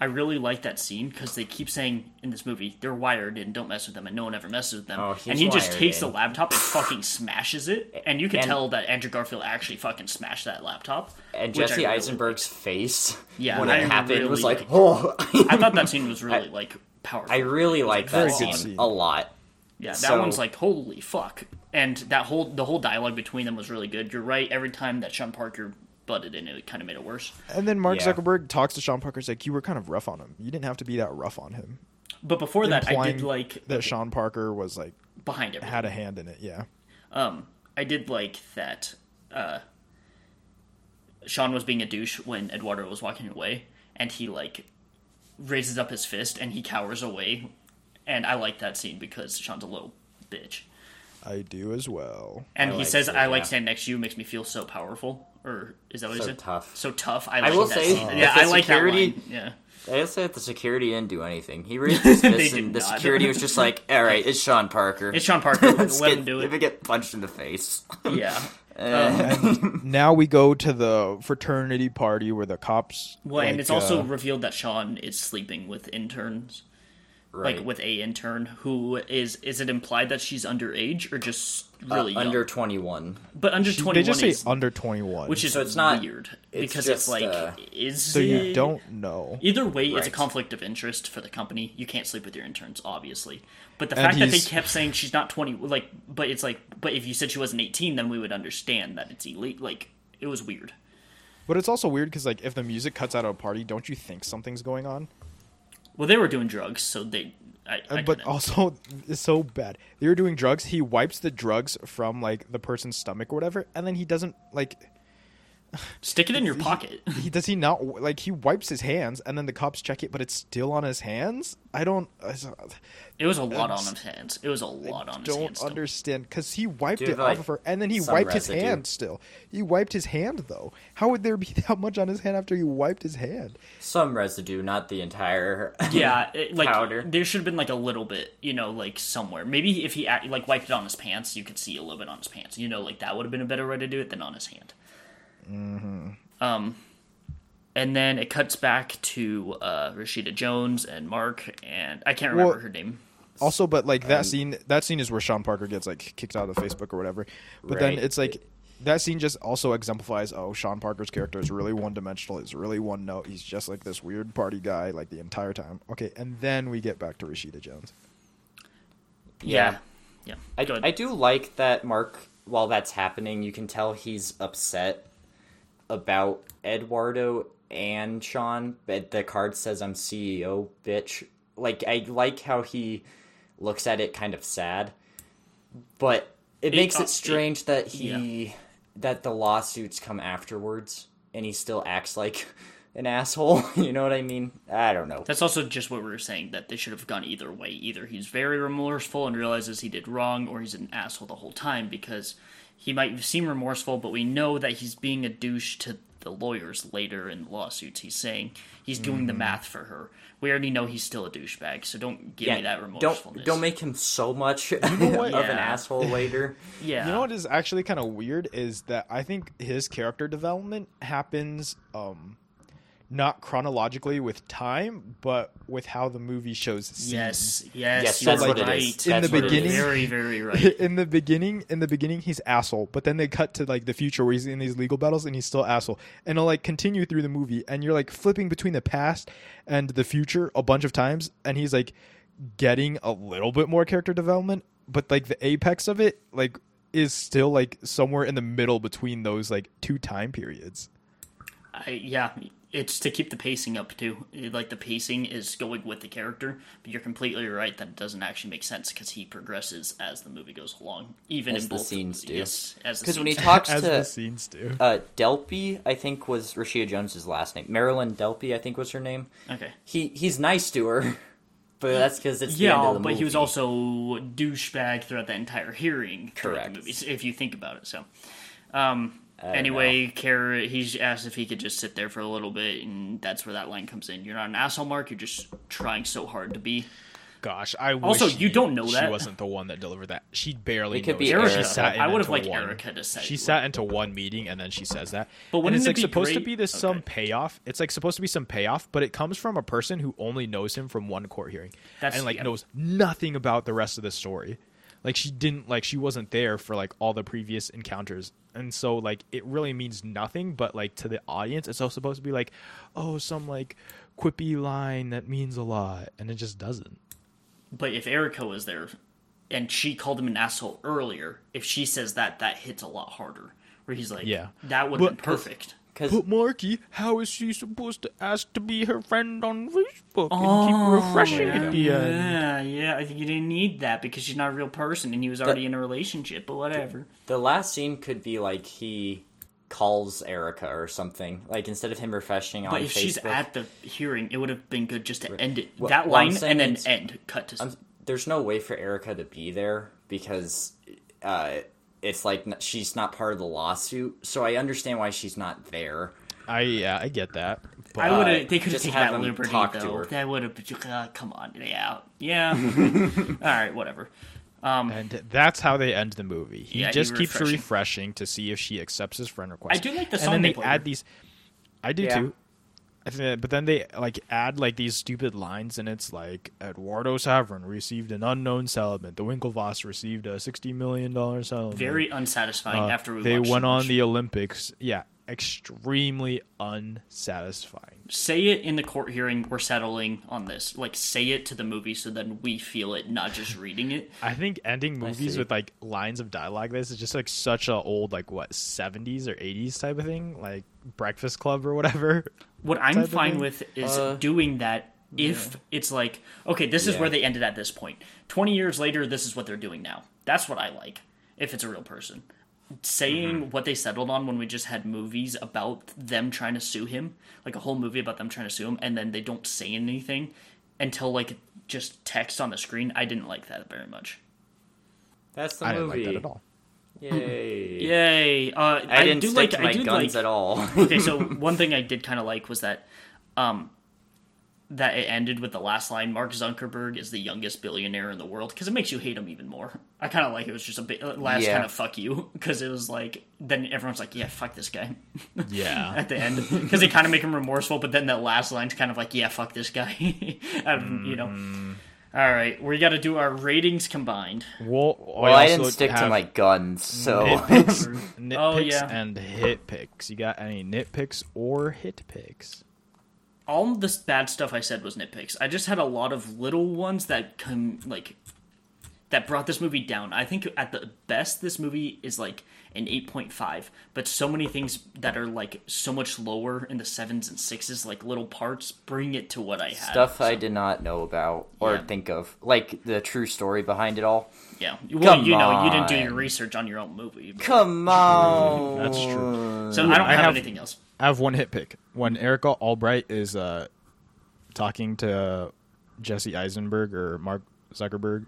i really like that scene because they keep saying in this movie they're wired and don't mess with them and no one ever messes with them Oh, he's and he just takes in. the eh? laptop and fucking smashes it and you can And- tell that andrew garfield actually fucking smashed that laptop And Jesse really Eisenberg's face Yeah, when I it happened was really like, oh. i thought that scene was really like powerful I really like that scene scene. a lot. Yeah, that So- one's like holy fuck, and that whole the whole dialogue between them was really good. You're right. Every time that Sean Parker butted in, it kind of made it worse. and then mark Yeah. zuckerberg talks to sean parker's like you were kind of rough on him you didn't have to be that rough on him But before that, I Implying did like that sean parker was like behind everything. had a hand in it yeah Um, I did like that. Uh, Sean was being a douche when Eduardo was walking away, and he like raises up his fist and he cowers away, and I like that scene because Sean's a little bitch. i do as well And I he like says, it, "I like yeah. standing next to you. Makes me feel so powerful." Or is that what he So said? tough. So tough. I, I like will that say, scene. if yeah, the I like security- that line. Yeah. I just said the security didn't do anything. He raised his They fist, did and the not. security was just like, "All right, it's Sean Parker. It's Sean Parker. Let Let's him do it. me it. get punched in the face." Yeah. now we go to the fraternity party where the cops Well, and it's also uh, revealed that Sean is sleeping with interns, right. like with a intern who is. Is it implied that she's underage or just Uh, really young? under twenty-one. but under She- twenty they just one say is, under 21 which is So it's not- weird it's because just, it's like uh, is so you it- don't know Either way, it's a conflict of interest for the company. You can't sleep with your interns, obviously. But the And fact that they kept saying she's not twenty, like, but it's like, but if you said she wasn't eighteen, then we would understand that it's elite Like, it was weird. but it's also weird because like if the music cuts out of a party don't you think something's going on Well, they were doing drugs, so they. I, I but also it's so bad they were doing drugs he wipes the drugs from like the person's stomach or whatever and then he doesn't like Stick it in your pocket. He does he not like he wipes his hands and then the cops check it, but it's still on his hands. I don't. I It was a lot on his hands. It was a lot on his hands. don't hands. understand because he wiped Dude, it like, off of her and then he some wiped his residue. hand. Still, he wiped his hand though. How would there be that much on his hand after he wiped his hand? Some residue, not the entire. Yeah, it, like powder. there should have been like a little bit, you know, like somewhere. Maybe if he like wiped it on his pants, you could see a little bit on his pants. You know, like that would have been a better way to do it than on his hand. Mm-hmm. Um, and then it cuts back to uh, Rashida Jones and Mark, and I can't remember Well- her name. Also, but like Um, that scene, that scene is where Sean Parker gets like kicked out of Facebook or whatever. But then it's like that scene just also exemplifies oh Sean Parker's character is really one dimensional. He's really one note. He's just like this weird party guy like the entire time. Okay, and then we get back to Rashida Jones. Yeah, yeah. I, Go ahead. I do like that Mark, while that's happening, you can tell he's upset about Eduardo and Sean. But the card says, I'm CEO, bitch. Like, I like how he looks at it kind of sad. But it, It- makes uh, it strange that it- he. that the lawsuits come afterwards and he still acts like an asshole. you know what I mean? I don't know. That's also just what we were saying that they should have gone either way. Either he's very remorseful and realizes he did wrong, or he's an asshole the whole time because he might seem remorseful, but we know that he's being a douche to the lawyers later in the lawsuits. He's saying he's doing the math for her. We already know he's still a douchebag, so don't give me that remorsefulness. don't don't make him so much what? of an asshole later. yeah. You know what is actually kind of weird is that I think his character development happens um not chronologically with time, but with how the movie shows scenes. Yes, yes, Yes, you're that's what it right. is. In the That's what it is. beginning- very, very right. in the beginning in the beginning he's asshole but then they cut to like the future where he's in these legal battles and he's still asshole and it'll like continue through the movie and you're like flipping between the past and the future a bunch of times and he's like getting a little bit more character development but like the apex of it like is still like somewhere in the middle between those like two time periods I, yeah, it's to keep the pacing up too. Like the pacing is going with the character, but you're completely right that it doesn't actually make sense because he progresses as the movie goes along, even As in the both scenes do. Yes, as Because when he talks as the to scenes do uh, Delpy, I think was Rashida Jones's last name. Marilyn Delpy, I think was her name. okay, He he's nice to her, but that's because it's the end yeah, of the but he was also a douchebag throughout the entire hearing. Correct. The movies, if you think about it. So, um, don't anyway, Kara, he's asked if he could just sit there for a little bit, and that's where that line comes in. You're not an asshole, Mark. You're just trying so hard to be. gosh i Also, wish you she- don't know she that. She wasn't the one that delivered that she barely It could knows be. Erica. she sat in I would have into liked one. Erica to say. She sat into one meeting and then she says that. But when wouldn't it's it like be supposed to be this some payoff. It's like supposed to be some payoff, but it comes from a person who only knows him from one court hearing That's- and like yeah. knows nothing about the rest of the story. Like she didn't like she wasn't there for like all the previous encounters. And so like it really means nothing, but like to the audience it's all supposed to be like, oh, some like quippy line that means a lot and it just doesn't. But if Erica was there and she called him an asshole earlier, if she says that, that hits a lot harder. Where he's like, Yeah. that would have been perfect. Because But Marky, how is she supposed to ask to be her friend on Facebook and keep refreshing at the end? Yeah, yeah, I think you didn't need that because she's not a real person and he was already in a relationship, but whatever. the last scene could be like he calls Erica or something. Like instead of him refreshing on But if Facebook. she's at the hearing, it would have been good just to end it. Well, that well, line and then end. Cut to. I'm- there's no way for Erica to be there because uh, it's like she's not part of the lawsuit. So I understand why she's not there. I yeah, I get that. But I would have. They could have just taken have that him liberty talk to though. her. That would have. Uh, come on, yeah, yeah. All right, whatever. Um, and that's how they end the movie. He Yeah, he just keeps refreshing. refreshing to see if she accepts his friend request. I do like the and song then they they add these. I do Yeah. too. But then they like add like these stupid lines, and it's like Eduardo Saverin received an unknown settlement. The Winklevoss received a sixty million dollar settlement. very unsatisfying Uh, after we they went on the Olympics. Yeah, extremely unsatisfying. say it in the court hearing we're settling on this like say it to the movie so then we feel it not just reading it I think ending movies with like lines of dialogue like this is just like such a old like what seventies or eighties type of thing, like Breakfast Club or whatever. what i'm fine with is Uh, doing that if it's like okay this is Yeah. where they ended at this point. point 20 years later this is what they're doing now that's what i like if it's a real person saying what they settled on when we just had movies about them trying to sue him, like a whole movie about them trying to sue him, and then they don't say anything until like just text on the screen. I didn't like that very much. That's the I didn't movie. like that at all. Yay! Yay! Uh, I, I didn't do stick like. to my I do guns like. at all. okay, so one thing I did kind of like was that, um, that it ended with the last line: "Mark Zuckerberg is the youngest billionaire in the world," because it makes you hate him even more. I kind of like it was just a bit uh, last Yeah. kind of fuck you because it was like then everyone's like, "Yeah, fuck this guy." Yeah. at the end because they kind of make him remorseful, but then that last line's kind of like, "Yeah, fuck this guy," um, you know. All right, we got to do our ratings combined. Well, Well, I didn't stick to my guns, so nitpicks, nitpicks Oh, yeah. and hit picks. You got any nitpicks or hit picks? all this bad stuff I said was nitpicks. I just had a lot of little ones that come like that brought this movie down. I think at the best this movie is like an 8.5, but so many things that are like so much lower in the 7s and 6s like little parts bring it to what I had. stuff I did not know about or Yeah. think of, like the true story behind it all. Yeah. Well, Come you know, you didn't do your research on your own movie. but- Come on, That's true. So I don't I have, have- anything else. I have one hit pick. When Erica Albright is uh, talking to Jesse Eisenberg or Mark Zuckerberg,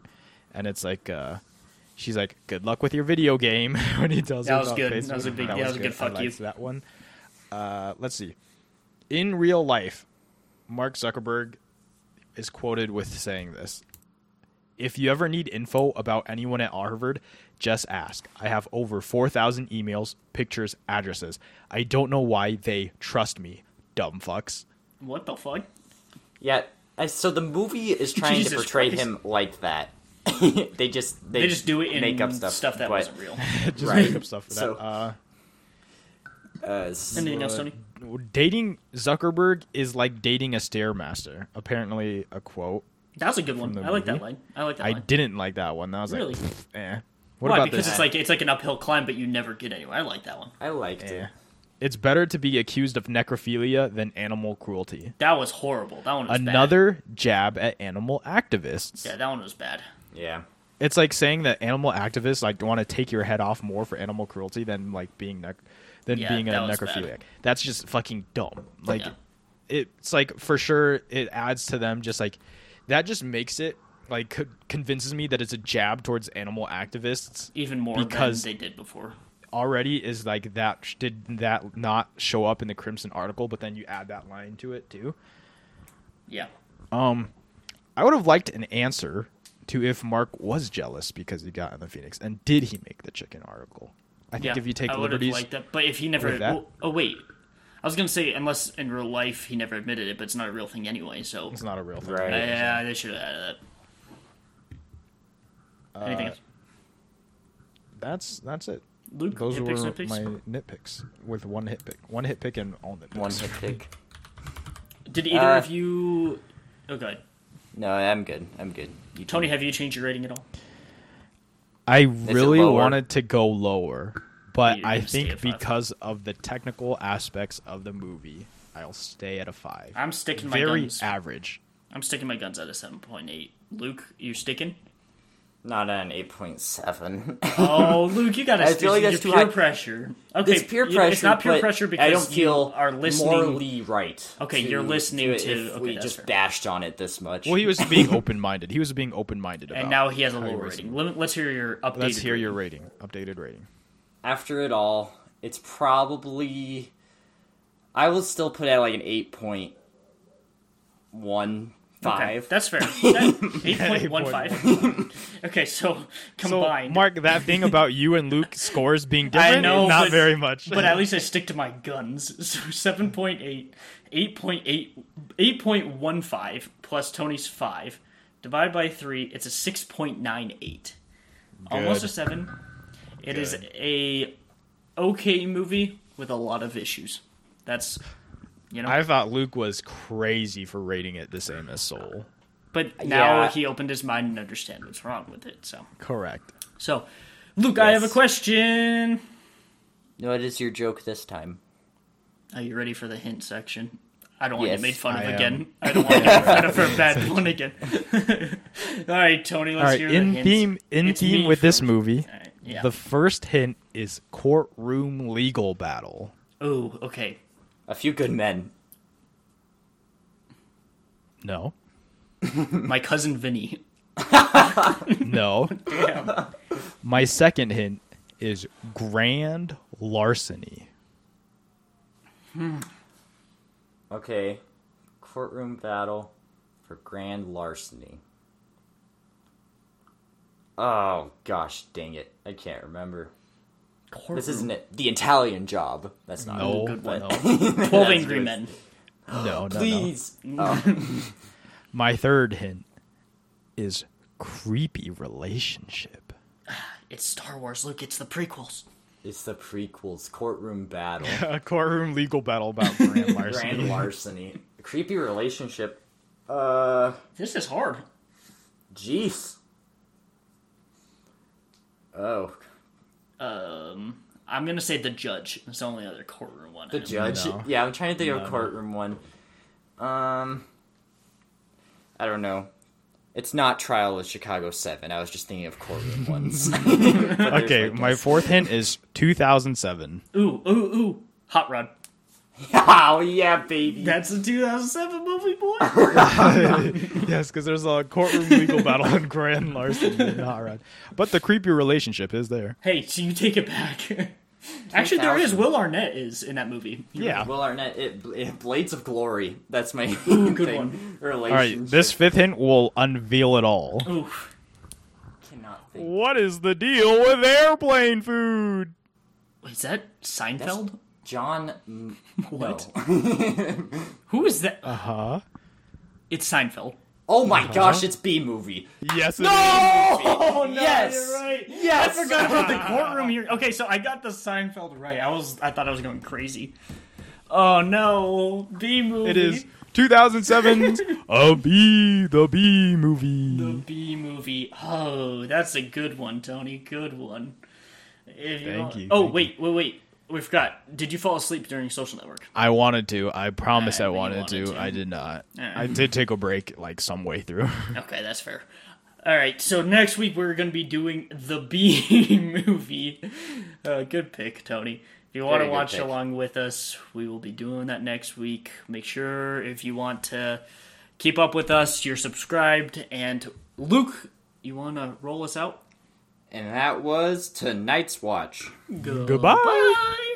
and it's like uh, she's like, "Good luck with your video game." when he tells That her was about good. Facebook. That was a big- yeah, that was a good fuck I you. liked That one. Uh, let's see. In real life, Mark Zuckerberg is quoted with saying this. If you ever need info about anyone at Harvard, just ask. I have over 4,000 emails, pictures, addresses. I don't know why they trust me. Dumb fucks. What the fuck? Yeah, so the movie is trying Jesus to portray Christ. him like that. they just they, They just do it in make up stuff, stuff that but, wasn't real. Just Right. make up stuff for So- that. Uh, Uh, s- Anything else, Tony? dating Zuckerberg is like dating a stairmaster. Apparently, a quote. That was a good one. the I like that line. I like that I line. didn't like that one. That was Really? like, eh. What Why? about Because this? it's like it's like an uphill climb, but you never get anywhere. I like that one. I liked Eh. it. It's better to be accused of necrophilia than animal cruelty. That was horrible. That one was bad. Another jab at animal activists. Yeah, that one was bad. Yeah, It's like saying that animal activists like want to take your head off more for animal cruelty than like being nec- than Yeah, being a that was bad. necrophiliac. That's just fucking dumb. Like Yeah. it's like for sure it adds to them just like that just makes it like co- convinces me that it's a jab towards animal activists Even more Because- than they did before. already is like that did that not show up in the crimson article but then you add that line to it too Yeah. um i would have liked an answer to if mark was jealous because he got in the phoenix and did he make the chicken article i think Yeah. if you take I liberties liked that. But if he never with that- oh, oh wait. I was gonna say unless in real life he never admitted it, but it's not a real thing anyway, so it's not a real thing Right. yeah, they should have added that. Anything Uh, else? that's that's it Luke, those nitpicks, were nitpicks? my nitpicks with one hit pick one hit pick and all nitpicks one hit pick. Did either Uh, of you Okay. No, I'm good. I'm good. You Tony, have you changed your rating at all? I really wanted to go lower, but You're I think because of the technical aspects of the movie, I'll stay at a five. I'm sticking my Very guns. average. I'm sticking my guns at a seven point eight. Luke, you sticking? Not an eight point seven. Oh, Luke, you gotta I stick. feel like You're that's too peer high. pressure. Okay, it's peer you- pressure. It's not peer but pressure because I don't feel you are listening. morally right. Okay, to you're listening do it to- If okay, we that's just fair. bashed on it this much. Well, he was being open minded. He was being open minded about. and now he has a how lower was- rating. Let, let's hear your updated. Let's hear rating. your rating, updated rating. after it all, it's probably. I will still put it at like an eight point one Okay, five. that's fair. Eight point one five. Okay, so So, combined. Mark, that thing about you and Luke scores being different, know, not but- very much. but at least I stick to my guns. So 7.8, 8.8, 8.15 plus Tony's 5. divided by 3, it's a 6.98. Almost a 7. It is Good. a okay movie with a lot of issues. That's, you know. I thought Luke was crazy for rating it the same as Soul. but now Yeah. he opened his mind and understand what's wrong with it. So, Correct. so Luke, I have a question. No, it is your joke this time. Are you ready for the hint section? I don't want Yes, to get made fun of am. again. I don't want to get made fun of for a bad one again. All right, Tony, let's All right, hear in the hints. theme, in It's theme with this first. movie, All right. Yeah. The first hint is courtroom legal battle. oh, okay. A few good men. No. My cousin Vinny. No. Damn. My second hint is grand larceny. Hmm. Okay. Courtroom battle for grand larceny. Oh gosh, dang it! I can't remember. This isn't it. The Italian job. That's not No. it. good no. Twelve That's Angry Men. No, no, no. Please. Oh, My third hint is creepy relationship. It's Star Wars, Luke. It's the prequels. it's the prequels. Courtroom battle. A courtroom legal battle about grand larceny. grand larceny. Creepy relationship. Uh, This is hard. jeez. Oh, Um, I'm gonna say the judge. It's the only other courtroom one. the I judge. No. Yeah, I'm trying to think No, of a courtroom one. Um, I don't know. It's not Trial of Chicago Seven. I was just thinking of courtroom ones. Okay, like my fourth hint is 2007. Ooh, ooh, ooh. Hot Rod. Oh yeah, baby. That's a 2007 movie, boy. yes, because there's a courtroom legal battle in grand larceny in Hot Rod. But the creepy relationship is there. hey, so you take it back. Actually, there is Will Arnett is in that movie. Yeah. Will Arnett, it, it, Blades of Glory. That's my Ooh, good thing. one. All Relationship. right, this fifth hint will unveil it all. Ooh, cannot think. What is the deal with airplane food? is that Seinfeld? John. M- What? Who is that? Uh huh. It's Seinfeld. Oh my gosh, it's Bee Movie. Yes, it is. Oh no, yes, you're right. Yes, I forgot about the courtroom here. Okay, so I got the Seinfeld right. I was, I thought I was going crazy. Oh no, Bee Movie. It is 2007's A B, the Bee Movie. the. Bee Movie. Oh, that's a good one, Tony. Good one. If Thank want- you, Oh thank wait, wait, wait. We forgot. Did you fall asleep during Social Network? I wanted to. I promise Uh, I wanted, wanted to. to. I did not. Uh. I did take a break like some way through. Okay, that's fair. All right, so next week we're going to be doing the Bee Movie. Uh, good pick, Tony. If you want Very to watch pick. along with us, we will be doing that next week. Make sure if you want to keep up with us, you're subscribed. And Luke, you want to roll us out? And that was tonight's watch. Goodbye. Bye.